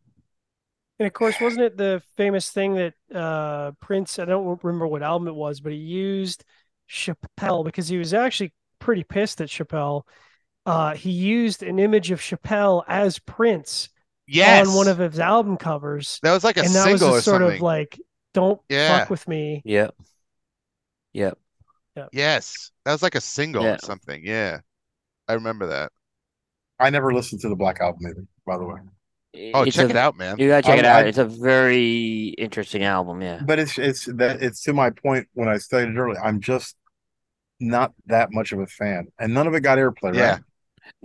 And of course, wasn't it the famous thing that uh, Prince? I don't remember what album it was, but he used Chappelle because he was actually pretty pissed at Chappelle. Uh, he used an image of Chappelle as Prince Yes. on one of his album covers, that was like a and that was single a or sort something. of like, "Don't Yeah. fuck with me." Yep. Yep. Yes, that was like a single Yeah. or something. Yeah, I remember that. I never listened to the Black Album either, by the way. Oh, It's check a- it out, man. You gotta check I- it out. I- it's a very interesting album. Yeah. But it's it's that it's to my point when I stated earlier. I'm just not that much of a fan, and none of it got airplay. Yeah. Right?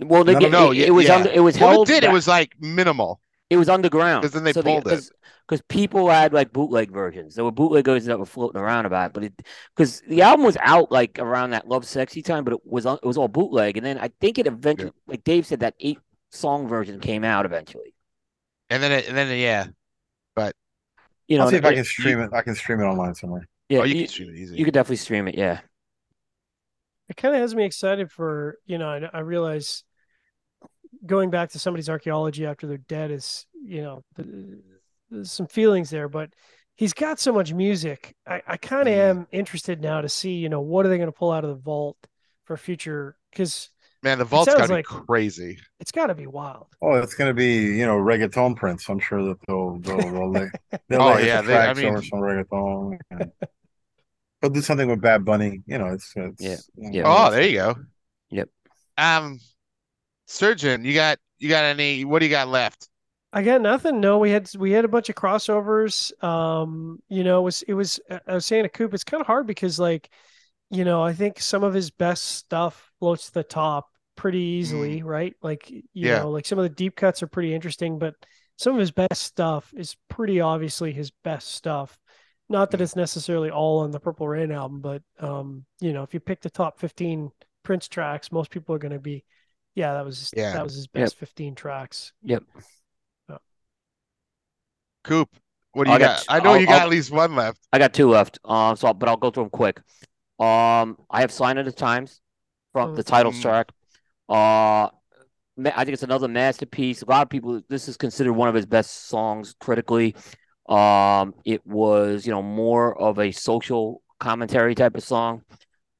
Well, they No, get, no, it, it was yeah. under, it was Well, held. it did. It was like minimal. It was underground 'Cause then they so pulled it. because people had like bootleg versions. There were bootleggers that were floating around about it, but it because the album was out like around that Love Sexy time, but it was it was all bootleg, and then I think it eventually, like Dave said, that eight song version came out eventually. And then, it, and then, yeah. But you know, I'll see if I can stream it. I can stream it online somewhere. yeah, oh, you, you, can stream it easy. you could definitely stream it. Yeah, It kind of has me excited for you know. I, I realize going back to somebody's archaeology after they're dead is you know th- there's some feelings there, but he's got so much music. I, I kind of Mm. am interested now to see you know what are they going to pull out of the vault for future because Man, the vault's sounds gotta like- be crazy. it's got to be wild. Oh, it's gonna be you know reggaeton Prince. I'm sure that they'll they'll, they'll lay they'll Oh, lay yeah, the they- I tracks over mean- some reggaeton. and- They'll do something with Bad Bunny. You know, it's, it's Yeah, yeah. Oh, there you go. Yep. Um, Surgeon, you got you got any? What do you got left? I got nothing. No, we had we had a bunch of crossovers. Um, you know, it was it was I was saying to Coop, it's kind of hard because like, you know, I think some of his best stuff floats to the top pretty easily, right? Like, you Yeah. know, like some of the deep cuts are pretty interesting, but some of his best stuff is pretty obviously his best stuff. Not that it's necessarily all on the Purple Rain album, but um, you know, if you pick the top 15 Prince tracks, most people are going to be, yeah, that was Yeah. that was his best 15 tracks. Yep. Coop, what do you I got got? t- I know I'll- you got I'll- at least one left. I got two left. Um, so but I'll go through them quick. Um, I have "Sign of the Times" from the title Mhm. track. Uh, I think it's another masterpiece. A lot of people, this is considered one of his best songs critically. Um, it was, you know, more of a social commentary type of song.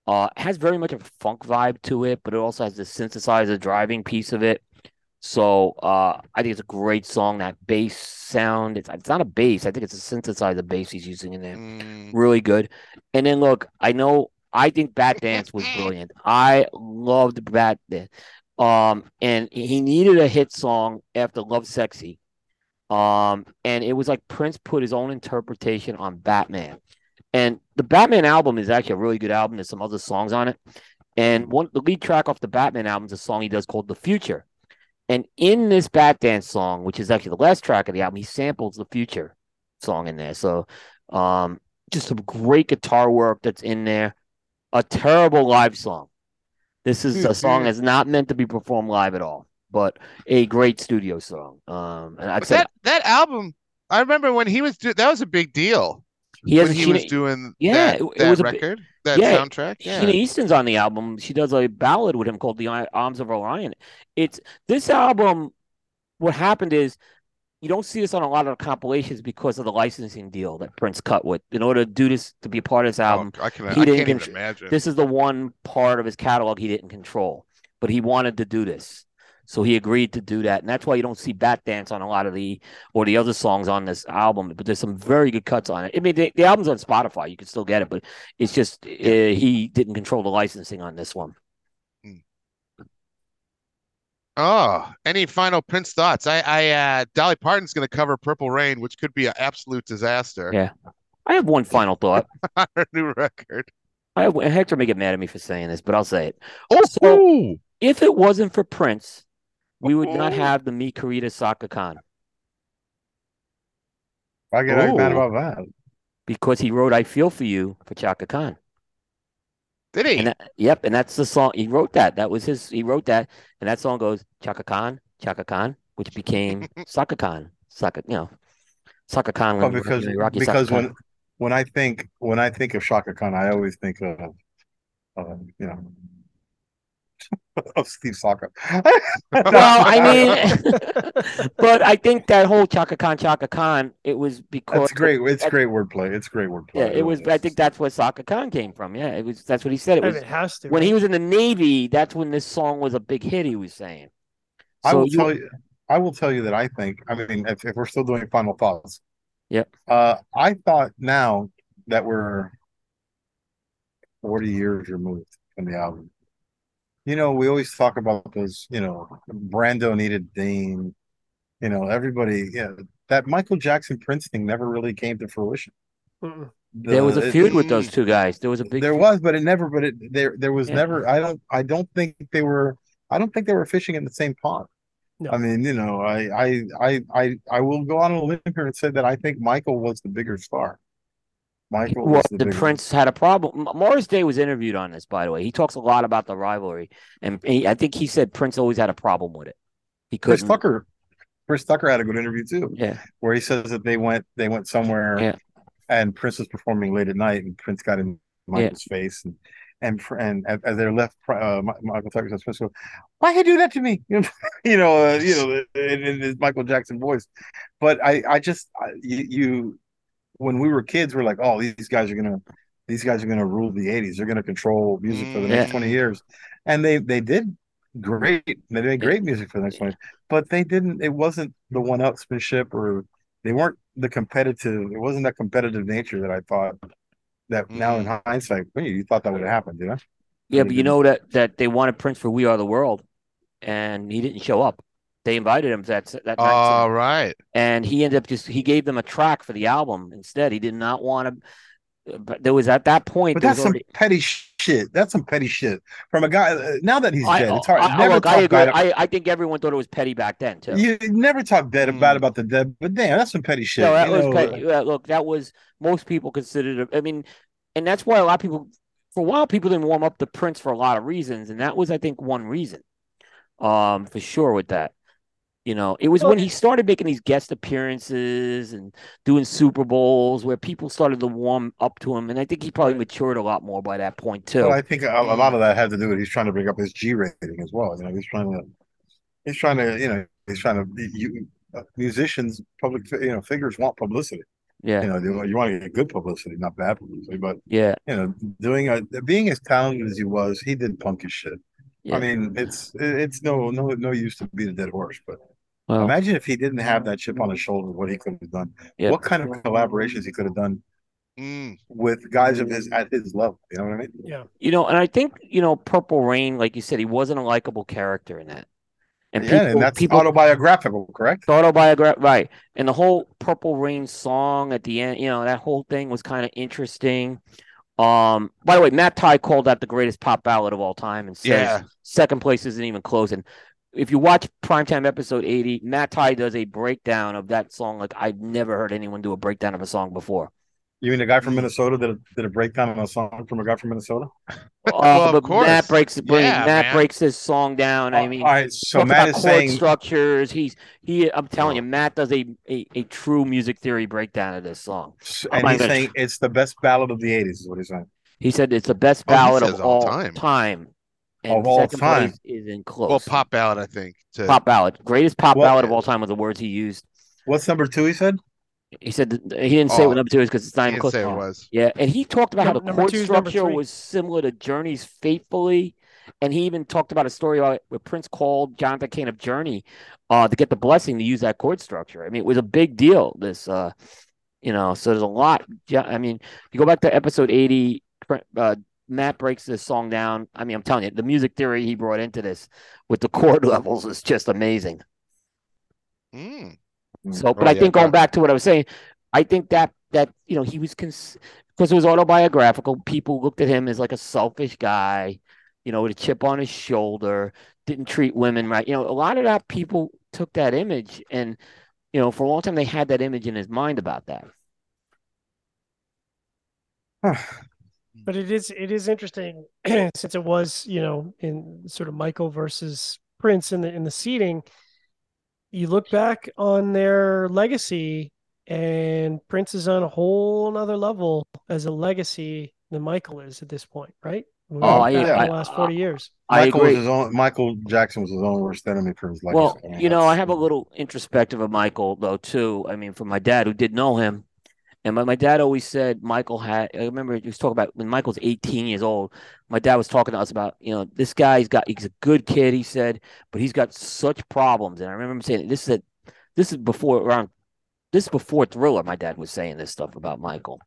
Uh, it has very much a funk vibe to it, but it also has the synthesizer driving piece of it. So uh, I think it's a great song. That bass sound, it's, it's not a bass. I think it's a synthesizer bass he's using in there Mm, really good. And then look, I know I think Bat Dance was brilliant. I loved Bat Dance. Um, and he needed a hit song after Love Sexy. Um, and it was like Prince put his own interpretation on Batman. And the Batman album is actually a really good album. There's some other songs on it. And one the lead track off the Batman album is a song he does called The Future. And in this Bat Dance song, which is actually the last track of the album, he samples the Future song in there. So um just some great guitar work that's in there. A terrible live song. This is a song that's not meant to be performed live at all, but a great studio song. Um, and but said that that album, I remember when he was do- that was a big deal he has when he Sheena, was doing Yeah, that, it- it that was a big- record, that yeah, soundtrack. Yeah, Sheena Easton's on the album. She does a ballad with him called "The Arms of Orion." It's this album. What happened is you don't see this on a lot of compilations because of the licensing deal that Prince cut with. In order to do this to be a part of this Oh, album, I can he I didn't contr- imagine. this is the one part of his catalog he didn't control, but he wanted to do this. So he agreed to do that. And that's why you don't see Bat Dance on a lot of the or the other songs on this album, but there's some very good cuts on it. I mean, the, the album's on Spotify. You can still get it, but it's just uh, he didn't control the licensing on this one. Oh, any final Prince thoughts? I, I, uh, Dolly Parton's going to cover Purple Rain, which could be an absolute disaster. Yeah. I have one final thought. on her new record. I have, Hector may get mad at me for saying this, but I'll say it. Oh, So- If it wasn't for Prince, we would not Oh. have the Mi Querida Saka Khan I get mad about that. because he wrote "I Feel for You" for Chaka Khan. Did he? And that, yep, and that's the song he wrote. That that was his. He wrote that, and that song goes Chaka Khan, Chaka Khan, which became Saka Khan, Saka. You know, Saka Khan. Well, when- because when Rocky because Saka when Khan. when I think when I think of Chaka Khan, I always think of uh, you know of Steve Saka. well, I mean, but I think that whole Chaka Khan, Chaka Khan, it was because That's great. It's that- great wordplay. It's great wordplay. Yeah, it was. I think that's where Saka Khan came from. Yeah, it was. That's what he said. It I was mean, it has to. when he was in the Navy. That's when this song was a big hit. He was saying. I will you- tell you. I will tell you that I think. I mean, if, if we're still doing final thoughts. Yep. Uh, I thought now that we're forty years removed from the album. You know, we always talk about those. You know, Brando needed Dean. You know, everybody. Yeah, that Michael Jackson Prince thing never really came to fruition. Mm-mm. There was a The- feud with those two guys. There was a big. there feud. was, but it never. But it there there was Yeah. never. I don't. I don't think they were. I don't think they were fishing in the same pond. No. I mean, you know, I I I I I will go on a limb here and say that I think Michael was the bigger star. Michael Well, the, the. Prince had a problem. Morris Day was interviewed on this, by the way. He talks a lot about the rivalry, and he, I think he said Prince always had a problem with it. He Chris couldn't. Tucker. Chris Tucker had a good interview too, Yeah, where he says that they went they went somewhere, Yeah. and Prince was performing late at night, and Prince got in Michael's face, and and and as they're left, uh, Michael Tucker says, Prince "Why you do that to me?" You know, you know, uh, you know, in, in his Michael Jackson voice. But I, I just, you, you, when we were kids, we're like, oh, these guys are gonna, these guys are gonna rule the '80s. They're gonna control music for the next Mm. twenty years, and they they did great. They made great music for the next twenty, years. but they didn't. It wasn't the one-upsmanship, or they weren't the competitive. It wasn't that competitive nature that I thought. That now in hindsight, you thought that would have happened, you know? yeah, but you know that that they wanted Prince for "We Are the World," and he didn't show up. They invited him that that night. All right. and he ended up just he gave them a track for the album instead. He did not want to. But there was at that point. But that's was some petty shit. That's some petty shit from a guy. Uh, now that he's I, dead, it's hard. I, never look, I agree. I, I think everyone thought it was petty back then too. you never talk dead Mm. about the dead, but damn, that's some petty shit. No, that was know, petty. Yeah, look, that was most people considered. I mean, and that's why a lot of people, for a while, people didn't warm up the Prince for a lot of reasons, and that was, I think, one reason, um, for sure. With that, you know, it was when he started making these guest appearances and doing Super Bowls where people started to warm up to him, and I think he probably matured a lot more by that point too. Well, I think a, a lot of that had to do with he's trying to bring up his G rating as well. You know, he's trying to, he's trying to, you know, he's trying to. You, uh, musicians, public, you know, figures want publicity. yeah, You know, you, you want to get good publicity, not bad publicity. But yeah, you know, doing a being as talented as he was, he did punk as shit. yeah. I mean, it's it's no no no use to beat a dead horse. But well, imagine if he didn't have that chip on his shoulder, what he could have done. Yeah. What kind of collaborations he could have done Mm. with guys of his at his level. You know what I mean? Yeah. you know, and I think you know, Purple Rain, like you said, he wasn't a likable character in that, and yeah, people, and that's people autobiographical, correct? autobiographical, right? And the whole Purple Rain song at the end, you know, that whole thing was kind of interesting. Um, by the way, Matt Ty called that the greatest pop ballad of all time, and says Yeah. second place isn't even close. And if you watch Primetime episode eighty, Matt Ty does a breakdown of that song like I've never heard anyone do a breakdown of a song before. You mean the guy from Minnesota did a, did a breakdown on a song from a guy from Minnesota? Well, Uh, of but course. Matt breaks bring, Yeah, Matt man. breaks his song down. I mean, all right. So Matt is saying, structures. He's he. I'm telling Oh. you, Matt does a, a a true music theory breakdown of this song. and my he's goodness. saying it's the best ballad of the '80s. Is what he's saying. He said it's the best Oh, ballad says of all all time. time. And Of all second time. place is in close. Well, pop ballad, I think. To, Pop ballad, greatest pop What- ballad of all time, are the words he used. What's number two? He said. He said that, he didn't say Oh, what number two is because it's not I even close. say it Oh. was. Yeah, and he talked about how the number chord two structure was similar to Journey's "Faithfully," and he even talked about a story about where Prince called Jonathan Cain of Journey uh, to get the blessing to use that chord structure. I mean, it was a big deal. This, uh, you know, so there's a lot. Yeah, I mean, you go back to episode eighty. Uh, Matt breaks this song down. I mean, I'm telling you, the music theory he brought into this with the chord levels is just amazing. Mm. So, but Oh, I yeah, think going no. back to what I was saying, I think that that you know he was cons- because it was autobiographical. People looked at him as like a selfish guy, you know, with a chip on his shoulder, didn't treat women right. You know, a lot of that people took that image, and you know, for a long time they had that image in his mind about that. But it is it is interesting since it was you know in sort of Michael versus Prince in the in the seating. You look back on their legacy, and Prince is on a whole nother level as a legacy than Michael is at this point, right? When we Oh, look I- I- the last forty years. I Michael was his own. Michael Jackson was his own worst enemy for his life. Well, you know, I have a little introspective of Michael though too. I mean, from my dad who did know him, and my, my dad always said Michael had. I remember he was talking about when Michael's 18 years old. My dad was talking to us about, you know, this guy's got he's a good kid, he said, but he's got such problems. And I remember him saying this is a, this is before around this is before Thriller. My dad was saying this stuff about Michael.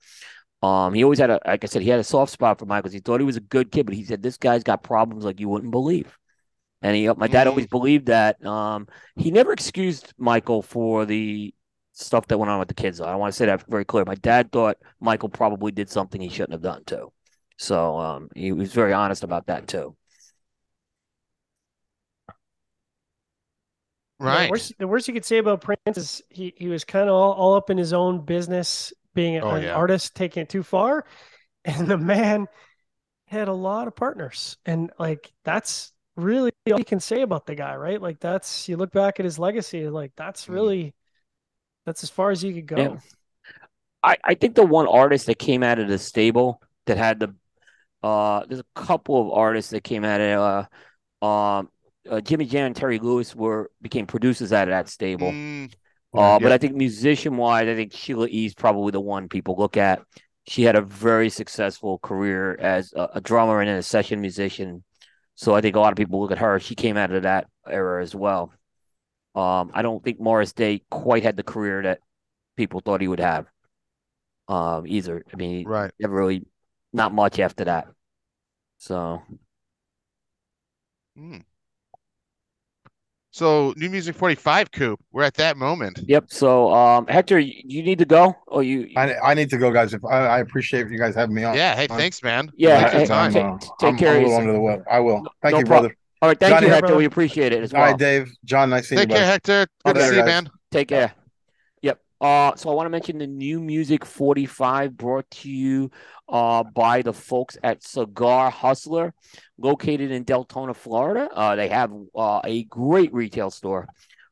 Um, he always had a like I said, he had a soft spot for Michael. He thought he was a good kid, but he said this guy's got problems like you wouldn't believe. And he, my dad always believed that. Um, he never excused Michael for the stuff that went on with the kids. Though. I want to say that very clear. My dad thought Michael probably did something he shouldn't have done too. So um, he was very honest about that too. Right. The worst, the worst you could say about Prince is he, he was kind of all, all up in his own business, being Oh, an yeah. artist, taking it too far. And the man had a lot of partners. And like, that's really all you can say about the guy, right? Like, that's, you look back at his legacy, like, that's Mm. really, that's as far as you could go. Yeah. I, I think the one artist that came out of the stable that had the uh there's a couple of artists that came out of uh um uh, Jimmy Jam and Terry Lewis were became producers out of that stable. Mm, Uh, but I think musician wise, I think Sheila E. is probably the one people look at. She had a very successful career as a, a drummer and a session musician. So I think a lot of people look at her. She came out of that era as well. Um, I don't think Morris Day quite had the career that people thought he would have. Um, either. I mean, right. never really, not much after that. So Mm. So New Music 45 Coop. We're at that moment. Yep. So, um, Hector, you, you need to go, or you? I, I need to go, guys. If I, I appreciate you guys having me on. Yeah. Hey, Fine. thanks, man. Yeah, Thanks for hey, your time. take- uh, take I'm, care I'm a little under the weather. I will. Thank No you, prob- brother. All right. Thank Johnny, you, Hector. brother. We appreciate it as well. right, Dave, John, nice seeing Take you. care, buddy. Hector. Good Okay, to see you, man. Take care. Yep. Uh, so I want to mention the new music 45 brought to you uh by the folks at Cigar Hustler, located in Deltona, Florida. Uh, they have uh, a great retail store.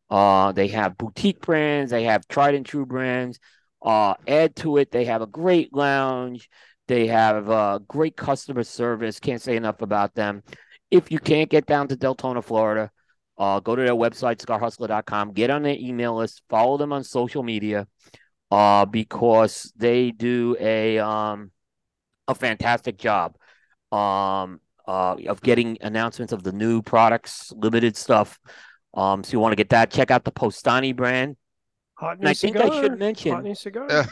Uh, they have boutique brands, they have tried and true brands. Uh, add to it, they have a great lounge. They have uh, great customer service. Can't say enough about them. If you can't get down to Deltona, Florida, uh, go to their website, cigarhustler.com, get on their email list, follow them on social media, uh, because they do a um a fantastic job um uh of getting announcements of the new products, limited stuff. Um, so you want to get that, check out the Postani brand. Hot And new I think. I should mention, Hot new cigar.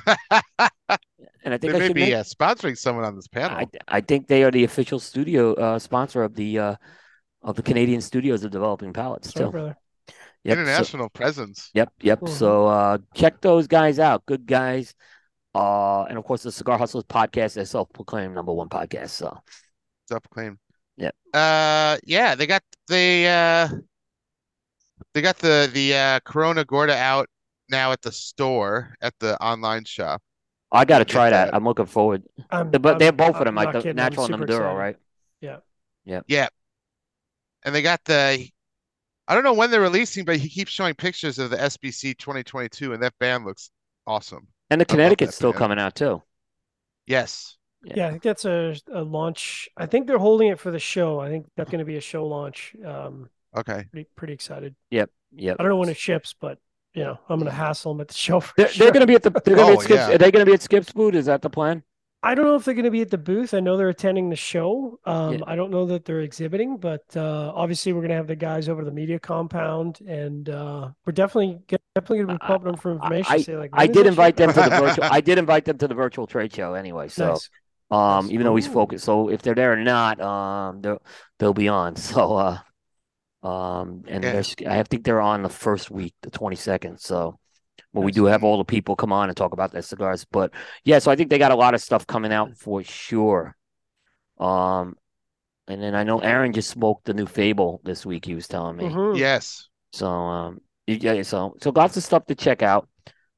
and I think they I may should be mention, uh, sponsoring someone on this panel. I, I think they are the official studio uh sponsor of the uh of the Canadian Studios of Developing Palates Sorry, too. brother. Yep, so- International presence. Yep, yep. Mhm. So uh check those guys out. Good guys. Uh and of course the Cigar Hustlers podcast, their self-proclaimed number one podcast. So Self-proclaimed. Yep. Uh, yeah, they got the uh, they got the the uh, Corona Gorda out now at the store at the online shop. I gotta try that. that. I'm looking forward. I'm, But I'm- they're both of I'm them, like the kidding, natural and the super Maduro, excited. right? Yeah, Yeah. Yeah. and they got the. I don't know when they're releasing, but he keeps showing pictures of the SBC 2022, and that band looks awesome. And the Connecticut's still band. coming out too. Yes. Yeah, I think that's a, a launch. I think they're holding it for the show. I think that's going to be a show launch. Um, Okay. pretty, pretty excited. Yep, yep. I don't know when it ships, but you know, I'm going to hassle them at the show for They're, sure. they're gonna be at the they're gonna be Oh, at Skip's yeah. are they gonna be at Skip's booth? Is that the plan? I don't know if they're going to be at the booth. I know they're attending the show. Um, Yeah. I don't know that they're exhibiting, but uh, obviously we're going to have the guys over the media compound, and uh, we're definitely definitely going to be I- pumping them for information. say like, I did invite them to the virtual I did invite them to the virtual trade show anyway. So Nice. um Nice. even though he's focused so if they're there or not, um they'll they'll be on. So uh um and Yeah. there's I think they're on the first week, the twenty second. So but we do have all the people come on and talk about their cigars. But yeah, so I think they got a lot of stuff coming out for sure. Um and then I know Aaron just smoked the new Fable this week, he was telling me. Mhm. Yes. So um yeah, so so lots of stuff to check out.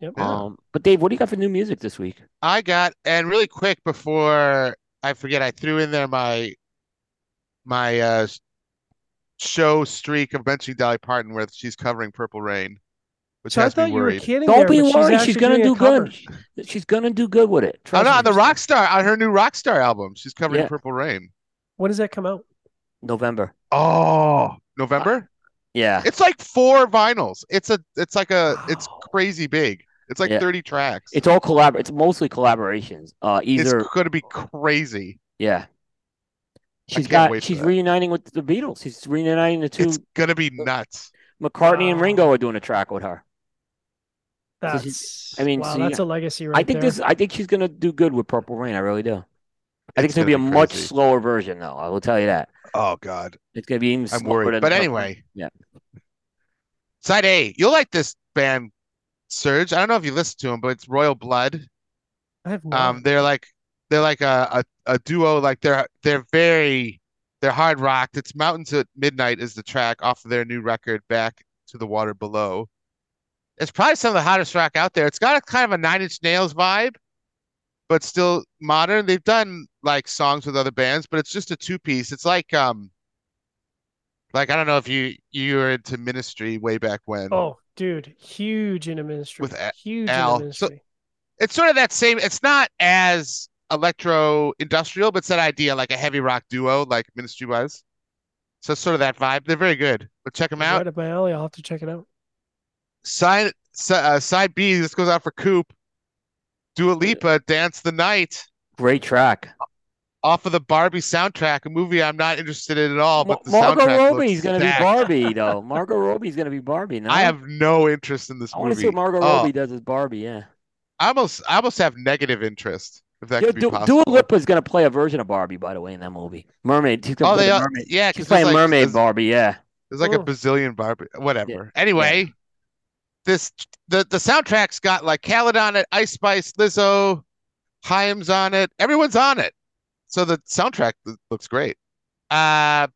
Yep. Um but Dave, what do you got for new music this week? I got and really quick before I forget, I threw in there my my uh show streak of mentioning Dolly Parton where she's covering Purple Rain, which So I has thought me you were worried. kidding Don't there, be but she's worried, she's gonna do good. She's gonna do good with it. Oh Trust no, me. on the Rockstar on her new Rockstar album, she's covering Yeah. Purple Rain. When does that come out? November. Oh, November? Yeah. It's like four vinyls. It's a it's like a it's crazy big. It's like Yeah. 30 tracks. It's all collab it's mostly collaborations. Uh either It's going to be crazy. yeah. She's can't got she's reuniting with the Beatles. She's reuniting the two It's going to be nuts. McCartney and Ringo are doing a track with her. That's she's- I mean, wow, see, that's a legacy right I think there. this I think she's gonna do good with Purple Rain. I really do. I think It's it's gonna be a gonna be much slower version though. I will tell you that. Oh God. It's gonna be even I'm slower worried. than But Purple- anyway. Yeah. Side A, you'll like this band, Surge. I don't know if you listen to them, but it's Royal Blood. I have no. Um, they're like they're like a, a, a duo. Like they're they're very they're hard rocked. It's Mountains at Midnight is the track off of their new record, Back to the Water Below. It's probably some of the hottest rock out there. It's got a kind of a Nine Inch Nails vibe, but still modern. They've done like songs with other bands, but it's just a two piece. It's like um like I don't know if you you were into Ministry way back when. oh, dude, huge into ministry. With A- huge Al. into So- ministry. it's sort of that same it's not as electro industrial but it's that idea like a heavy rock duo like ministry was so it's sort of that vibe they're very good but check them out Right up my alley. I'll have to check it out. side uh, side b this goes out for coop Dua Lipa dance the night Great track. off of the barbie soundtrack a movie i'm not interested in at all but the Margot soundtrack Robbie's gonna be. Barbie though. Margot Robbie's gonna be Barbie. No, i have no interest in this I want to see what Margot Oh, Robbie does as Barbie. Yeah. I almost i almost have negative interest if that Yeah, could be possible Dua Lipa's gonna play a version of Barbie, by the way, in that movie. Mermaid. She's gonna Oh, play they the are- mermaid. yeah She's 'cause there's playing like Mermaid there's- Barbie. Yeah. There's like a Oh. bazillion bar whatever. Anyway, this the the soundtrack's got like Khalid on it, Ice Spice, Lizzo, Haim's on it. Everyone's on it. So the soundtrack looks great. Uh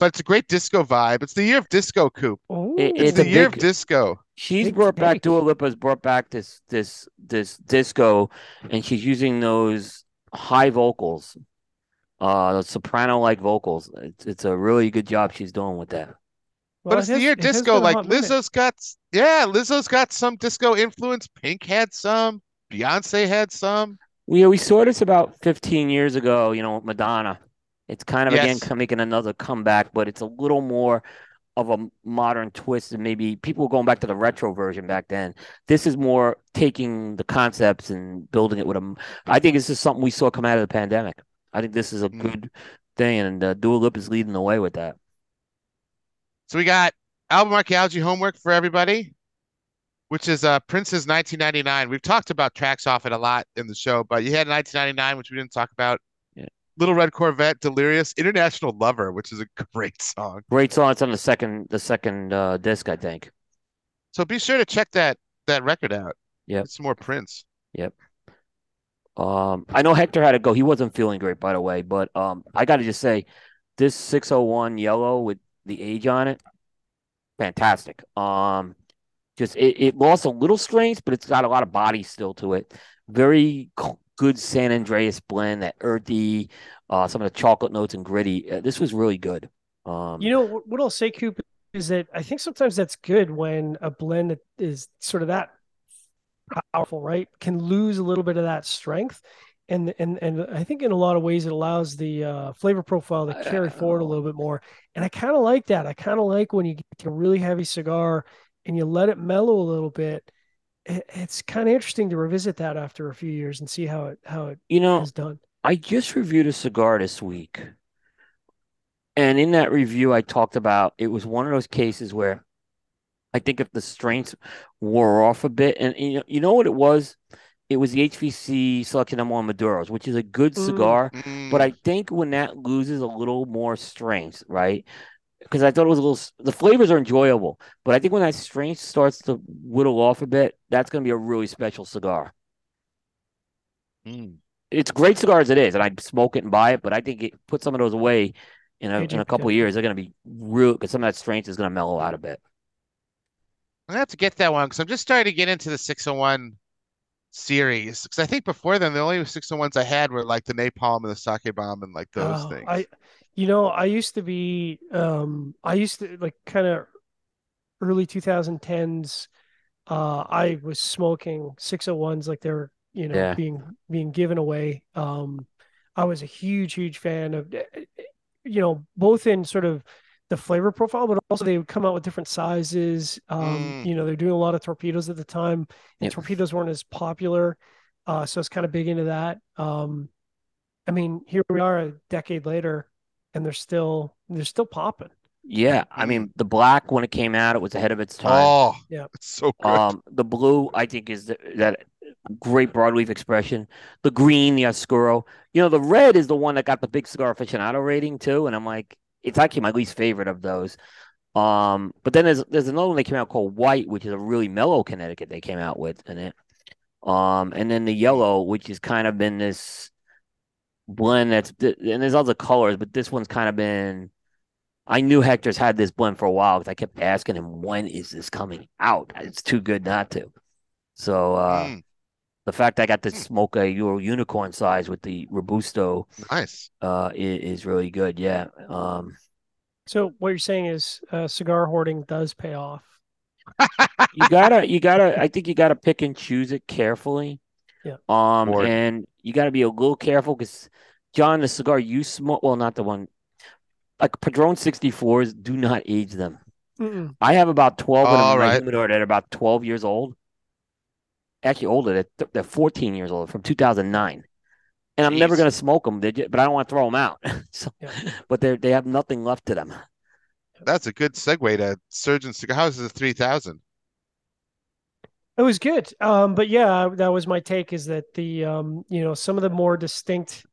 but it's a great disco vibe. It's the year of disco, Coop. It- It's It's the a year big- of disco. She's Big brought back take. Dua Lipa's brought back this this this disco, and she's using those high vocals, uh, soprano like vocals. It's it's a really good job she's doing with that. But Well, it's it the year disco. Like. Lizzo's got, yeah, Lizzo's got some disco influence. Pink had some. Beyonce had some. We we saw this about 15 years ago, you know, Madonna. It's kind of again Yes. come- making another comeback, but it's a little more of a modern twist and maybe people were going back to the retro version back then. This is more taking the concepts and building it with them. I think this is something we saw come out of the pandemic. I think this is a Mm. good thing, and uh, Dua Lip is leading the way with that. So we got album archaeology homework for everybody, which is uh Prince's 1999. We've talked about tracks off it a lot in the show, but you had 1999, which we didn't talk about. Yeah. Little Red Corvette, Delirious, International Lover, which is a great song. Great song. It's on the second the second uh, disc, I think. So be sure to check that that record out. Yep. Get some more Prince. Yep. Um, I know Hector had to go. He wasn't feeling great, by the way, but um, I got to just say, this 601 yellow with the age on it, fantastic. Um, just it, it lost a little strength, but it's got a lot of body still to it. Very good San Andrés blend, that earthy, uh, some of the chocolate notes and gritty. Uh, this was really good. Um, You know what, I'll say, Coop, is that I think sometimes that's good when a blend that is sort of that powerful, right? Can lose a little bit of that strength. And and and I think in a lot of ways it allows the uh, flavor profile to carry forward a little bit more. And I kind of like that. I kind of like when you get a really heavy cigar and you let it mellow a little bit. It, it's kind of interesting to revisit that after a few years and see how it how it you know, is done. I just reviewed a cigar this week. And in that review, I talked about it was one of those cases where I think if the strengths wore off a bit, and you know, you know what it was? It was the HVC Selection M1 Maduros, which is a good Mm. cigar. But Mm, I think when that loses a little more strength, right? Because I thought it was a little, the flavors are enjoyable, but I think when that strength starts to whittle off a bit, that's going to be a really special cigar mm. it's great cigar as it is, and I'd smoke it and buy it. But I think it put some of those away in a in a couple of years. They're gonna be real because some of that strength is gonna mellow out a bit. I'm gonna have to get that one because I'm just starting to get into the 601 series. Because I think before then the only 601s I had were like the napalm and the sake bomb and like those Oh, things. I, you know, I used to be, um, I used to like kind of early 2010s. Uh, I was smoking 601s like they're you know, Yeah. being being given away. Um, I was a huge, huge fan of, eh, you know, both in sort of the flavor profile, but also they would come out with different sizes. Um, Mm. you know, they're doing a lot of torpedoes at the time, and Yep. torpedoes weren't as popular. Uh, so it's kind of big into that. Um, I mean, here we are a decade later, and they're still they're still popping. Yeah, I mean the black when it came out, it was ahead of its time. Oh, Yeah. it's so good. Um, the blue I think is the, that great broadleaf expression. The green, the oscuro. You know, the red is the one that got the big cigar aficionado rating too, and I'm like, it's actually my least favorite of those. Um, but then there's there's another one they came out called white, which is a really mellow Connecticut they came out with in it. Um, and then the yellow, which has kind of been this blend that's and there's other colors, but this one's kind of been. I knew Hector's had this blend for a while because I kept asking him, when is this coming out? It's too good not to. So uh, Mm, the fact I got to smoke a Euro unicorn size with the Robusto nice. uh, is, is really good. Yeah. Um, So what you're saying is uh, cigar hoarding does pay off. you gotta, you gotta. I think you gotta pick and choose it carefully. Yeah. Um, Or- and you gotta be a little careful because John, the cigar you smoke, well, not the one. Like Padron 64s, do not age them. Mm-mm. I have about 12 of them All in my right. humidor that are about 12 years old. Actually, older. They're, they're 14 years old from 2009. And I'm never going to smoke them, but I don't want to throw them out. so, Yeah. But they they have nothing left to them. That's a good segue to Surgeon Cigar House is a 3000. It was good. Um, but yeah, that was my take is that the um, you know, some of the more distinct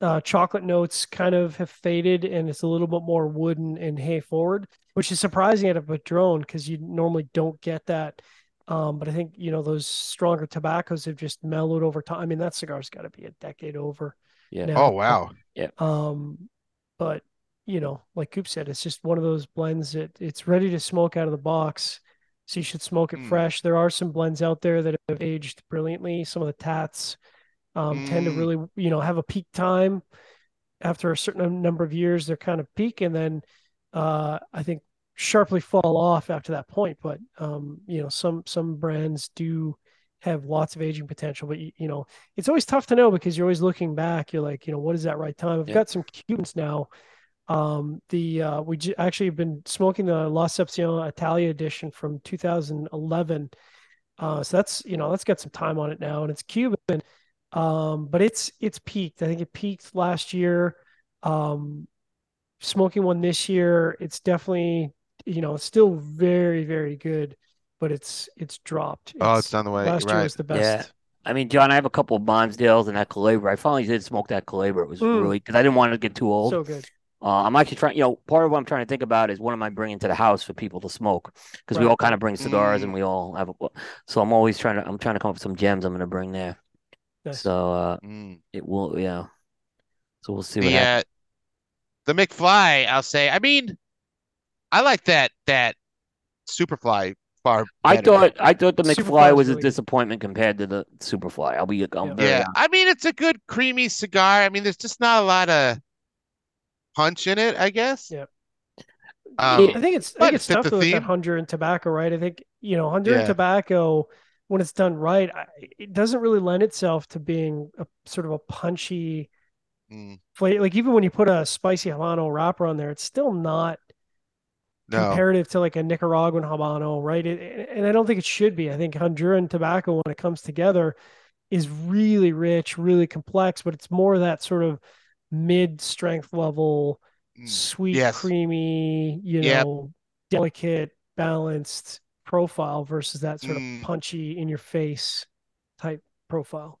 uh, chocolate notes kind of have faded and it's a little bit more wooden and hay forward, which is surprising at a Padron because you normally don't get that. Um, but I think you know those stronger tobaccos have just mellowed over time. I mean, that cigar's got to be a decade over. Yeah. now. Oh wow. Yeah. Um, but you know, like Coop said, it's just one of those blends that it's ready to smoke out of the box. So you should smoke it Mm. fresh. There are some blends out there that have aged brilliantly. Some of the tats um, tend to Mm. really, you know, have a peak time after a certain number of years. They're kind of peak, and then uh, I think sharply fall off after that point. But um, you know, some some brands do have lots of aging potential, but you, you know, it's always tough to know because you're always looking back. You're like, you know, what is that right time? I've Yeah. got some Cubans now. Um, the uh, we j- actually have been smoking the La Sezione Italia edition from 2011. Uh, so that's you know that's got some time on it now, and it's Cuban. Um, but it's it's peaked. I think it peaked last year. Um, smoking one this year, it's definitely you know it's still very very good, but it's it's dropped. Oh, it's on the way. last year was the best. Yeah. I mean, John, I have a couple of Bonsdales and that Calabra. I finally did smoke that Calabra. It was Mm. really because I didn't want to get too old. So good. Uh, I'm actually trying, you know, part of what I'm trying to think about is what am I bringing to the house for people to smoke? Because we all kind of bring cigars Mm. and we all have, a, so I'm always trying to, I'm trying to come up with some gems I'm going to bring there. Nice. So uh, Mm. it will, yeah. So we'll see what The happens. uh, the McFly, I'll say. I mean, I like that that Superfly far I thought, I thought the McFly is was a really good. disappointment compared to the Superfly. I'll be, I'm Yeah. very Yeah, honest. I mean it's a good creamy cigar. I mean, there's just not a lot of punch in it, I guess. Yeah. Um, I think it's I think it's fit tough the with that theme. Honduran tobacco, right? I think you know Honduran Yeah. tobacco when it's done right, I, it doesn't really lend itself to being a sort of a punchy mm, flavor. Like even when you put a spicy Habano wrapper on there, it's still not no. comparative to like a Nicaraguan Habano, right? It, and I don't think it should be. I think Honduran tobacco when it comes together is really rich, really complex, but it's more that sort of mid strength level Mm, sweet, Yes. creamy, you Yep. know, delicate, balanced profile versus that sort Mm. of punchy in your face type profile.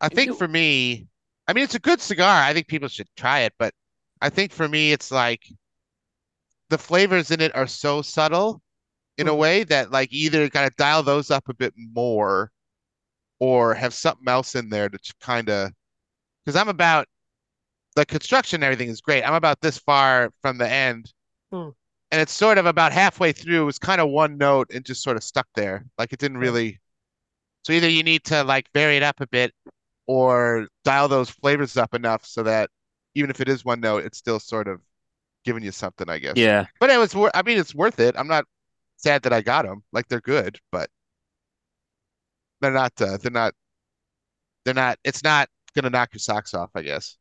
I think You- for me, I mean, it's a good cigar. I think people should try it, but I think for me, it's like the flavors in it are so subtle in a Mhm. way that like either kind of dial those up a bit more or have something else in there to kind of because I'm about the construction and everything is great. I'm about this far from the end. Hmm. And it's sort of about halfway through, it was kind of one note and just sort of stuck there. Like it didn't really. So either you need to like vary it up a bit or dial those flavors up enough so that even if it is one note, it's still sort of giving you something, I guess. Yeah. But it was, wor- I mean, it's worth it. I'm not sad that I got them. Like they're good, but they're not, uh, they're not, they're not, it's not gonna knock your socks off, I guess.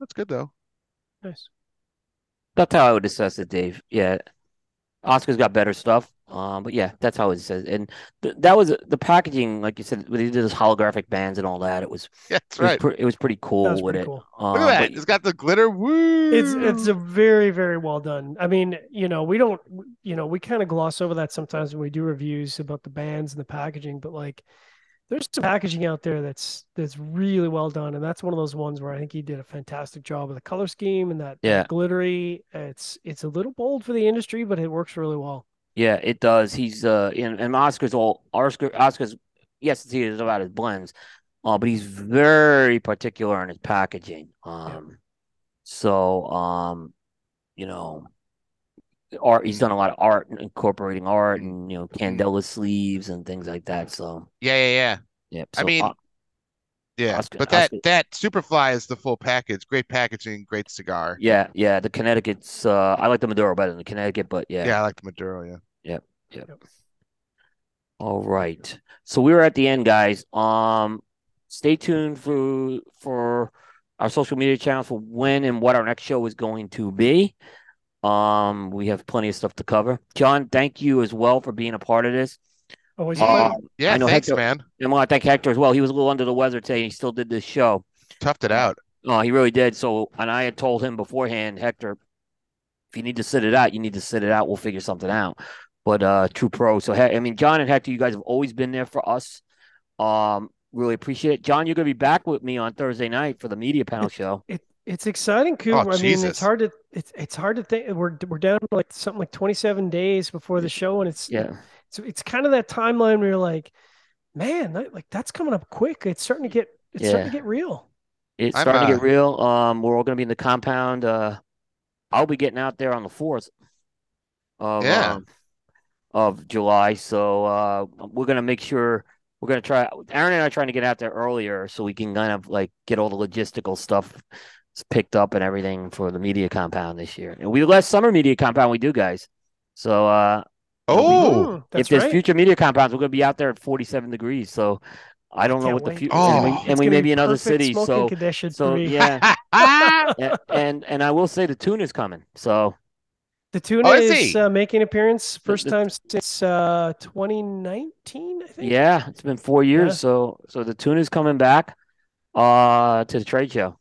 That's good though. Nice. That's how I would assess it, Dave. Yeah. Oscar's got better stuff. Um, but yeah, that's how it says. And th that was the packaging, like you said, when they did those holographic bands and all that. It was, Yeah, that's it was, right. pre- it was pretty cool was with pretty it. cool. Um, Look at that. but- It's got the glitter. Woo! It's it's a very very well done. I mean, you know, we don't you know, we kind of gloss over that sometimes when we do reviews about the bands and the packaging, but like there's some packaging out there that's that's really well done and that's one of those ones where I think he did a fantastic job with the color scheme and that, Yeah. glittery. It's it's a little bold for the industry, but it works really well. Yeah, it does. He's uh, and, and Oscar's all Oscar. Oscar's yes, he is about his blends, uh, but he's very particular in his packaging. Um, so um, you know, art. He's done a lot of art, incorporating art, and you know, candela sleeves and things like that. So Yeah, yeah, yeah. yeah. I mean, uh, Yeah. Oscar- But that Oscar- that Superfly is the full package. Great packaging, great cigar. yeah, yeah. The Connecticut's. Uh, I like the Maduro better than the Connecticut, but yeah. Yeah, I like the Maduro, yeah. Yep. Yep. All right. So we are at the end, guys. Um, stay tuned for for our social media channels for when and what our next show is going to be. Um, we have plenty of stuff to cover. John, thank you as well for being a part of this. Always Uh, fun. Yeah, I know thanks, Hector- man. And I want to thank Hector as well. He was a little under the weather today. And he still did this show. Toughed it out. Oh, he really did. So, and I had told him beforehand, Hector, if you need to sit it out, you need to sit it out. We'll figure something out. But uh, true pro. So, I mean, John and Hector, you guys have always been there for us. Um, really appreciate it. John, you're gonna be back with me on Thursday night for the media panel show. It it's exciting, Coop. Oh, I mean, it's hard to it's it's hard to think. We're we're down to like something like 27 days before the show, and it's Yeah. it's it's kind of that timeline where you're like, man, that, like that's coming up quick. It's starting to get it's starting to get real. It's I'm, starting to uh, get real. Um, we're all gonna be in the compound. Uh, I'll be getting out there on the fourth of Yeah. um, of July. So uh, we're gonna make sure we're gonna try. Aaron and I are trying to get out there earlier so we can kind of like get all the logistical stuff picked up and everything for the media compound this year. And we last summer media compound we do, guys. So uh, Oh, Mm, if there's right. future media compounds, we're gonna be out there at 47 degrees. So I don't know Can't what the future Oh. and we, and we may be in other cities. So condition so for me. yeah. oh, and and I will say the tune is coming. So The tuna Oh, is is uh, making appearance first the- time since uh 2019, I think. yeah, it's been four years. Yeah. So so the tune is coming back uh to the trade show.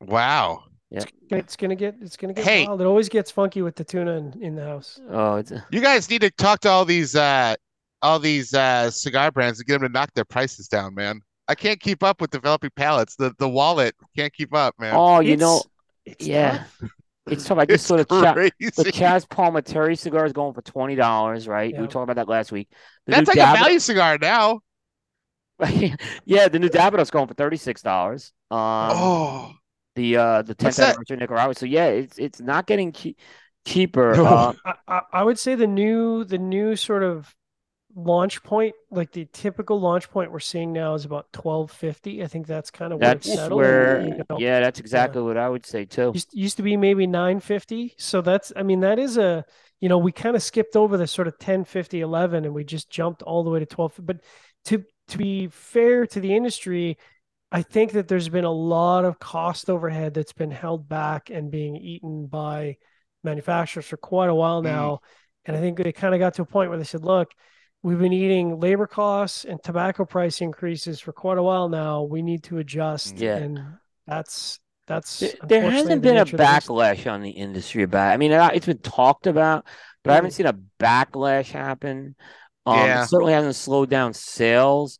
Wow. Yeah. It's gonna get it's gonna get Hey. wild. It always gets funky with the tuna in, in the house. Oh, it's You guys need to talk to all these uh all these uh cigar brands and get them to knock their prices down, man. I can't keep up with developing palates. The the wallet can't keep up, man. oh, you know, It's- it's yeah. tough. it's tough. I just it's saw the Cha- crazy. the Chazz Palminteri cigar is going for twenty dollars, right? We Yeah. talked about that last week. The That's new like a value cigar now. yeah, the new Davidoff's going for thirty six dollars. Um, oh, the uh the tenth anniversary of Nicaragua. So yeah, it's it's not getting che- cheaper. No. Uh, I, I, I would say the new the new sort of launch point, like the typical launch point we're seeing now is about twelve fifty. I think that's kind of where it's that's settled. where you know. yeah, that's exactly what I would say too. used, used to be maybe 950 so that's i mean that is a you know we kind of skipped over the sort of 10 50 11 and we just jumped all the way to 12 but to to be fair to the industry i think that there's been a lot of cost overhead that's been held back and being eaten by manufacturers for quite a while Mm. now and i think they kind of got to a point where they said look we've been eating labor costs and tobacco price increases for quite a while now we need to adjust Yeah. and that's that's There, there hasn't the been a nature of the beast. backlash on the industry about. It. I mean, it- it's been talked about, but I haven't Mm. seen a backlash happen. Um, Yeah. it certainly hasn't slowed down sales,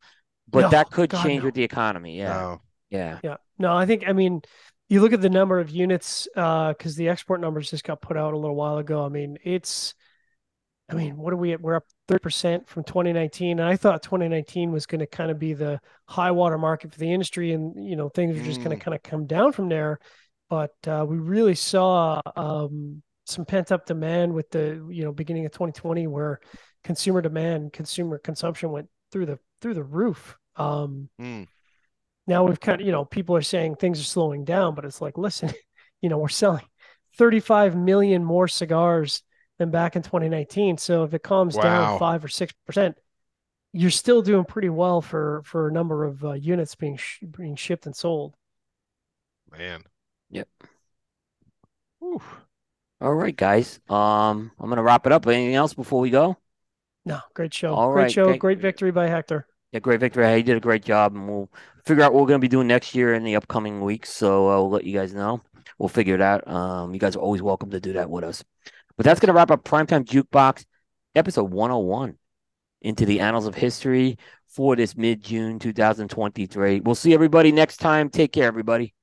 but No, that could God, change no. with the economy. Yeah, no. yeah. Yeah. No, I think I mean you look at the number of units uh because the export numbers just got put out a little while ago. I mean, it's I mean, what are we at? We're up 30% from 2019. And I thought 2019 was going to kind of be the high water market for the industry and you know things are just going Mm. to kind of come down from there. But uh, we really saw um some pent up demand with the you know beginning of 2020 where consumer demand, consumer consumption went through the through the roof. Um Mm. now we've kind of you know people are saying things are slowing down but it's like listen you know we're selling 35 million more cigars than back in 2019 so if it calms Wow. down 5 or 6 percent you're still doing pretty well for for a number of uh, units being sh- being shipped and sold Man. Yep. Whew. All right, guys. Um, I'm gonna wrap it up. Anything else before we go? No great show All great right, show thank- great victory by hector Yeah, great victory. Hey, You did a great job, and we'll figure out what we're gonna be doing next year in the upcoming weeks. So uh, we'll let you guys know. We'll figure it out. Um, you guys are always welcome to do that with us. But that's gonna wrap up Primetime Jukebox, episode 101, into the annals of history for this mid June 2023. We'll see everybody next time. Take care, everybody.